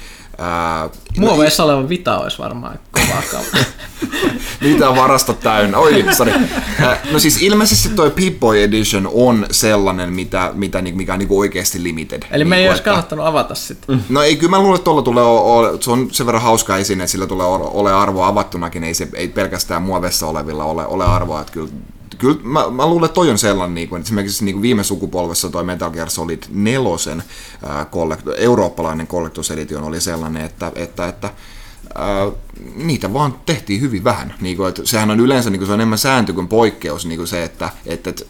Ää, Muoveissa oleva vita olisi varmaan kovaa kautta. [LAUGHS] Mitä varasta täynnä? Oi, sorry. No siis ilmeisesti toi Pip-Boy Edition on sellainen, mitä, mitä, ni- mikä on niinku oikeasti limited. Eli me ei Niinku, olisi että- kannattanut avata sitä. No ei, kyllä mä luulen, että tuolla tulee, o- o- se on sen verran hauska esine, että sillä tulee o- ole arvoa avattunakin, ei, se, ei pelkästään muovessa olevilla ole, ole arvoa, että kyllä Kyllä mä, mä luulen, että toi on sellainen, niin kuin, esimerkiksi niin kuin viime sukupolvessa toi Metal Gear Solid 4, ää, kollekt- eurooppalainen Collector's Edition oli sellainen, että, että, että ää, niitä vaan tehtiin hyvin vähän. Niin kuin, että sehän on yleensä niin kuin, se on enemmän sääntö kuin poikkeus, niin kuin se, että, että, että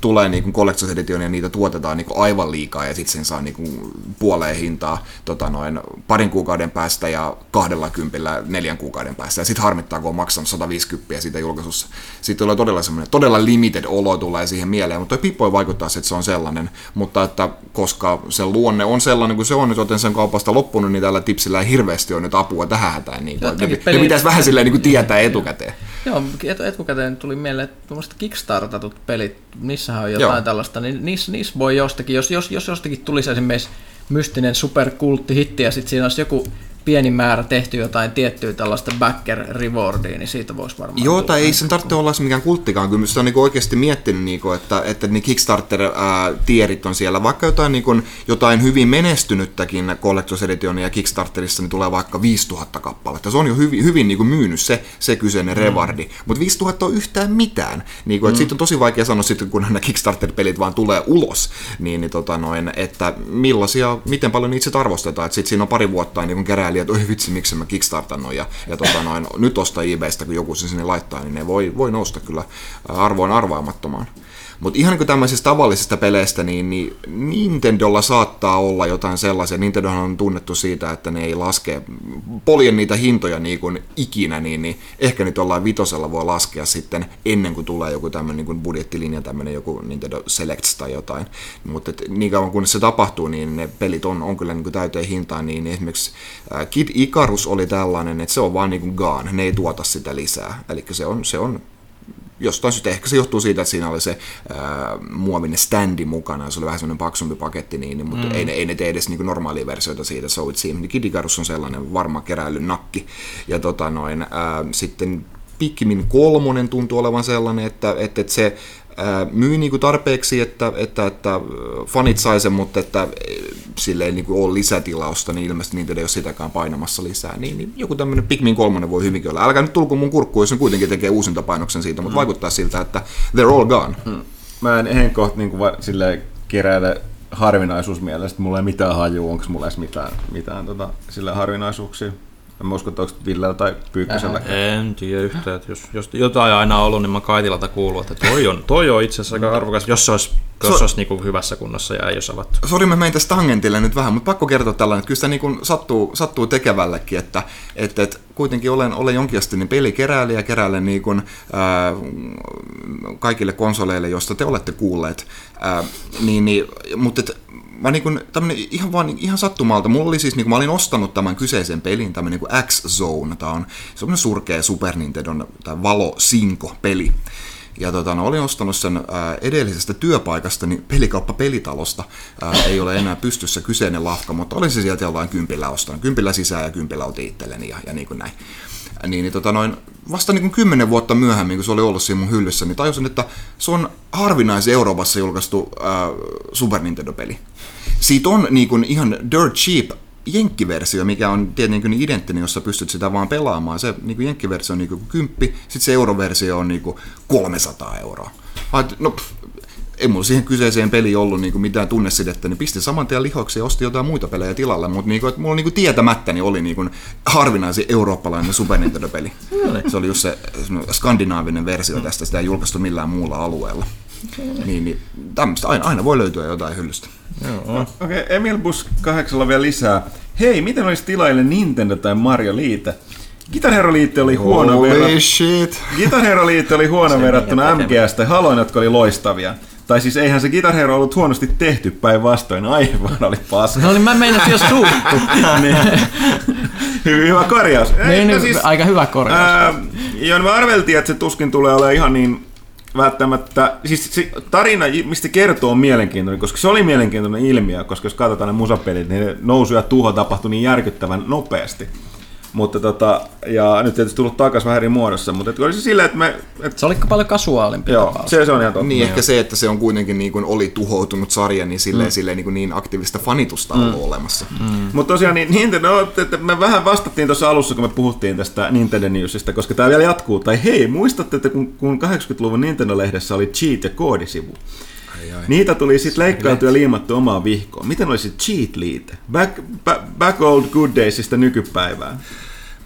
tulee niin Collector's Edition ja niitä tuotetaan niin aivan liikaa ja sitten sen saa niin puoleen hintaa tota noin, parin kuukauden päästä ja kahdella kympillä neljän kuukauden päästä. Ja sitten harmittaa, kun on maksanut 150 siitä julkaisussa. Sitten tulee todella semmoinen, todella limited olo tulee siihen mieleen, mutta toi Pippo vaikuttaa, että se on sellainen. Mutta että koska se luonne on sellainen kuin se on, joten sen kaupasta loppunut, niin tällä tipsillä ei hirveästi ole nyt apua tähän hätään. Niin kuin, ne, ne pitäisi vähän silleen niin kuin tietää etukäteen. Joo, et, etukäteen tuli mieleen, että tuommoiset kickstartatut pelit, niissähän on jotain Joo. tällaista, niin niissä, niissä voi jostakin, jos, jos, jos jostakin tulisi esimerkiksi mystinen superkultti hitti ja sitten siinä olisi joku pieni määrä tehty jotain tiettyä tällaista backer rewardia, niin siitä voisi varmaan Joo, tai ei sen tarvitse olla se mikään kulttikaan. Kyllä sitä on niin oikeasti miettinyt, niin kuin, että, että ne Kickstarter-tierit on siellä. Vaikka jotain, niin kuin, jotain hyvin menestynyttäkin Collector's Editionia Kickstarterissa, niin tulee vaikka 5000 kappaletta. Se on jo hyvin, hyvin niin kuin myynyt se, se kyseinen revardi. Mutta 5000 on yhtään mitään. Niin kuin, että Sitten on tosi vaikea sanoa, sitten, kun nämä Kickstarter-pelit vaan tulee ulos, niin, niin tota noin, että millaisia, miten paljon niitä sitten arvostetaan. Sitten siinä on pari vuotta niin kuin keräilijä, että oi vitsi, miksi mä kickstartannut ja, ja tota noin, nyt ostaa eBaystä, kun joku sen sinne laittaa, niin ne voi, voi nousta kyllä arvoon arvaamattomaan. Mutta ihan niin tämmöisistä tavallisista peleistä, niin, niin Nintendolla saattaa olla jotain sellaisia. Nintendohan on tunnettu siitä, että ne ei laske, poljen niitä hintoja niin kuin ikinä, niin, niin ehkä nyt ollaan vitosella voi laskea sitten ennen kuin tulee joku tämmöinen niin budjettilinja, tämmöinen joku Nintendo Selects tai jotain. Mutta niin kauan kun se tapahtuu, niin ne pelit on, on kyllä niin kuin täyteen hintaan, niin esimerkiksi Kid Icarus oli tällainen, että se on vaan niin kuin gone, ne ei tuota sitä lisää. Eli se on, se on jostain syystä, ehkä se johtuu siitä, että siinä oli se ää, muovinen standi mukana, se oli vähän semmoinen paksumpi paketti, niin, niin mutta mm. ei, ne, ei ne tee edes niin normaalia versioita siitä, so it seems. Niin Kid Icarus on sellainen varma keräilyn nakki, ja tota noin, ää, sitten Pikmin kolmonen tuntuu olevan sellainen, että, että, että se ää, myy niinku tarpeeksi, että, että, että fanit sai sen, mutta että sille ei niinku ole lisätilausta, niin ilmeisesti niitä ei ole sitäkään painamassa lisää. Niin, niin joku tämmöinen Pikmin kolmonen voi hyvinkin olla. Älkää nyt tulko mun kurkkuun, jos ne kuitenkin tekee uusinta painoksen siitä, mutta mm. vaikuttaa siltä, että they're all gone. Mm. Mä en en kohta niin va, silleen keräile harvinaisuusmielestä, mulla ei mitään hajua, onko mulla edes mitään, mitään tota, sillä harvinaisuuksia. En usko, että onko Villellä tai Pyykkösellä. En tiedä yhtään, että jos, jos jotain aina ollut, niin mä Kaitilalta kuullut, että toi on, toi on itse asiassa aika arvokas, jos se olisi, jos So- se olisi niin hyvässä kunnossa ja ei olisi avattu. Sori, mä menin tästä tangentille nyt vähän, mutta pakko kertoa tällainen, että kyllä sitä niin sattuu, sattuu tekevällekin, että, että, että kuitenkin olen, olen jonkinlainen pelikeräilijä, keräilen niin kuin, ää, kaikille konsoleille, joista te olette kuulleet, ää, niin, niin, mutta et, mä niin kuin, ihan, vaan, ihan sattumalta, mulla oli siis, niin kuin, mä olin ostanut tämän kyseisen pelin, tämmöinen niin X-Zone, tämä on semmoinen surkea Super Nintendo tai Valo Sinko peli. Ja tota, no, olin ostanut sen ää, edellisestä työpaikasta, niin pelikauppa pelitalosta ää, ei ole enää pystyssä kyseinen lafka, mutta olin se sieltä jollain kympillä ostanut. Kympillä sisään ja kympillä otin itselleni ja, ja niin kuin näin. Niin, niin tota noin, vasta niin kuin kymmenen vuotta myöhemmin, kun se oli ollut siinä mun hyllyssä, niin tajusin, että se on harvinaisen Euroopassa julkaistu ää, Super Nintendo-peli. Siitä on niin kuin ihan dirt cheap jenkkiversio, mikä on tietenkin niin identtinen, jossa pystyt sitä vaan pelaamaan. Se niin jenkkiversio on niin kuin kymppi, sitten se euroversio on niin kuin 300 euroa. No, pff, ei mulla siihen kyseiseen peliin ollut niinku mitään tunnesidettä, niin pistin saman tien lihoksi ja ostin jotain muita pelejä tilalle, mutta niinku, mulla niinku tietämättäni oli niinku harvinaisin eurooppalainen Super Nintendo-peli. [LAUGHS] Se oli just se skandinaavinen versio tästä, sitä ei julkaistu millään muulla alueella. Niin, niin tämmöistä aina, aina voi löytyä jotain hyllystä. Okei, okay, Emil Bus 8 vielä lisää. Hei, miten olisi tilaille Nintendo tai Mario Liite? Guitar Hero Liite oli huono Holy verrattuna. shit! Guitar Hero Liite oli huono verrattuna MGS tai Haloin, jotka oli loistavia. Tai siis eihän se Guitar Hero ollut huonosti tehty päinvastoin, aivan oli paska. No niin mä meinasin jo [LAUGHS] suuttu. niin. Hyvä, hyvä korjaus. Niin, no niin, siis, aika hyvä korjaus. ää, joo, me arveltiin, että se tuskin tulee olemaan ihan niin välttämättä, siis se tarina, mistä kertoo, on mielenkiintoinen, koska se oli mielenkiintoinen ilmiö, koska jos katsotaan ne musapelit, niin ne nousu ja tuho tapahtui niin järkyttävän nopeasti. Mutta tota, ja nyt tietysti tullut takaisin vähän eri muodossa, mutta et oli se silleen, että me, et, Se oli paljon kasuaalimpi joo, tapaus. se, se on ihan totta. Niin ehkä se, että se on kuitenkin niin kuin oli tuhoutunut sarja, niin silleen, mm. silleen niin, kuin niin aktiivista fanitusta on ollut olemassa. Mm. Mutta tosiaan niin Nintendo, että me vähän vastattiin tuossa alussa, kun me puhuttiin tästä Nintendo Newsista, koska tämä vielä jatkuu. Tai hei, muistatte, että kun, kun 80-luvun Nintendo-lehdessä oli cheat- ja koodisivu, Ai, ai. Niitä tuli sitten leikkailtu ja liimattu omaan vihkoon. Miten olisi cheat-liite? Back, back, back old good daysista nykypäivään.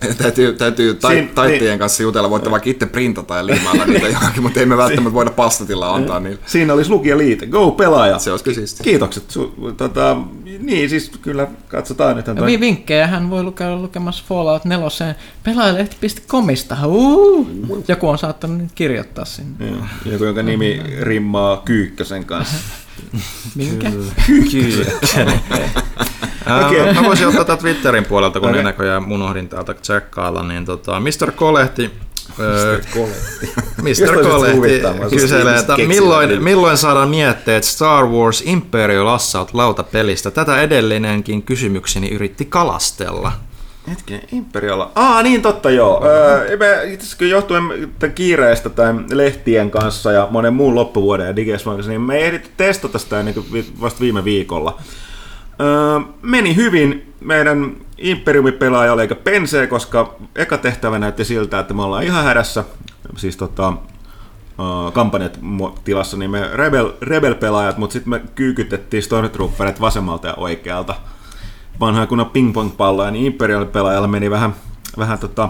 [LAUGHS] Täytyy, täytyy tai, Siin- taittajien niin. kanssa jutella, voitte vaikka itse printata ja liimailla niitä johonkin, mutta ei me välttämättä voida pastatilla antaa niille. Siinä olisi lukija liite. Go pelaaja! Se olisi kyllä siistiä. Kiitokset. Su, tota, niin, siis kyllä katsotaan nyt. Ja vi- vinkkejä hän voi lukea lukemassa Fallout 4 pelaajalehti.comista. Uh! Joku on saattanut nyt kirjoittaa sinne. Joo, Joku, jonka nimi rimmaa Kyykkösen kanssa. [LAUGHS] Minkä? Ää, Okei. Mä voisin ottaa tätä Twitterin puolelta, kun okay. näköjään unohdin täältä tsekkailla, niin tota, Mr. Kolehti öö, Mr. Kolehti kun kyselee, että milloin, milloin saadaan mietteet Star Wars Imperial Assault lautapelistä. Tätä edellinenkin kysymykseni yritti kalastella. Hetkinen, Imperialla. Aa, niin totta joo. Öö, me, itse asiassa johtuen tämän kiireestä tämän lehtien kanssa ja monen muun loppuvuoden ja kanssa, niin me ei ehditty testata sitä vi- vasta viime viikolla. Meni hyvin meidän Imperiumi-pelaaja oli eikä pensee, koska eka tehtävä näytti siltä, että me ollaan ihan hädässä. Siis tota, kampanjat tilassa, niin me Rebel, Rebel-pelaajat, mutta sitten me kyykytettiin Stormtrooperit vasemmalta ja oikealta vanhaa kunnon ping-pong-palloja, niin Imperial-pelaajalla meni vähän, vähän tota,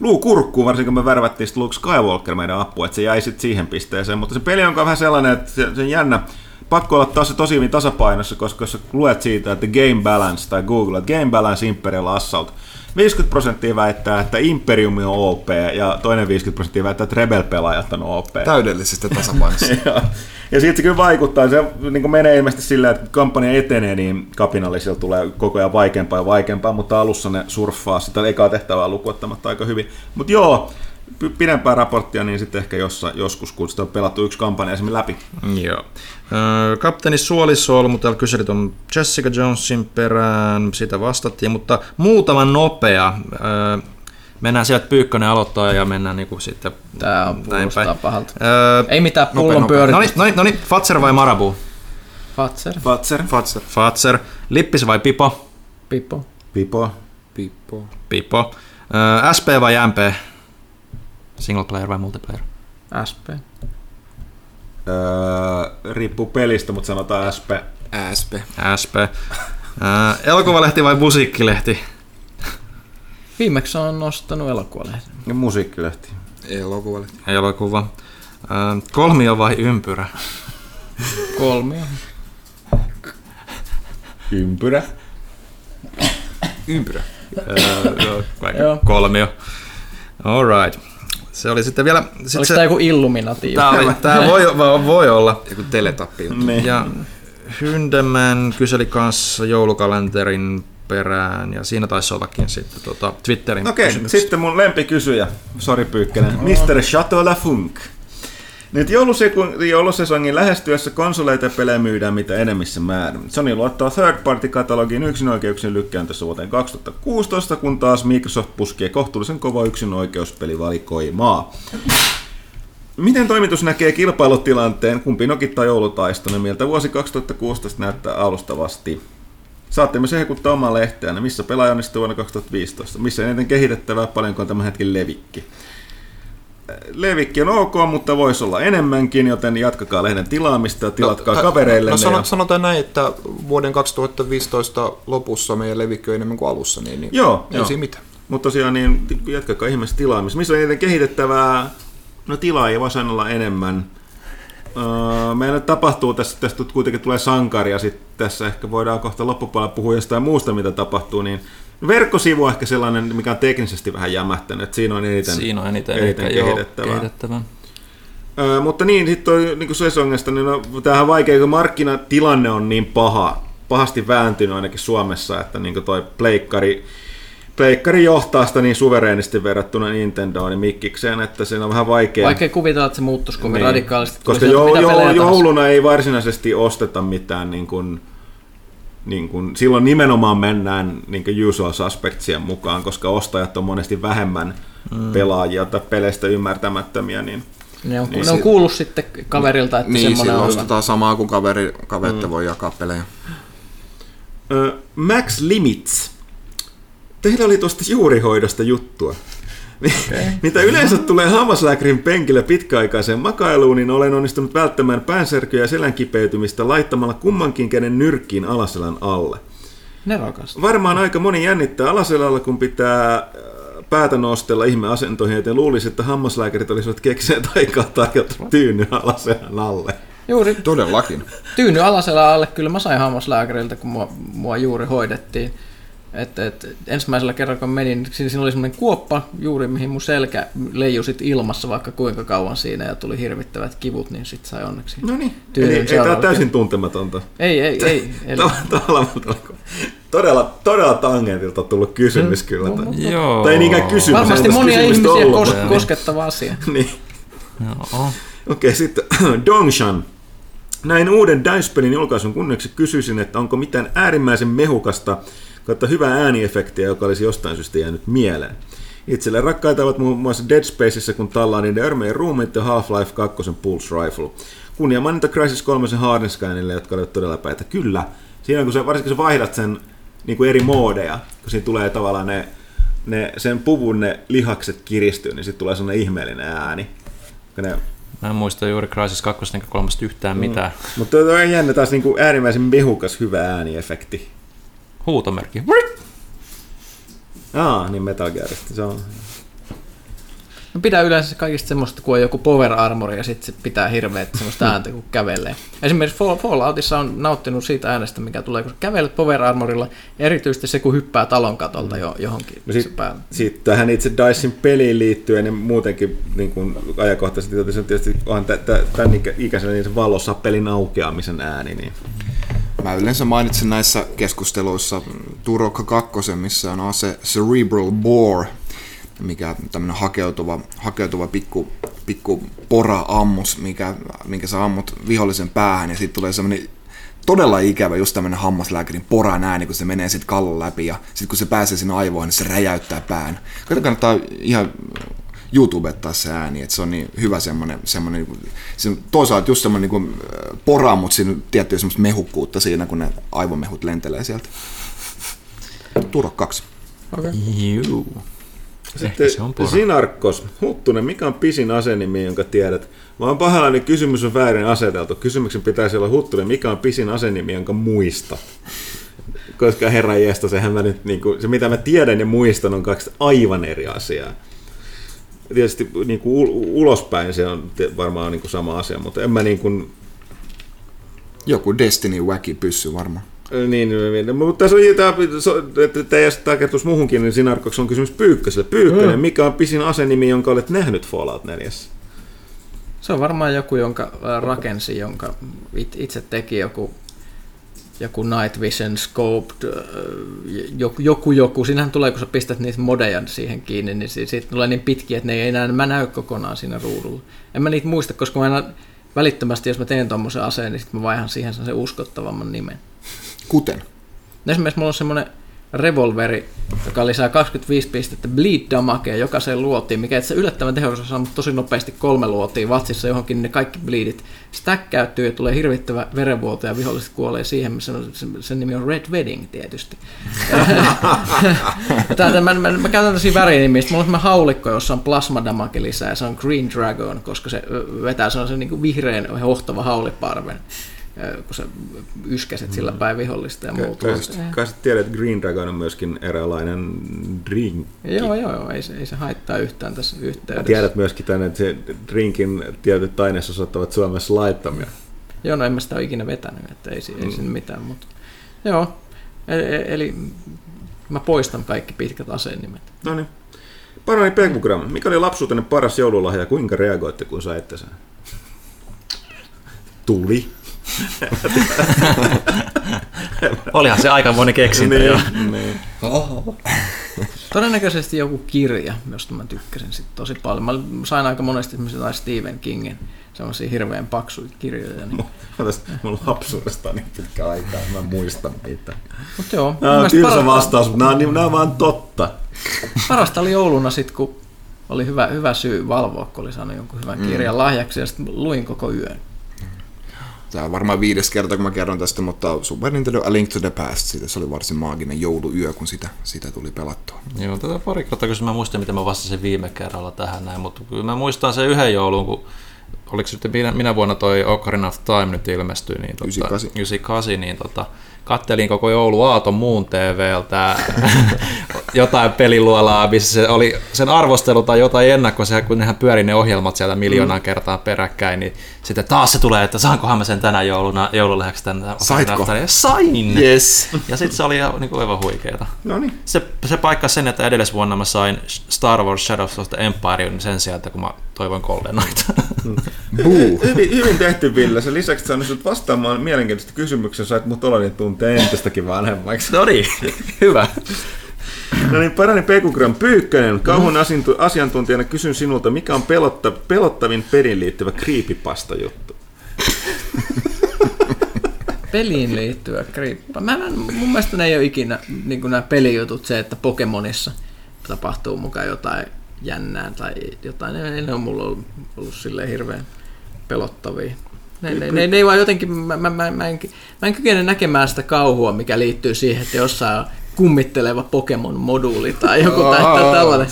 luu kurkkuun, varsinkin kun me värvättiin Luke Skywalker meidän apua, että se jäi sitten siihen pisteeseen. Mutta se peli on vähän sellainen, että se, se on jännä, pakko olla taas tosi hyvin tasapainossa, koska jos luet siitä, että Game Balance tai Google, että Game Balance Imperial Assault, 50 prosenttia väittää, että Imperium on OP ja toinen 50 prosenttia väittää, että Rebel-pelaajat on OP. Täydellisesti tasapainossa. [LAUGHS] ja, ja sitten se kyllä vaikuttaa, se niin menee ilmeisesti sillä, että kun kampanja etenee, niin kapinallisilla tulee koko ajan vaikeampaa ja vaikeampaa, mutta alussa ne surffaa sitä ekaa tehtävää lukuottamatta aika hyvin. Mutta joo, pidempää raporttia, niin sitten ehkä jossa, joskus, kun sitä on pelattu yksi kampanja esimerkiksi läpi. Joo. Öö, Kapteeni Suolisolmu täällä kyseli tuon Jessica Jonesin perään, sitä vastattiin, mutta muutama nopea. Öö, mennään sieltä Pyykkönen aloittaa ja mennään niinku sitten Tää on näin kuulostaa päin. pahalta. Öö, Ei mitään pullon nopea. pyörit. no niin, no niin, no niin, Fatser vai Marabu? Fatser, Fatser, Fatser. Fatser. Lippis vai Pipo? Pippo. Pipo, Pippo. Pipo. Öö, SP vai MP? Single player vai multiplayer? SP. öö, riippuu pelistä, mutta sanotaan SP. SP. SP. Öö, elokuvalehti vai musiikkilehti? Viimeksi on nostanut elokuvalehden. Ja musiikkilehti. Elokuvalle. Elokuva. Öö, kolmio vai ympyrä? Kolmio. Ympyrä. Ympyrä. Öö, joo, vaikka Joo. Se oli sitten vielä... Sit Oliko se, tää joku Illuminati? tää, oli, tää [LAUGHS] voi, voi olla. Joku teletappi. Niin. Ja Hyndemän kyseli kanssa joulukalenterin perään, ja siinä taisi ollakin sitten tota, Twitterin Okei, kysymyksiä. sitten mun lempikysyjä, sori Pyykkänen, Mr. Chateau La Funk. Nyt joulusesongin, lähestyessä konsoleita pelejä myydään mitä enemmissä määrin. Sony luottaa third party katalogin yksinoikeuksien lykkääntössä vuoteen 2016, kun taas Microsoft puskee kohtuullisen kova yksinoikeuspelivalikoimaa. Miten toimitus näkee kilpailutilanteen, kumpi nokittaa joulutaiston, miltä vuosi 2016 näyttää alustavasti? Saatte myös hehkuttaa omaa lehteänne, missä pelaaja onnistui vuonna 2015, missä eniten kehitettävää, paljonko on tämän hetken levikki. Levikki on ok, mutta voisi olla enemmänkin, joten jatkakaa lehden tilaamista ja tilatkaa ta- kavereille. No, sano, sanotaan näin, että vuoden 2015 lopussa meidän levikki on enemmän kuin alussa, niin, niin Joo, ei joo. siinä mitään. Mutta tosiaan niin jatkakaa ihmeessä tilaamista. Missä on eniten kehitettävää? No tilaajia olla enemmän. Öö, meillä tapahtuu tässä, tästä kuitenkin tulee sankari ja sitten tässä ehkä voidaan kohta loppupuolella puhua jostain muusta, mitä tapahtuu, niin verkkosivu on ehkä sellainen, mikä on teknisesti vähän jämähtänyt, että siinä on eniten, Siinä on eniten, eniten eniten joo, kehitettävää. kehitettävää. Öö, mutta niin, sitten niin sesongista, niin no, tämähän on vaikea, kun markkinatilanne on niin paha, pahasti vääntynyt ainakin Suomessa, että niin toi pleikkari, pleikkari johtaa sitä niin suvereenisti verrattuna Nintendoon ja Mikkikseen, että se on vähän vaikea. Vaikea kuvitella, että se muuttuisi kovin Niin. radikaalisti. Koska pelejä tahansa. jouluna ei varsinaisesti osteta mitään, niin kuin, niin kuin, silloin nimenomaan mennään niin usual suspectsien mukaan, koska ostajat on monesti vähemmän mm. pelaajia tai peleistä ymmärtämättömiä, niin Ne on, Niin ne on kuullut sitten kaverilta, että Niin, semmoinen silloin on hyvä. ostetaan samaa kuin kaveri, kaverit mm. voi jakaa pelejä. Ö, Max Limits. Teillä oli tuosta juurihoidosta juttua. Okay. [LAUGHS] Mitä yleensä tulee hammaslääkärin penkillä pitkäaikaiseen makailuun, niin olen onnistunut välttämään päänsärkyä ja selän kipeytymistä laittamalla kummankin käden nyrkkiin alaselän alle. Nerokasta. Varmaan aika moni jännittää alaselällä, kun pitää äh, päätä nostella ihmeasentoihin, joten luulisi, että hammaslääkärit olisivat keksineet aikaa tarjota tyyny alaselän alle. Juuri Todellakin. tyyny alaselän alle kyllä mä sain hammaslääkäriltä, kun mua, mua juuri hoidettiin. Et, et, ensimmäisellä kerralla kun menin, siinä, siinä oli semmoinen kuoppa juuri, mihin mun selkä leijui sit ilmassa vaikka kuinka kauan siinä ja tuli hirvittävät kivut, niin sit sai onneksi. No niin, eli ei tämä täysin tuntematonta. Ei, ei, ei. Eli, todella, todella tangentilta tullut kysymys kyllä. Tai, Joo. tai ei niinkään kysymys. varmasti ei monia ihmisiä ollut, kos, koskettava asia. [LAUGHS] niin. Joo. Okei, sitten [CLEARS THROAT] Dongshan. Näin uuden DICE-pelin julkaisun kunniaksi kysyisin, että onko mitään äärimmäisen mehukasta kautta hyvää ääniefektiä, joka olisi jostain syystä jäänyt mieleen. Itselle rakkaita ovat muun muassa Dead Spaceissa, kun tallaa niiden örmejen ruumiit ja Half-Life 2 Pulse Rifle. Kunnia mainita Crisis 3 Hardenscanille, jotka olivat todella päitä. Kyllä, siinä kun se, varsinkin kun sä vaihdat sen niin kuin eri moodeja, kun siinä tulee tavallaan ne, ne sen puvun ne lihakset kiristyy, niin sitten tulee sellainen ihmeellinen ääni. Ne Mä en muista juuri Crysis 2 ja 3 yhtään mitään. Mutta tuo on jännä taas niinku äärimmäisen mehukas hyvä ääniefekti. Huutomerkki. Aa, niin Metal Gearista. Se on. Mä pidän yleensä kaikista semmoista, kun on joku power armor ja sitten se pitää hirveät semmoista [LAUGHS] ääntä, kun kävelee. Esimerkiksi Fall- Falloutissa on nauttinut siitä äänestä, mikä tulee, kun kävelet power armorilla, erityisesti se, kun hyppää talon katolta jo, johonkin. No sit, pää- sit tähän itse Dicein peliin liittyen ja muutenkin niin kuin ajankohtaisesti tietysti, tietysti onhan tä- tä- tämän ikä- ikäisenä niin se valosappelin aukeamisen ääni. Niin. Mä yleensä mainitsen näissä keskusteluissa Turokka 2, missä on ase Cerebral Bore, mikä tämmönen hakeutuva, hakeutuva pikku, pikku pora-ammus, mikä, minkä sä ammut vihollisen päähän ja sitten tulee semmoinen todella ikävä just tämmönen hammaslääkärin poran ääni, kun se menee sitten kallon läpi ja sitten kun se pääsee sinne aivoihin, niin se räjäyttää pään. Kyllä kannattaa ihan YouTubettaa se ääni, että se on niin hyvä semmoinen, semmoinen se on toisaalta just semmoinen niin pora, mutta siinä on tiettyä semmoista mehukkuutta siinä, kun ne aivomehut lentelee sieltä. Turok 2. Juu. Ehkä Sitten se on pora. Sinarkkos, Huttunen, mikä on pisin asenimi, jonka tiedät? Mä oon pahallani, kysymys on väärin aseteltu. Kysymyksen pitäisi olla Huttunen, mikä on pisin asenimi, jonka muistat? Koska herra jästä, sehän mä nyt, niin kuin, se mitä mä tiedän ja muistan on kaksi aivan eri asiaa. Tietysti niin kuin ulospäin se on varmaan niin kuin sama asia, mutta en mä niin kuin, Joku Destiny Wacky pyssy varmaan. niin, niin, mutta tässä on, tämä, että tämä, kertoisi muuhunkin, niin Sinarkoksi on kysymys Pyykköselle. Pyykkönen, mikä on pisin asenimi, jonka olet nähnyt Fallout 4? Se on varmaan joku, jonka rakensi, jonka it- itse teki joku, joku Night Vision Scoped, ää, joku, joku, joku. Siinähän tulee, kun sä pistät niitä modeja siihen kiinni, niin si- siitä tulee niin pitkiä, että ne ei enää mä näy kokonaan siinä ruudulla. En mä niitä muista, koska mä aina välittömästi, jos mä teen tuommoisen aseen, niin sitten mä vaihan siihen sen uskottavamman nimen. Kuten. No Esimerkiksi mulla on semmoinen revolveri, joka lisää 25 pistettä bleed damagea jokaiseen luotiin, mikä itse yllättävän tehokas on, mutta tosi nopeasti kolme luotia vatsissa johonkin, ne kaikki bleedit stäkkäytyy ja tulee hirvittävä verenvuoto ja viholliset kuolee siihen, missä on, sen, sen nimi on Red Wedding tietysti. [LAUGHS] Täältä mä, mä, mä käytän tosi värinimiä, mulla on semmoinen haulikko, jossa on plasma damage lisää ja se on Green Dragon, koska se vetää se on se niin vihreän hohtava hauliparven kun sä yskäset sillä päin vihollista ja muuta. Kai, kai sä tiedät, että Green Dragon on myöskin eräänlainen drink. Joo, joo, joo, ei se, ei se haittaa yhtään tässä yhteydessä. Tiedät myöskin tänne, että se drinkin tietyt ainesosat ovat Suomessa laittomia. Joo, no en mä sitä ole ikinä vetänyt, että ei, ei siinä mitään, mutta joo, eli, eli mä poistan kaikki pitkät aseen nimet. No niin. Parani Pekugram, mikä oli lapsuutenne paras joululahja ja kuinka reagoitte, kun saitte sen? Tuli. Olihan se aika moni keksintö jo. niin. Todennäköisesti joku kirja, josta mä tykkäsin sit tosi paljon. Mä sain aika monesti jotain Stephen Kingin semmoisia hirveän paksuja kirjoja. Niin. Mä tästä mun lapsuudesta on niin pitkä aikaa, mä muistan niitä. Mutta joo, mun Nämä on tylsä parasta, vastaus, mutta nämä on, niin- nämä on vaan totta. parasta oli jouluna sitten, kun oli hyvä, hyvä syy valvoa, kun oli saanut jonkun hyvän kirjan lahjaksi ja sitten luin koko yön. Tämä on varmaan viides kerta, kun mä kerron tästä, mutta Super Nintendo A Link to the Past, siitä se oli varsin maaginen jouluyö, kun sitä, sitä tuli pelattua. Joo, tätä pari kertaa, koska mä muistan, miten mä vastasin viime kerralla tähän näin, mutta kyllä mä muistan sen yhden joulun, kun oliko nyt minä, minä vuonna toi Ocarina of Time nyt ilmestyi, niin tota, 98. 98, niin tota, kattelin koko joulu Aaton muun TVltä [LAUGHS] jotain peliluolaa, missä se oli sen arvostelu tai jotain ennakkoa, kun nehän pyöri ne ohjelmat sieltä miljoonan kertaa peräkkäin, niin sitten taas se tulee, että saankohan mä sen tänä jouluna, joululehäksi tänä Saitko? Ja Sain! Yes. Ja sitten se oli ihan, niin kuin aivan huikeeta. No niin. Se, se paikka sen, että edellisvuonna mä sain Star Wars Shadows of the Empire sen sijaan, että kun mä toivon Golden Knight. [LAUGHS] Hyvin, hyvin tehty, Ville. Sen lisäksi saanut sut vastaamaan mielenkiintoista kysymyksiä, sait mut oloni tuntee entistäkin vanhemmaksi. no niin, hyvä. No niin, parani Pekugram Pyykkönen, kauhun asiantu- asiantuntijana kysyn sinulta, mikä on pelotta, pelottavin peliin liittyvä creepypasta juttu? [LAUGHS] Peliin liittyvä kriippa. Mä, mä, mun mielestä ne ei ole ikinä niin nämä pelijutut se, että Pokemonissa tapahtuu mukaan jotain jännää tai jotain. Ne, ne, on mulla ollut, ollut silleen hirveän pelottavia. Ne, ne, ne, ne ei vaan jotenkin, mä, mä, mä, mä, en, mä en kykene näkemään sitä kauhua, mikä liittyy siihen, että jossain kummitteleva Pokemon-moduuli tai joku tai, tai tällainen.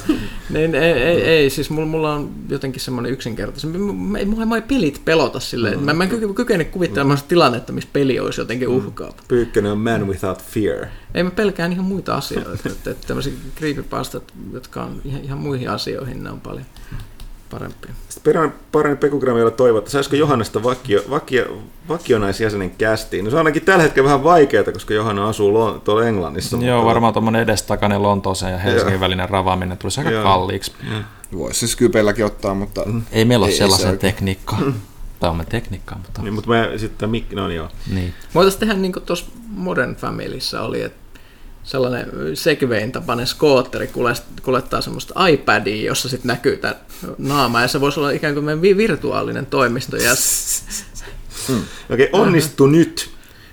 Niin, ei, ei, ei, siis mulla, mulla on jotenkin semmoinen yksinkertaisen. Mua ei, mua ei pelit pelota silleen. Mä, mä en kykene kuvittelemaan sitä tilannetta, missä peli olisi jotenkin uhkaava. Pyykkönen on man without fear. Ei mä pelkään ihan muita asioita. että, että tämmöisiä creepypastat, jotka on ihan, ihan muihin asioihin, ne on paljon, parempi. Sitten perään paremmin Pekugrammi vielä toivoo, että saisiko Johannesta vakio, vakio, vakionaisjäsenen kästiin. No se on ainakin tällä hetkellä vähän vaikeaa, koska Johanna asuu Lon- tuolla Englannissa. Joo, mutta- varmaan tuommoinen edestakainen Lontooseen ja Helsingin Joo. välinen ravaaminen tulisi aika Joo. kalliiksi. Voisi siis Skypeilläkin ottaa, mutta Ei meillä ole Ei- sellaisen se- tekniikkaa. Tai on me tekniikkaa, mutta Niin, mutta me sitten Mikki, no niin joo. niin. Voitaisiin tehdä niin kuin tuossa Modern Familyssä oli, että sellainen Segwayn tapainen skootteri kuljettaa semmoista iPadia, jossa sitten näkyy tämä naama, ja se voisi olla ikään kuin meidän vi- virtuaalinen toimisto. Ja Okei, onnistu nyt.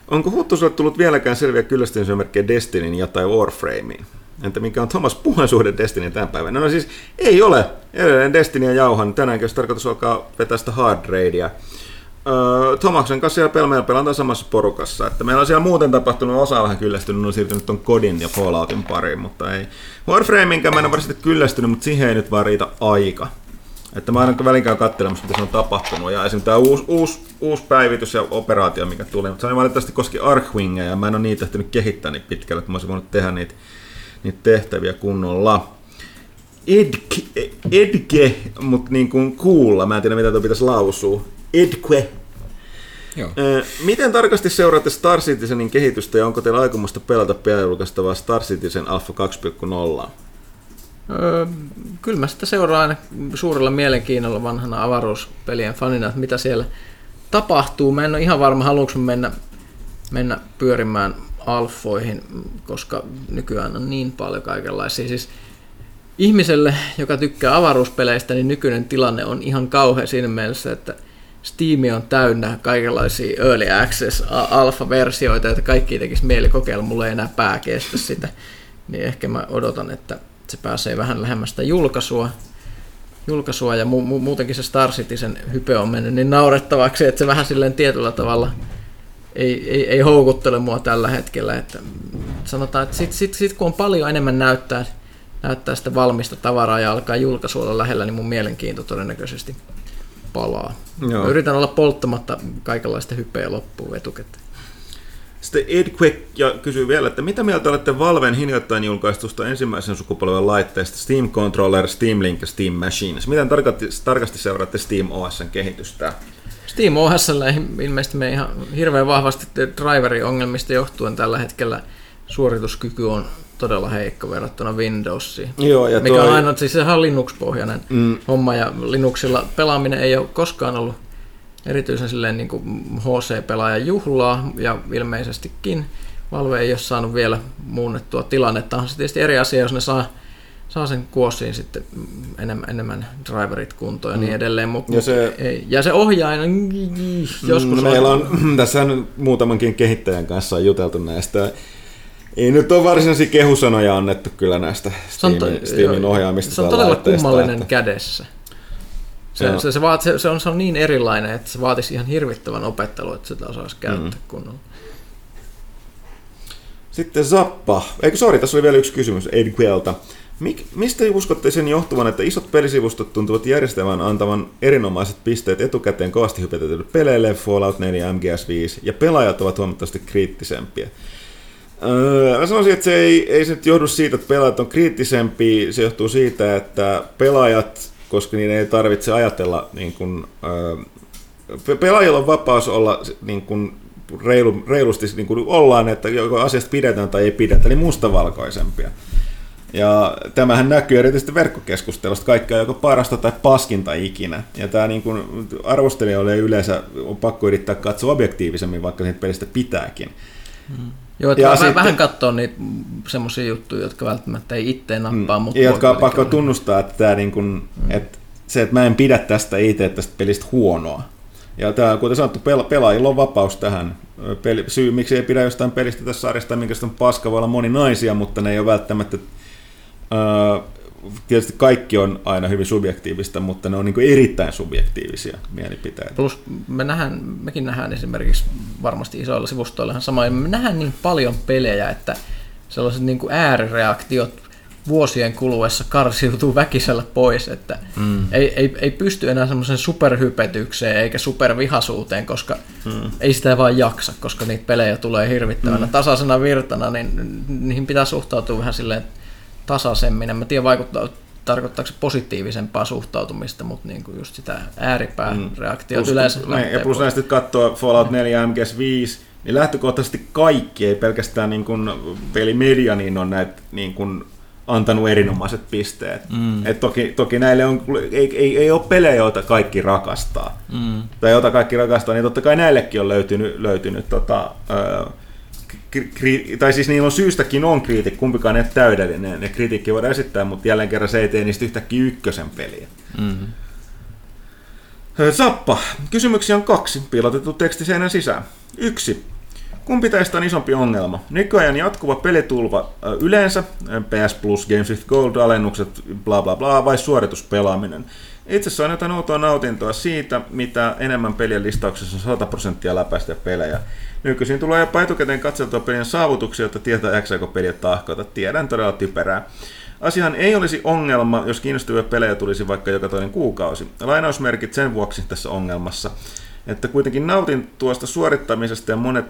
Onko Huttuselle tullut vieläkään selviä kyllästymismerkkejä Destinyin ja tai Warframeen? Entä mikä on Thomas Puhan suhde Destinyin tämän päivänä? No siis ei ole. Edelleen Destiny ja jauhan. Tänäänkin olisi tarkoitus alkaa vetää sitä hard raidea. Thomaksen kanssa siellä pel- meillä pelataan samassa porukassa. Että meillä on siellä muuten tapahtunut osa vähän kyllästynyt, on siirtynyt ton Kodin ja Falloutin pariin, mutta ei. Warframeinkään mä en ole kyllästynyt, mutta siihen ei nyt vaan riitä aika. Että mä aina välinkään katselemassa, mitä se on tapahtunut. Ja esimerkiksi tämä uusi, uusi, uusi päivitys ja operaatio, mikä tuli. Mutta se on valitettavasti koski Arkwingia ja mä en ole niitä ehtinyt kehittää niin pitkälle, että mä olisin voinut tehdä niitä, niitä tehtäviä kunnolla. Edge, edge mutta niin kuin kuulla, mä en tiedä mitä tuo pitäisi lausua. Edque. joo. Miten tarkasti seuraatte Star Citizenin kehitystä ja onko teillä aikomusta pelata pian julkaistavaa Star Citizen Alpha 2.0? Öö, kyllä mä sitä seuraan suurella mielenkiinnolla vanhana avaruuspelien fanina, että mitä siellä tapahtuu. Mä en ole ihan varma, haluanko mennä, mennä pyörimään alfoihin, koska nykyään on niin paljon kaikenlaisia. Siis ihmiselle, joka tykkää avaruuspeleistä, niin nykyinen tilanne on ihan kauhea siinä mielessä, että Steam on täynnä kaikenlaisia early access alfa-versioita, että kaikki tekisi mieli kokeilla, mulla ei enää pää kestä sitä. Niin ehkä mä odotan, että se pääsee vähän lähemmästä julkaisua. julkaisua ja mu- mu- muutenkin se Star Citizen hype on mennyt niin naurettavaksi, että se vähän silleen tietyllä tavalla ei, ei, ei houkuttele mua tällä hetkellä. Että sanotaan, että sit, sit, sit kun on paljon enemmän näyttää, näyttää sitä valmista tavaraa ja alkaa julkaisu olla lähellä, niin mun mielenkiinto todennäköisesti palaa. Joo. Mä yritän olla polttamatta kaikenlaista hypeä loppuun etukäteen. Sitten Ed Quick ja kysyy vielä, että mitä mieltä olette Valven hiljattain julkaistusta ensimmäisen sukupolven laitteista Steam Controller, Steam Link ja Steam Machines? Miten tarkasti, tarkasti seuraatte Steam OSn kehitystä? Steam OS ilmeisesti me ihan hirveän vahvasti driveri-ongelmista johtuen tällä hetkellä suorituskyky on todella heikko verrattuna Windowsiin. Joo, ja Mikä toi- on aina, siis sehän on Linux-pohjainen mm. homma ja Linuxilla pelaaminen ei ole koskaan ollut erityisen silleen niin kuin HC-pelaajan juhlaa ja ilmeisestikin Valve ei ole saanut vielä muunnettua tilannetta. On se tietysti eri asia, jos ne saa, saa sen kuosiin sitten enemmän, enemmän driverit kuntoon ja niin edelleen. Mutta Ja se- ei. ja se ohjain joskus Mm, Meillä on, tässä on muutamankin kehittäjän kanssa on juteltu näistä. Ei nyt ole varsinaisia kehusanoja annettu kyllä näistä se on, Steamin, to- Steamin joo, ohjaamista. Se on todella kummallinen että- kädessä. Se, Joo. se, se, vaat, se, se, on, se on niin erilainen, että se vaatisi ihan hirvittävän opettelua, että sitä osaisi käyttää mm. kunnolla. Sitten Zappa. Eikö sori, tässä oli vielä yksi kysymys Edquelta. Mik, mistä uskotte sen johtuvan, että isot pelisivustot tuntuvat järjestelmän antavan erinomaiset pisteet etukäteen kovasti hypetetyille peleille, Fallout 4, MGS5, ja pelaajat ovat huomattavasti kriittisempiä? Öö, mä sanoisin, että se ei, ei se johdu siitä, että pelaajat on kriittisempi, se johtuu siitä, että pelaajat, koska niiden ei tarvitse ajatella, niin kuin, öö, pe- pelaajilla on vapaus olla niin kuin, reilu, reilusti niin kuin ollaan, että joko asiasta pidetään tai ei pidetä, eli mustavalkoisempia. Ja tämähän näkyy erityisesti verkkokeskustelusta, kaikkea joko parasta tai paskinta ikinä. Ja tämä niin kuin arvostelijoille yleensä on pakko yrittää katsoa objektiivisemmin, vaikka siitä pelistä pitääkin. Joo, että Ja vähän, sitten- vähän katsoa niitä semmoisia juttuja, jotka välttämättä ei itse nappaa, mutta ja jotka on pakko tunnustaa, että, tämä niin kuin, että se, että mä en pidä tästä itse tästä pelistä huonoa. Ja tämä, kuten sanottu, pela- pelaajilla on vapaus tähän. Peli, syy, miksi ei pidä jostain pelistä tässä sarjasta, minkä on paska, voi olla moninaisia, mutta ne ei ole välttämättä... Öö, tietysti kaikki on aina hyvin subjektiivista, mutta ne on niin erittäin subjektiivisia mielipiteitä. Plus me nähdään, mekin nähdään esimerkiksi varmasti isoilla sivustoilla ihan sama, me nähdään niin paljon pelejä, että sellaiset niin kuin äärireaktiot vuosien kuluessa karsiutuu väkisellä pois, että mm. ei, ei, ei pysty enää semmoisen superhypetykseen eikä supervihasuuteen, koska mm. ei sitä vaan jaksa, koska niitä pelejä tulee hirvittävänä mm. tasaisena virtana, niin niihin pitää suhtautua vähän silleen tasaisemmin. En mä tiedä, vaikuttaa, tarkoittaako se positiivisempaa suhtautumista, mutta niin kuin just sitä ääripääreaktiota Plus- yleensä niin, lähtee ja plus näistä nyt katsoo Fallout 4 ja MGS5, niin lähtökohtaisesti kaikki, ei pelkästään niin kuin pelimedia, niin on näitä niin kuin antanut erinomaiset pisteet. Mm. Et toki, toki näille on, ei, ei, ei ole pelejä, joita kaikki rakastaa. Mm. Tai joita kaikki rakastaa, niin totta kai näillekin on löytynyt, löytynyt tota, ö, kri- tai siis niillä on syystäkin on kriitikki, kumpikaan ei ole täydellinen. Ne kritiikki voidaan esittää, mutta jälleen kerran se ei tee niistä yhtäkkiä ykkösen peliä. Mm-hmm. Ö, Zappa. Kysymyksiä on kaksi. Piilotettu teksti seinän sisään. Yksi. Kumpi tästä on isompi ongelma? Nykyajan jatkuva pelitulva yleensä, PS Plus, Games with Gold, alennukset, bla bla bla, vai suorituspelaaminen? Itse saan jotain outoa nautintoa siitä, mitä enemmän pelien listauksessa on 100 prosenttia läpäistä pelejä. Nykyisin tulee jopa etukäteen katseltua pelien saavutuksia, jotta tietää jaksaako peliä tahkota. Tiedän todella typerää. Asiahan ei olisi ongelma, jos kiinnostavia pelejä tulisi vaikka joka toinen kuukausi. Lainausmerkit sen vuoksi tässä ongelmassa, että kuitenkin nautin tuosta suorittamisesta ja monet,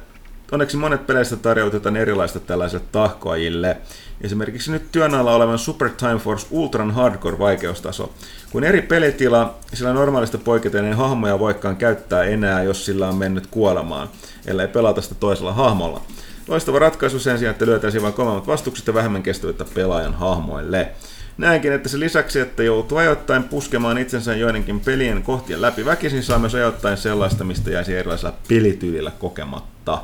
onneksi monet peleistä tarjoavat jotain erilaista tällaisille tahkoajille. Esimerkiksi nyt työn alla olevan Super Time Force Ultran Hardcore vaikeustaso. Kun eri pelitila, sillä normaalista poiketen ei hahmoja voikaan käyttää enää, jos sillä on mennyt kuolemaan, ellei pelata sitä toisella hahmolla. Loistava ratkaisu sen sijaan, että lyötäisiin vain kovemmat vastukset ja vähemmän kestävyyttä pelaajan hahmoille. Näenkin, että sen lisäksi, että joutuu ajoittain puskemaan itsensä joidenkin pelien kohtien läpi väkisin, saa myös ajoittain sellaista, mistä jäisi erilaisella pelityylillä kokematta.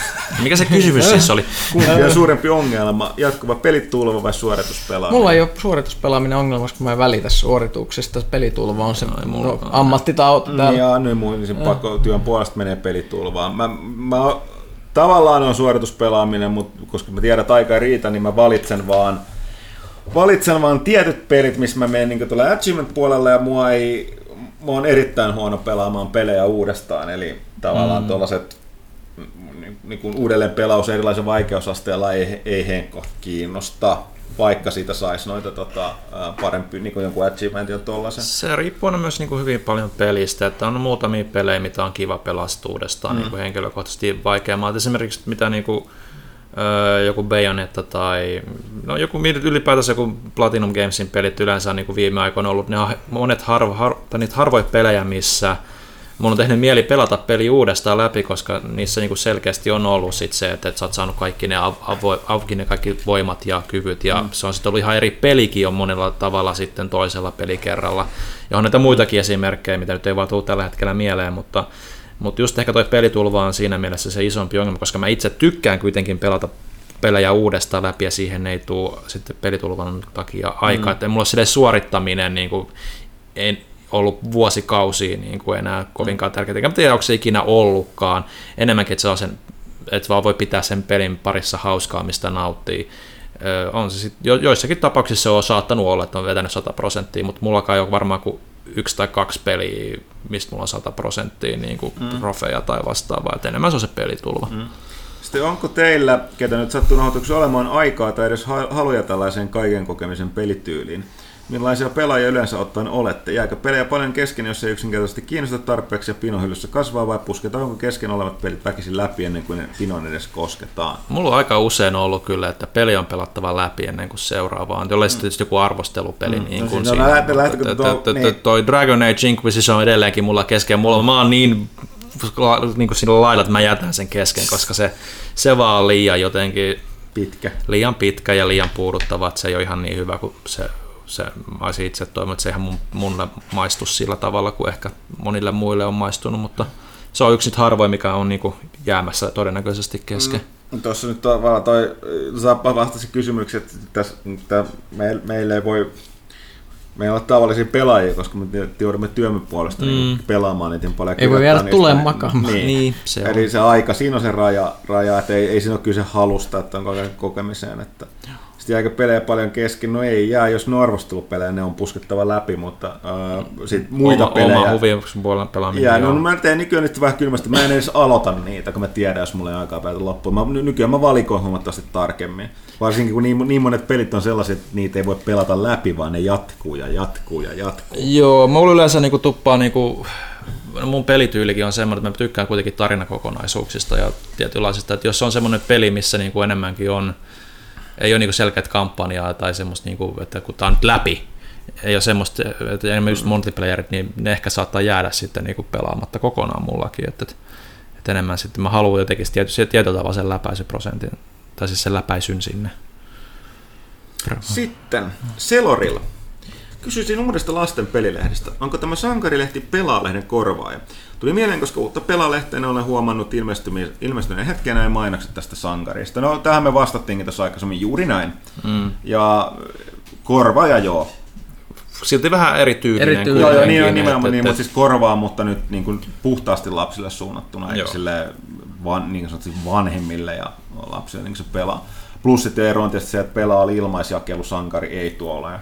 [LAUGHS] Mikä se kysymys siis oli? Kumpi on suurempi ongelma, jatkuva pelitulva vai suorituspelaaminen? Mulla ei ole suorituspelaaminen ongelma, koska mä en välitä suorituksista. Pelitulva on se No, no, ammattitauti Mm, täällä. Ja nyt mun niin pakko työn puolesta menee pelitulvaan. Mä, mä, tavallaan on suorituspelaaminen, mutta koska mä tiedän, että aika ei riitä, niin mä valitsen vaan valitsen vaan tietyt pelit, missä mä menen niin tuolla achievement-puolella ja mua ei, mä oon erittäin huono pelaamaan pelejä uudestaan, eli tavallaan mm. tuollaiset niin, niin kuin uudelleen pelaus erilaisen vaikeusasteella ei, ei henkko kiinnosta, vaikka siitä saisi noita tota, parempi, niin kuin jonkun achievementin tollasen. Se riippuu myös niin kuin hyvin paljon pelistä, että on muutamia pelejä, mitä on kiva pelastaa uudestaan mm. niin kuin henkilökohtaisesti vaikeammat. Esimerkiksi mitä niin kuin, joku Bayonetta tai no joku ylipäätänsä joku Platinum Gamesin pelit yleensä on niin kuin viime aikoina ollut, ne on monet harvo, har, tai niitä harvoja pelejä, missä mun on tehnyt mieli pelata peli uudestaan läpi, koska niissä niinku selkeästi on ollut sit se, että, että sä oot saanut kaikki ne, av, avo, ne kaikki voimat ja kyvyt, ja mm. se on sitten ollut ihan eri pelikin on monella tavalla sitten toisella pelikerralla. Ja on näitä muitakin esimerkkejä, mitä nyt ei vaan tule tällä hetkellä mieleen, mutta, mutta just ehkä toi pelitulva on siinä mielessä se isompi ongelma, koska mä itse tykkään kuitenkin pelata pelejä uudestaan läpi ja siihen ei tule sitten pelitulvan takia aikaa. Mm. Että mulla on suorittaminen niin kuin, ei, ollut vuosikausia niin kuin enää kovinkaan tärkeää. Enkä tiedä, onko se ikinä ollutkaan. Enemmänkin, että, se on sen, että vaan voi pitää sen pelin parissa hauskaa, mistä nauttii. Öö, on se sit, jo, joissakin tapauksissa se on saattanut olla, että on vetänyt 100 prosenttia, mutta mulla ei ole varmaan kuin yksi tai kaksi peliä, mistä mulla on 100 prosenttia niin kuin mm. trofeja tai vastaavaa. Että enemmän se on se pelitulva. Mm. Sitten onko teillä, ketä nyt sattuu olemaan aikaa tai edes haluja tällaiseen kaiken kokemisen pelityyliin? Millaisia pelaajia yleensä ottaen olette? Jääkö pelejä paljon kesken, jos ei yksinkertaisesti kiinnosta tarpeeksi ja pinohyllyssä kasvaa vai pusketaanko kesken olevat pelit väkisin läpi ennen kuin pinon edes kosketaan? Mulla on aika usein ollut kyllä, että peli on pelattava läpi ennen kuin seuraavaan. Jollei sitten tietysti joku arvostelupeli. Mm. Niin kuin siinä, toi Dragon Age Inquisition on edelleenkin mulla kesken. Mulla, mä oon niin niin kuin sillä lailla, että mä jätän sen kesken, koska se, se vaan on liian jotenkin pitkä. liian pitkä ja liian puuduttava, että se ei ole ihan niin hyvä kuin se se, mä olisin itse toivonut, että se ihan mun, mulle maistu sillä tavalla kuin ehkä monille muille on maistunut, mutta se on yksi harvoin, mikä on niinku jäämässä todennäköisesti kesken. Mm. Tuossa nyt tavallaan toi Zappa vastasi kysymyksiä, että tässä, me, meille ei voi me ei ole tavallisia pelaajia, koska me joudumme työmme puolesta niin mm. niin pelaamaan niitä paljon. Ei voi jäädä tuleen makaamaan. Niin. niin se Eli on. se aika, siinä on se raja, raja että ei, ei siinä ole kyse halusta, että on kokemiseen. Että sitten jääkö pelejä paljon kesken? No ei jää, jos ne arvostelupelejä, ne on puskettava läpi, mutta äh, sit muita oma, pelejä... Oma huvin puolella pelaaminen. Jää, no, mä teen nykyään nyt vähän kylmästi, mä en edes aloita niitä, kun mä tiedän, jos mulla ei aikaa päätä loppuun. Mä, nykyään mä valikoin huomattavasti tarkemmin. Varsinkin kun niin, niin monet pelit on sellaiset, että niitä ei voi pelata läpi, vaan ne jatkuu ja jatkuu ja jatkuu. Joo, mulla yleensä niinku tuppaa niinku mun pelityylikin on semmoinen, että mä tykkään kuitenkin tarinakokonaisuuksista ja tietynlaisista, että jos on semmoinen peli, missä niinku enemmänkin on ei ole niinku selkeät kampanjaa tai semmoista, niinku, että kun tämä on nyt läpi, ei ole semmoista, että enemmän just multiplayerit, niin ne ehkä saattaa jäädä sitten niinku pelaamatta kokonaan mullakin, että, että enemmän sitten mä haluan jotenkin tietyllä tavalla sen läpäisyprosentin, tai siis sen läpäisyn sinne. Sitten Selorilla. Kysyisin uudesta lasten pelilehdestä. Onko tämä sankarilehti Pelaalehden korvaaja? Tuli mieleen, koska uutta Pelaalehteen olen huomannut ilmestymi- ilmestyneen hetken näin mainokset tästä sankarista. No, tähän me vastattiinkin tuossa aikaisemmin juuri näin. Mm. Ja korvaaja joo. Silti vähän erityylinen. Erityylinen. Joo, joo, niin, nimenomaan, että- niin, mutta siis korvaa, mutta nyt niin kuin puhtaasti lapsille suunnattuna, eikä Joo. sille van, niin sanotusti vanhemmille ja lapsille niin kuin se pelaa. Plus sitten ero on tietysti se, että pelaa oli ilmaisjakelu, sankari ei tuolla. Ja,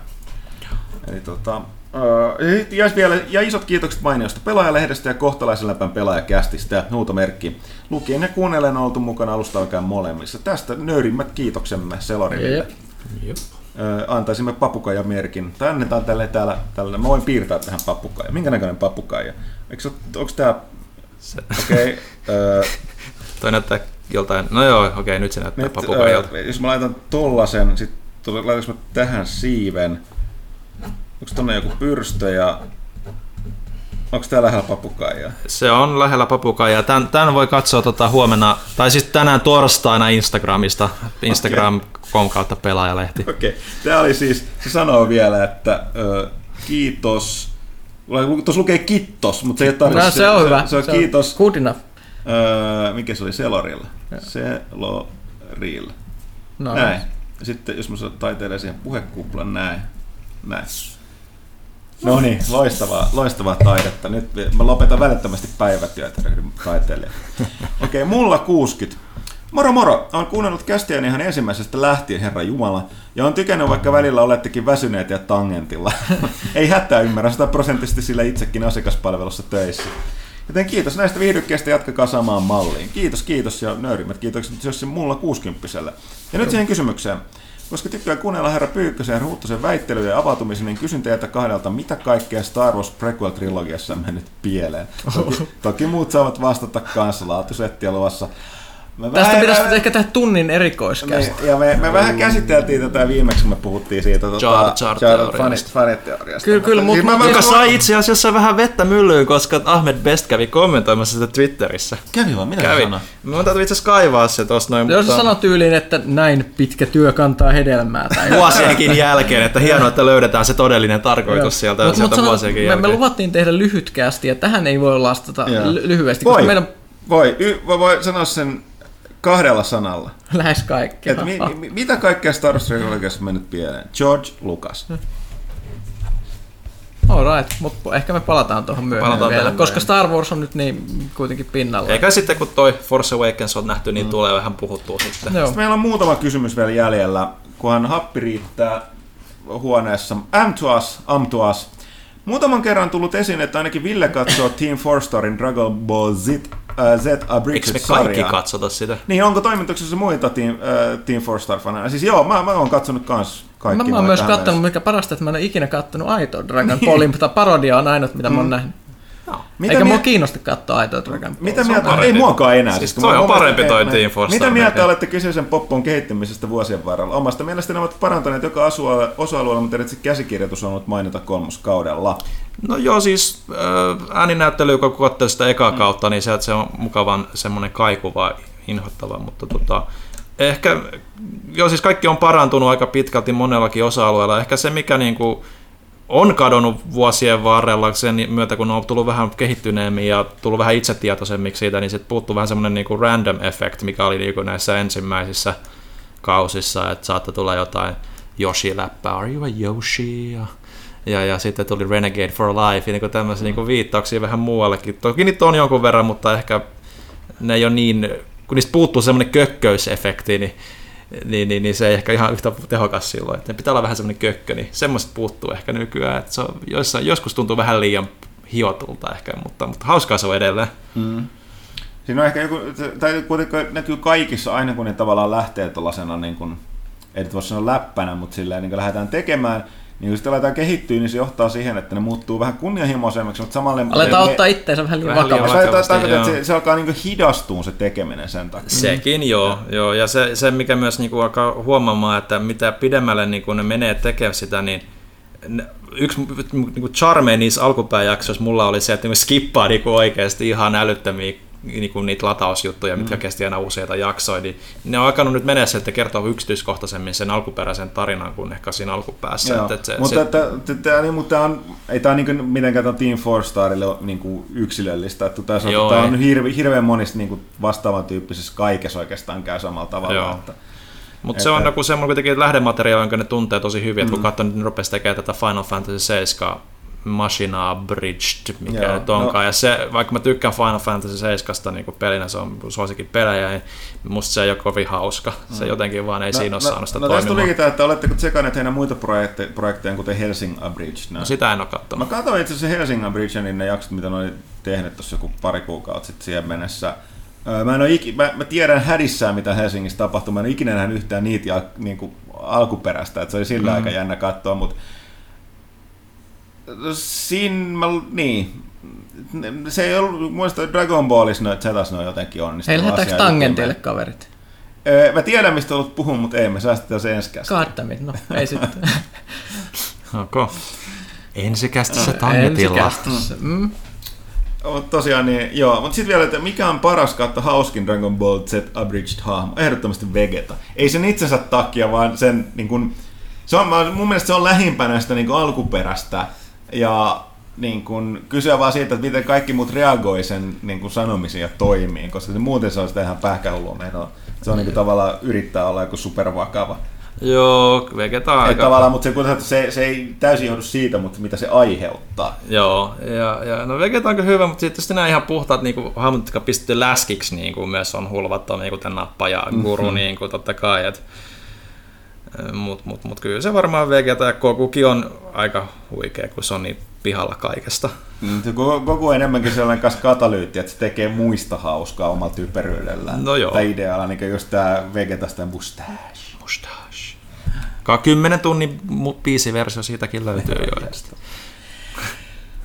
eli tota, öö, ja, vielä, ja isot kiitokset mainiosta pelaajalehdestä ja kohtalaisen läpän pelaajakästistä, huutomerkki. Lukien ja kuunnellen on oltu mukana alusta alkaen molemmissa. Tästä nöyrimmät kiitoksemme Selarille. Jep. Antaisimme papukaija-merkin. Tai annetaan tälle täällä, tälle. Mä voin piirtää tähän papukaija. Minkä näköinen papukaija? Eikö se, onko tää... Okei. Okay, [LAUGHS] Toi näyttää joltain, no joo, okei, nyt se näyttää nyt, papukaijalta. jos mä laitan tollasen, sit laitanko mä tähän siiven? Onko tonne joku pyrstö ja... Onko tää lähellä papukaijaa? Se on lähellä papukaijaa. Tän, tän voi katsoa tota huomenna, tai siis tänään torstaina Instagramista, Instagram.com kautta pelaajalehti. Okei. Okay. Tää oli siis, se sanoo vielä, että ö, kiitos. Tuossa lukee kittos, mutta se ei tarkoitus. No, se on hyvä. Se on kiitos. Good enough. Öö, mikä se oli? Selorilla. Selorilla. No, Näin. Ja sitten jos mä taiteilen siihen puhekuplan, näin. Näin. No niin, loistavaa, loistavaa taidetta. Nyt mä lopetan välittömästi päivätyötä ryhdyn taiteilijan. [LAUGHS] Okei, okay, mulla 60. Moro moro! Olen kuunnellut kästiäni ihan ensimmäisestä lähtien, herra Jumala, ja on tykännyt vaikka välillä olettekin väsyneet ja tangentilla. [LAUGHS] Ei hätää ymmärrä sitä prosenttisesti sillä itsekin asiakaspalvelussa töissä. Joten kiitos näistä viihdykkeistä, jatkakaa samaan malliin. Kiitos, kiitos ja nöyrimmät kiitokset jos se mulla 60 Ja nyt siihen kysymykseen. Koska tykkää kuunnella herra Pyykkösen ja Ruuttosen väittelyjä ja avautumisen, niin kysyn teiltä kahdelta, mitä kaikkea Star Wars prequel-trilogiassa on mennyt pieleen. Toki, [LAUGHS] toki muut saavat vastata kanssa laatusettiä luvassa. Mä Tästä vähän- pitäisi vähän- ehkä tehdä tunnin erikoiskästä. niin, ja me, me vähän käsiteltiin tätä viimeksi, kun me puhuttiin siitä tota, Jar Jar teoriasta. fanit- faniteoriasta. Kyllä, kyllä, Siis mut- mä- mut- Joka sai itse asiassa vähän vettä myllyyn, koska Ahmed Best kävi kommentoimassa sitä Twitterissä. Kävi vaan, mitä Kävi. sanoi? Mä täytyy itse asiassa kaivaa se tosta noin, Jos sanot tyyliin, että näin pitkä työ kantaa hedelmää. Tai vuosienkin jälkeen, että hienoa, että löydetään se todellinen tarkoitus sieltä, Mut- sieltä mut vuosienkin me, me jälkeen. luvattiin tehdä lyhytkästi ja tähän ei voi lastata lyhyesti, Voi, koska meidän voi, y- voi, voi sanoa sen kahdella sanalla. lähes kaikki. Et mi, mi, mitä kaikkea Star Wars trilogiassa on mennyt pieleen? George Lucas. All right, mutta ehkä me palataan tuohon myöhemmin Palataan vielä, koska myöhemmin. Star Wars on nyt niin kuitenkin pinnalla. Eikä sitten kun toi Force Awakens on nähty, niin tulee vähän puhuttua sitten. Joo. Sitten meillä on muutama kysymys vielä jäljellä, kunhan happi riittää huoneessa. Am to us, am to us. Muutaman kerran tullut esiin, että ainakin Ville katsoo [LAUGHS] Team Four Starin Dragon Ball Z, äh, Z Eikö me kaikki katsota sitä? Niin, onko toimituksessa muita Team, äh, Team Four Star faneja? Siis joo, mä, mä oon katsonut kans kaikki. Mä, mä oon myös tähän kattonut, mikä parasta, että mä en ole ikinä kattonut aitoa Dragon [LAUGHS] Ballin, mutta parodia on ainut, mitä mä oon nähnyt. Mitä Eikä mua mie- kiinnosta katsoa aitoa Dragon Ballia. Mitä mieltä? Ei muakaan enää. Siis kun toi on parempi toi Team Force Mitä Star mieltä olette kyseisen poppon kehittymisestä vuosien varrella? Omasta mielestäni ne ovat parantaneet joka asua- osa-alueella, mutta erityisesti käsikirjoitus on ollut mainita kolmoskaudella. No joo, siis äh, ääninäyttely, kun katsoo sitä ekaa kautta, niin se, se on mukavan semmoinen kaikuva, inhottava, mutta tota, ehkä, joo siis kaikki on parantunut aika pitkälti monellakin osa-alueella. Ehkä se, mikä niinku on kadonnut vuosien varrella sen myötä, kun on tullut vähän kehittyneemmin ja tullut vähän itsetietoisemmiksi siitä, niin sitten puuttuu vähän semmoinen niinku random effect, mikä oli niinku näissä ensimmäisissä kausissa, että saattoi tulla jotain Yoshi-läppää, are you a Yoshi? Ja, ja, ja sitten tuli Renegade for Life, ja niin tämmöisiä niin viittauksia vähän muuallekin. Toki niitä on jonkun verran, mutta ehkä ne ei ole niin, kun niistä puuttuu semmoinen kökköysefekti, niin, niin, niin, niin se ei ehkä ihan yhtä tehokas silloin. Että pitää olla vähän semmoinen kökkö, niin semmoista puuttuu ehkä nykyään. Että se on, joissain, joskus tuntuu vähän liian hiotulta ehkä, mutta, mutta hauskaa se on edelleen. Siinä on ehkä joku, tai kuitenkin näkyy kaikissa aina, kun ne tavallaan lähtee tuollaisena, niin kuin, ei nyt voi sanoa läppänä, mutta silleen niin lähdetään tekemään, niin kun sitten aletaan kehittyä, niin se johtaa siihen, että ne muuttuu vähän kunnianhimoisemmiksi, mutta samalle... Aletaan me- ottaa itteensä vähän liian Vähän liian vakavasti. Tarkoitan, että se, se alkaa niin hidastuun se tekeminen sen takia. Sekin joo, joo. ja se, se mikä myös niinku alkaa huomaamaan, että mitä pidemmälle niinku ne menee tekemään sitä, niin ne- yksi niinku charme niissä alkupääjaksoissa mulla oli se, että niinku skippaa niinku oikeasti ihan älyttömiä niinku niitä latausjuttuja, mitkä Mm. kesti aina useita jaksoja, niin ne on alkanut nyt mennä että kertoo yksityiskohtaisemmin sen alkuperäisen tarinan kuin ehkä siinä alkupäässä. Joo, Että, että se, mutta, se, että, niin, mutta tämä on, ei tämä niinku mitenkään tämän Team Four Starille ole niinku yksilöllistä. Että tämä, Joo, tämä on hirve, hirveän monista niinku vastaavan tyyppisessä kaikessa oikeastaan käy samalla tavalla. Joo. Että, Mutta se on joku semmoinen kuitenkin lähdemateriaali, jonka ne tuntee tosi hyvin, että kun Mm. katsoo, niin ne rupesi tekemään tätä Final Fantasy 7 Machina Bridged, mikä Joo, nyt onkaan. no- Ja se, vaikka mä tykkään Final Fantasy 7 niin pelinä, se on suosikin pelejä, niin musta se ei ole kovin hauska. Se jotenkin vaan ei siinä ole saanut sitä no, no toimimaan. tulikin tämä, että oletteko tsekanneet heidän muita projekteja, projekteja kuten Helsing Abridged? No, sitä en ole Mä katsonut. katsoin itse asiassa Helsing Abridged, niin ne jaksot, mitä ne oli tehnyt tuossa joku pari kuukautta sitten siihen mennessä. Öö, Mä, en iki, mä, mä, tiedän hädissään, mitä Helsingissä tapahtui. Mä en ikinä nähnyt yhtään niitä ja, niin kuin, alkuperäistä, että se oli sillä mm. aika jännä katsoa, mutta siinä mä, niin, se ei ollut, mielestä Dragon Ballissa noita Zetas ne on jotenkin onnistunut. Hei, lähdetäänkö asiaa tangentille, jutumaan. kaverit? Öö, Mä tiedän, mistä olet puhunut, mutta ei, me säästetään se ensi käsin. Goddammit, no ei sitten. [LAUGHS] Okay. Ensikästissä tangentilla. Ensikästissä. Mm. Mut tosiaan niin, joo. Mutta sitten vielä, että mikä on paras kautta hauskin Dragon Ball Z Abridged hahmo? Ehdottomasti Vegeta. Ei sen itsensä takia, vaan sen niin kun, se on, mun mielestä se on lähimpänä sitä niin alkuperäistä. Ja niin kun, kyse on vaan siitä, että miten kaikki muut reagoi sen niin kun sanomisiin ja toimiin, koska se muuten se on sitä ihan pähkähullua menoa. Se on niin kun, tavallaan yrittää olla joku supervakava. Joo, Vegeta on Ei aika... tavallaan, mutta se, kun se, se ei täysin johdu siitä, mutta mitä se aiheuttaa. Joo, ja, ja no Vegeta on kyllä hyvä, mutta sitten nämä ihan puhtaat niin hahmot, jotka pistetty läskiksi, niin kuin myös on hulvattomia, niin kuin tämän nappa ja guru, mm-hmm. niin kuin totta kai. Et, mutta mut, mut kyllä se varmaan Vegeta ja Gokukin on aika huikea, kun se on niin pihalla kaikesta. Mm, Goku on enemmänkin sellainen kanssa katalyytti, että se tekee muista hauskaa omalla typeryydellään. No joo. Tai idealla, niin just tää Vegetasta mustache. Mustache. Ka 10 tunnin biisiversio siitäkin löytyy jo.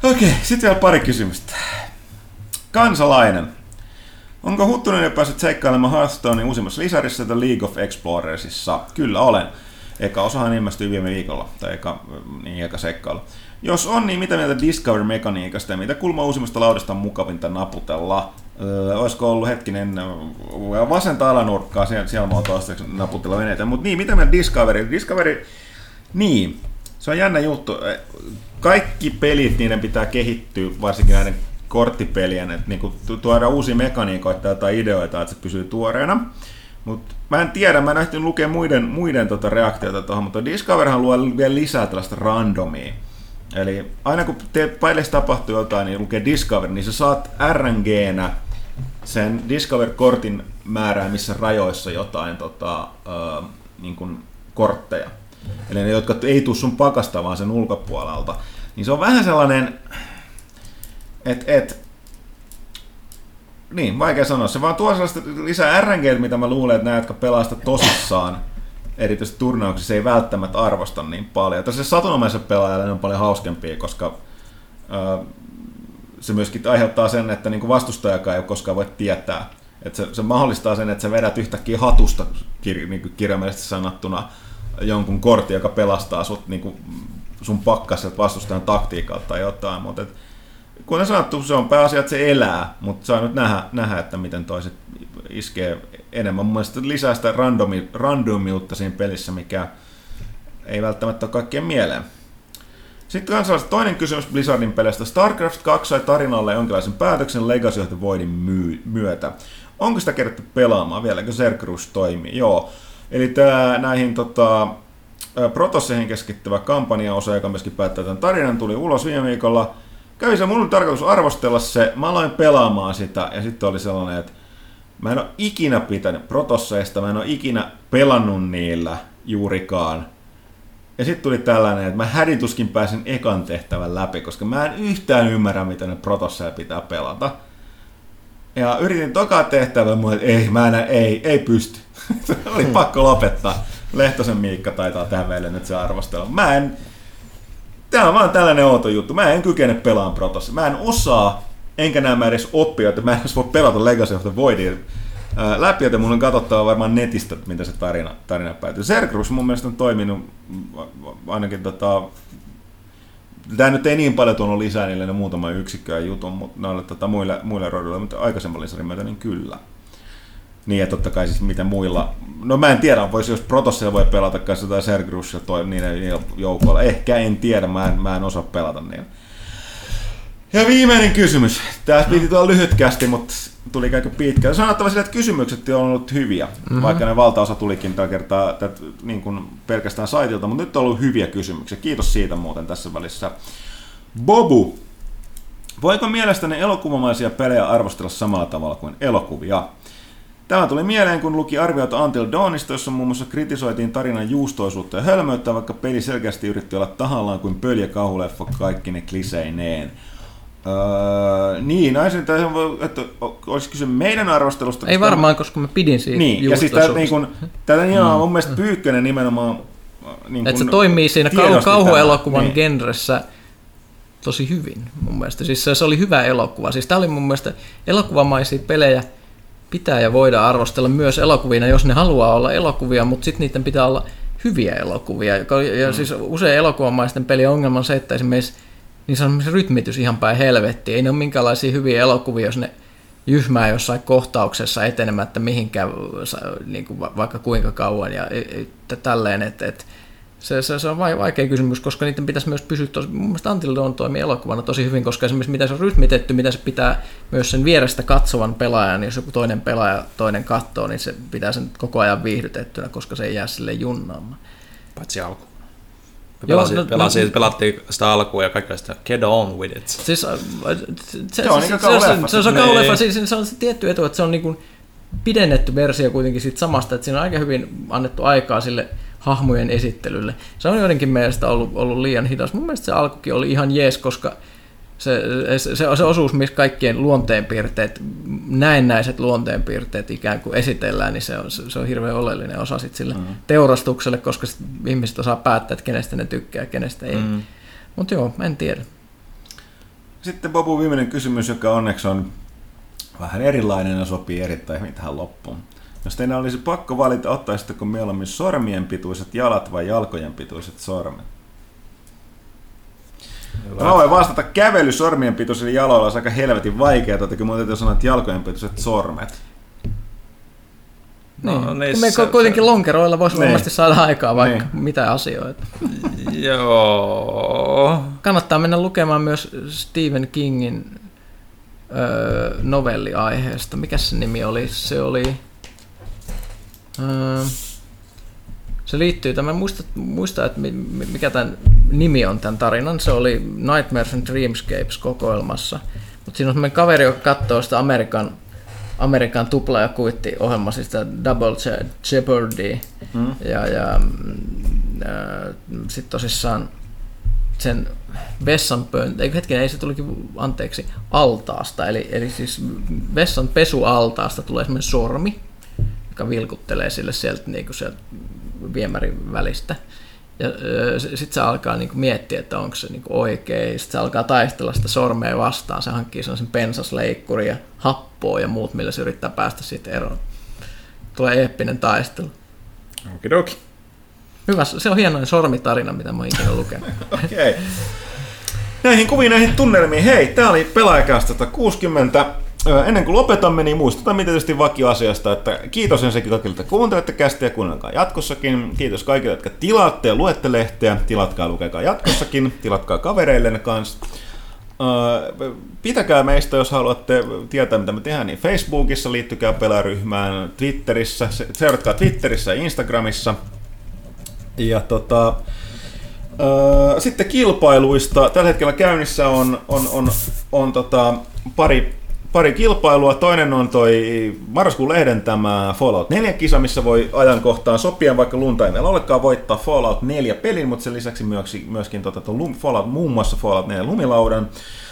[LAUGHS] Okei, sitten vielä pari kysymystä. Kansalainen. Onko Huttunen jo päässyt seikkailemaan Hearthstonein uusimmassa lisarissa The League of Explorersissa? Kyllä olen. Eka osahan ilmestyi viime viikolla, tai eka, niin eka seikkailu. Jos on, niin mitä mieltä Discover-mekaniikasta ja mitä kulma uusimmasta laudasta on mukavinta naputella? Öö, olisiko ollut hetkinen öö, vasenta alanurkkaa, siellä, siellä mä oon toistaiseksi naputella veneitä. Mutta niin, mitä mieltä Discovery? Discovery, niin, se on jännä juttu. Kaikki pelit, niiden pitää kehittyä, varsinkin näiden korttipelien, että tu- tuoda uusia mekaniikoita tai ideoita, että se pysyy tuoreena. Mutta mä en tiedä, mä en ehtinyt lukea muiden, muiden tota reaktioita tuohon, mutta Discoverhan luo vielä lisää tällaista randomia. Eli aina kun te paileissa tapahtuu jotain, niin lukee Discover, niin sä saat RNGnä sen Discover-kortin määräämissä rajoissa jotain tota, ö, niin kuin kortteja. Eli ne, jotka ei tule sun pakasta, vaan sen ulkopuolelta. Niin se on vähän sellainen, että et, niin, vaikea sanoa. Se vaan tuo sellaista lisää RNG, mitä mä luulen, että nämä, jotka pelaa sitä tosissaan, erityisesti turnauksissa, ei välttämättä arvosta niin paljon. Tässä satunomaisen pelaajalle on paljon hauskempia, koska ö, se myöskin aiheuttaa sen, että niin vastustajakaan ei koskaan voi tietää. Että se, se mahdollistaa sen, että sä vedät yhtäkkiä hatusta kir, niin kirjaimellisesti sanottuna jonkun kortin, joka pelastaa sut niin kuin sun pakkaset vastustajan taktiikalta tai jotain. Mutta et, kuten sanottu, se on pääasia, että se elää, mutta saa nyt nähdä, nähdä että miten toiset iskee enemmän. Mun mielestä lisää sitä randomi, randomiutta siinä pelissä, mikä ei välttämättä ole kaikkien mieleen. Sitten kansalaiset toinen kysymys Blizzardin peleistä. StarCraft 2 sai tarinalle jonkinlaisen päätöksen Legacy of the Voidin myy- myötä. Onko sitä kerätty pelaamaan vieläkö Cerberus toimii? Joo. Eli tää, näihin tota, Protosseihin keskittyvä kampanjaosa, joka myöskin päättää tämän tarinan, tuli ulos viime viikolla. Kävi se, mulla oli tarkoitus arvostella se, mä aloin pelaamaan sitä ja sitten oli sellainen, että mä en ole ikinä pitänyt Protosseista, mä en ole ikinä pelannut niillä juurikaan. Ja sitten tuli tällainen, että mä hädituskin pääsin ekan tehtävän läpi, koska mä en yhtään ymmärrä, miten ne protosseja pitää pelata. Ja yritin tokaa tehtävän, mutta ei, mä en, ei, ei pysty. [LAUGHS] oli pakko lopettaa. Lehtosen Miikka taitaa tehdä meille nyt se arvostelu. Mä en, Tää on vaan tällainen outo juttu. Mä en kykene pelaamaan Protossa. Mä en osaa, enkä näe mä edes oppia, että mä en edes voi pelata Legacy of the Voidin ää, läpi, joten mun on katsottava varmaan netistä, mitä se tarina, tarina päätyy. Cerberus mun mielestä on toiminut va- ainakin tota, Tämä nyt ei niin paljon tuonut lisää niille ne muutama yksikkö ja jutun mutta noille tota, muille, muille roduille, mutta aikaisemman lisärin myötä niin kyllä. Niin ja totta kai siis mitä muilla, no mä en tiedä, voisi jos Protossa voi pelata kanssa jotain Sergrussia toi niiden, niiden joukoilla. Ehkä en tiedä, mä en, mä en osaa pelata niin. Ja viimeinen kysymys. Tämä piti tulla lyhytkästi, mutta tuli aika pitkä. Sanottava sille, että kysymykset on ollut hyviä, mm-hmm. vaikka ne valtaosa tulikin tällä kertaa tät, niin kuin pelkästään saitilta, mutta nyt on ollut hyviä kysymyksiä. Kiitos siitä muuten tässä välissä. Bobu, voiko mielestäni elokuvamaisia pelejä arvostella samalla tavalla kuin elokuvia? Tämä tuli mieleen, kun luki arvioita Until Dawnista, jossa muun muassa kritisoitiin tarinan juustoisuutta ja hölmöyttä, vaikka peli selkeästi yritti olla tahallaan kuin pöljä kauhuleffa kaikki ne kliseineen. Öö, niin, naisin, tai että olisi kyse meidän arvostelusta. Ei varmaan, koska mä pidin siitä Niin, ja siis tää, niin kun, tätä niin on mun mielestä Pyykkönen nimenomaan... Niin Että se toimii siinä kau- kauhuelokuvan niin. genressä tosi hyvin mun mielestä. Siis se, se oli hyvä elokuva. Siis tämä oli mun mielestä elokuvamaisia pelejä pitää ja voida arvostella myös elokuvina, jos ne haluaa olla elokuvia, mutta sitten niiden pitää olla hyviä elokuvia. Joka- Ja mm. siis usein elokuvamaisten pelien ongelma on se, että esimerkiksi niin se rytmitys ihan päin helvettiin. Ei ne ole minkäänlaisia hyviä elokuvia, jos ne jyhmää jossain kohtauksessa etenemättä mihinkään niin kuin va- vaikka kuinka kauan ja tälleen, että et, se, se, se, on vai- vaikea kysymys, koska niiden pitäisi myös pysyä tosi, mun mielestä Until Dawn toimii elokuvana tosi hyvin, koska esimerkiksi mitä se on rytmitetty, mitä se pitää myös sen vierestä katsovan pelaajan, jos joku toinen pelaaja toinen katsoo, niin se pitää sen koko ajan viihdytettynä, koska se ei jää sille junnaamaan. Paitsi alku. Joo, Pelasin, no- no, pelasin, no- pelattiin sitä alkua ja kaikkea sitä get on with it. Siis, äh, se, se, Se on se, se, se, se, se on Niin. kauleffa, siis se on se tietty etu, että se on niinku pidennetty versio kuitenkin siitä samasta, että siinä on aika hyvin annettu aikaa sille hahmojen esittelylle. Se on joidenkin mielestä ollut, ollut liian hidas. Mun mielestä se alkukin oli ihan jees, koska se, se, se, osuus, missä kaikkien luonteenpiirteet, näennäiset luonteenpiirteet ikään kuin esitellään, niin se on, se, on hirveän oleellinen osa sit sille mm. teurastukselle, koska sit ihmiset osaa päättää, että kenestä ne tykkää ja kenestä ei. Mm. Mutta joo, en tiedä. Sitten Bobu viimeinen kysymys, joka onneksi on vähän erilainen ja sopii erittäin hyvin tähän loppuun. Jos teidän olisi pakko valita, ottaisitteko mieluummin sormien pituiset jalat vai jalkojen pituiset sormet? Mä voin vastata kävely sormien pituisilla jaloilla olisi aika helvetin vaikeaa, että kun mun täytyy sanoa, että jalkojen pituiset sormet. Niin. No, niin Kun me se- kuitenkin se- lonkeroilla voisi Niin. varmasti saada aikaa vaikka Niin. mitä asioita. Joo. Kannattaa mennä lukemaan myös Stephen Kingin öö, novelli aiheesta. Mikä se nimi oli? Se oli... Öö, se liittyy, tämä muista, muista että mi- mi- mikä tämän nimi on tämän tarinan. Se oli Nightmares and Dreamscapes kokoelmassa. Mutta siinä on semmoinen kaveri, joka katsoo sitä Amerikan, Amerikan tupla- ja kuitti-ohjelmaa, siis sitä Double Je- Jeopardy. Mm. Ja, ja sitten tosissaan sen vessanpöyntö, eikö hetken, ei se tulikin, anteeksi, altaasta, eli, eli siis vessan pesualtaasta tulee semmoinen sormi, joka vilkuttelee sille sieltä, niin kuin sieltä viemärin välistä. Ja sitten se alkaa niinku miettiä, että onko se niinku oikein. Sitten se alkaa taistella sitä sormea vastaan. Se hankkii sellaisen pensasleikkuri ja happoa ja muut, millä se yrittää päästä siitä eroon. Tulee eeppinen taistelu. Okidoki. Hyvä, se on hienoin sormitarina, mitä mä oon ikinä lukenut. [LAUGHS] Okei. Okay. Näihin kuviin, näihin tunnelmiin. Hei, tää oli pelaajakästä 60. Ennen kuin lopetamme, niin muistutan tietysti vakioasiasta, että kiitos ensinnäkin kaikille, että kuuntelette kästiä kuunnelkaa jatkossakin. Kiitos kaikille, jotka tilaatte ja luette lehteä. Tilatkaa ja lukekaa jatkossakin. Tilatkaa kavereillenne kanssa. Pitäkää meistä, jos haluatte tietää, mitä me tehdään, niin Facebookissa liittykää pelaaryhmään, Twitterissä, se- seuratkaa Twitterissä ja Instagramissa. Ja tota, sitten kilpailuista. Tällä hetkellä käynnissä on, on, on, on tota, pari, pari kilpailua. Toinen on toi marraskuun lehden tämä Fallout 4-kisa, missä voi ajankohtaan sopia, vaikka lunta ei meillä olekaan voittaa Fallout 4 pelin, mutta sen lisäksi myöskin, myöskin tota, Fallout, muun muassa Fallout 4 lumilaudan.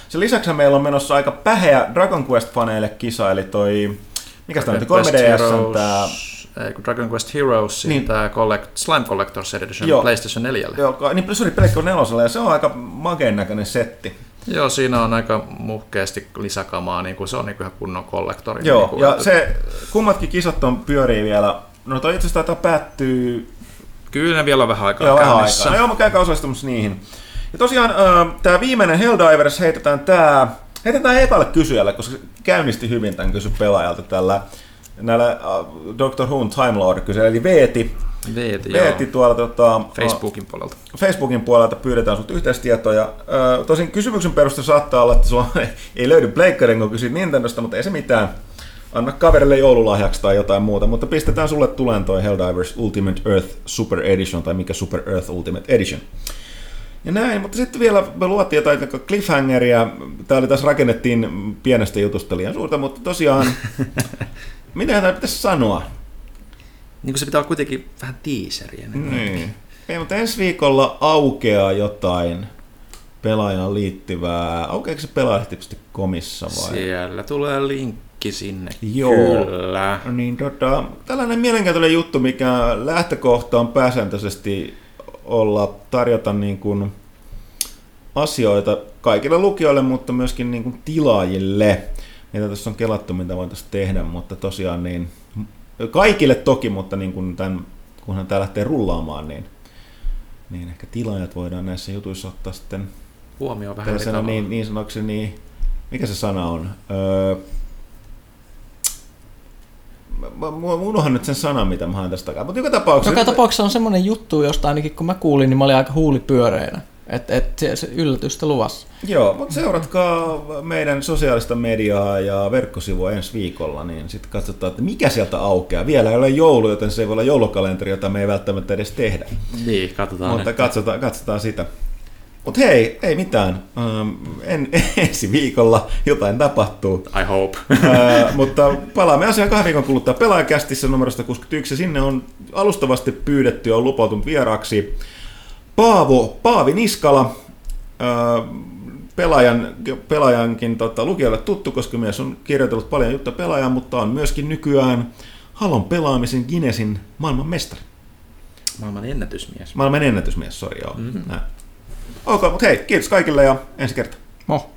Sen lisäksi meillä on menossa aika päheä Dragon Quest-faneille kisa, eli toi, mikä tämä nyt 3DS on tää ei, kun Dragon Quest Heroes, Niin. tämä collect, Slime Collector's Edition Joo. PlayStation 4. Joo. Niin se oli Pleikkari nelosella ja se on aika makeen näköinen setti. Joo, siinä on aika muhkeasti lisäkamaa, niin kuin se on niin kuin ihan kunnon kollektori. Joo, niin kuin, ja että- se, kummatkin kisat on pyörii vielä, no toi itse asiassa päättyy Kyllä ne vielä on vähän aikaa Joo, vähän aikaa. No joo, mä käyn osallistumassa niihin. Ja tosiaan äh, tämä viimeinen Helldivers heitetään tää, heitetään ekalle kysyjälle, koska käynnisti hyvin tämän kysy pelaajalta tällä näillä äh, Doctor Who Time Lord kysely, eli Veeti. Veeti. Veeti tuolla tota, Facebookin puolelta. Facebookin puolelta pyydetään sinulta yhteistietoja. Ö, tosin kysymyksen perusteella saattaa olla, että sulla [LAUGHS] ei löydy pleikkarin, kun kysyt Nintendosta, mutta ei se mitään. Anna kaverille joululahjaksi tai jotain muuta, mutta pistetään sulle tuleen toi Helldivers Ultimate Earth Super Edition, tai mikä Super Earth Ultimate Edition. Ja näin, mutta sitten vielä me luotiin jotain cliffhangeria. Tämä oli taas rakennettiin pienestä jutusta liian suurta, mutta tosiaan, [LAUGHS] mitä tämä pitäisi sanoa? Niin kuin se pitää olla kuitenkin vähän tiiseriä. Niin. Niin. Ei, mutta ensi viikolla aukeaa jotain pelaajaan liittyvää. Aukeako se pelaajalehti.comissa vai? Siellä tulee linkki sinne. Joo. Kyllä. Niin tota, tällainen mielenkiintoinen juttu, mikä lähtökohta on pääsääntöisesti olla tarjota niin kuin asioita kaikille lukijoille, mutta myöskin niin kuin tilaajille. Mitä tässä on kelattu, mitä voitaisiin tehdä, mutta tosiaan niin kaikille toki, mutta niin kuin tämän, kunhan tämä lähtee rullaamaan, niin, niin ehkä tilaajat voidaan näissä jutuissa ottaa sitten Huomioon vähän eri tavalla. niin, niin sanokseni, niin, mikä se sana on? Öö, mä, mä, unohan nyt sen sanan, mitä mä haen tästä takaa, mutta joka tapauksessa... Joka tapauksessa on semmoinen juttu, josta ainakin kun mä kuulin, niin mä olin aika huulipyöreänä. Että et se, yllätystä luvassa. Joo, mutta seuratkaa meidän sosiaalista mediaa ja verkkosivua ensi viikolla, niin sitten katsotaan, että mikä sieltä aukeaa. Vielä ei ole joulu, joten se ei voi olla joulukalenteri, jota me ei välttämättä edes tehdä. Niin, katsotaan. mutta että- katsotaan, katsotaan sitä. Mutta hei, ei mitään. Ähm, en, [LAUGHS] ensi viikolla jotain tapahtuu. I hope. Ää, mutta palaamme asiaan kahden viikon kuluttua pelaajakästissä numerosta 61. Ja sinne on alustavasti pyydetty ja on lupautunut vieraaksi Paavo Paavi Niskala, pelaajan, pelaajankin tota, lukijoille tuttu, koska mies on kirjoitellut paljon juttuja pelaajaan, mutta on myöskin nykyään Halon pelaamisen Guinnessin maailman mestari. Maailman ennätysmies. Maailman ennätysmies, sori joo. Mm-hmm. Ok, mutta hei, kiitos kaikille ja ensi kertaa. Moh.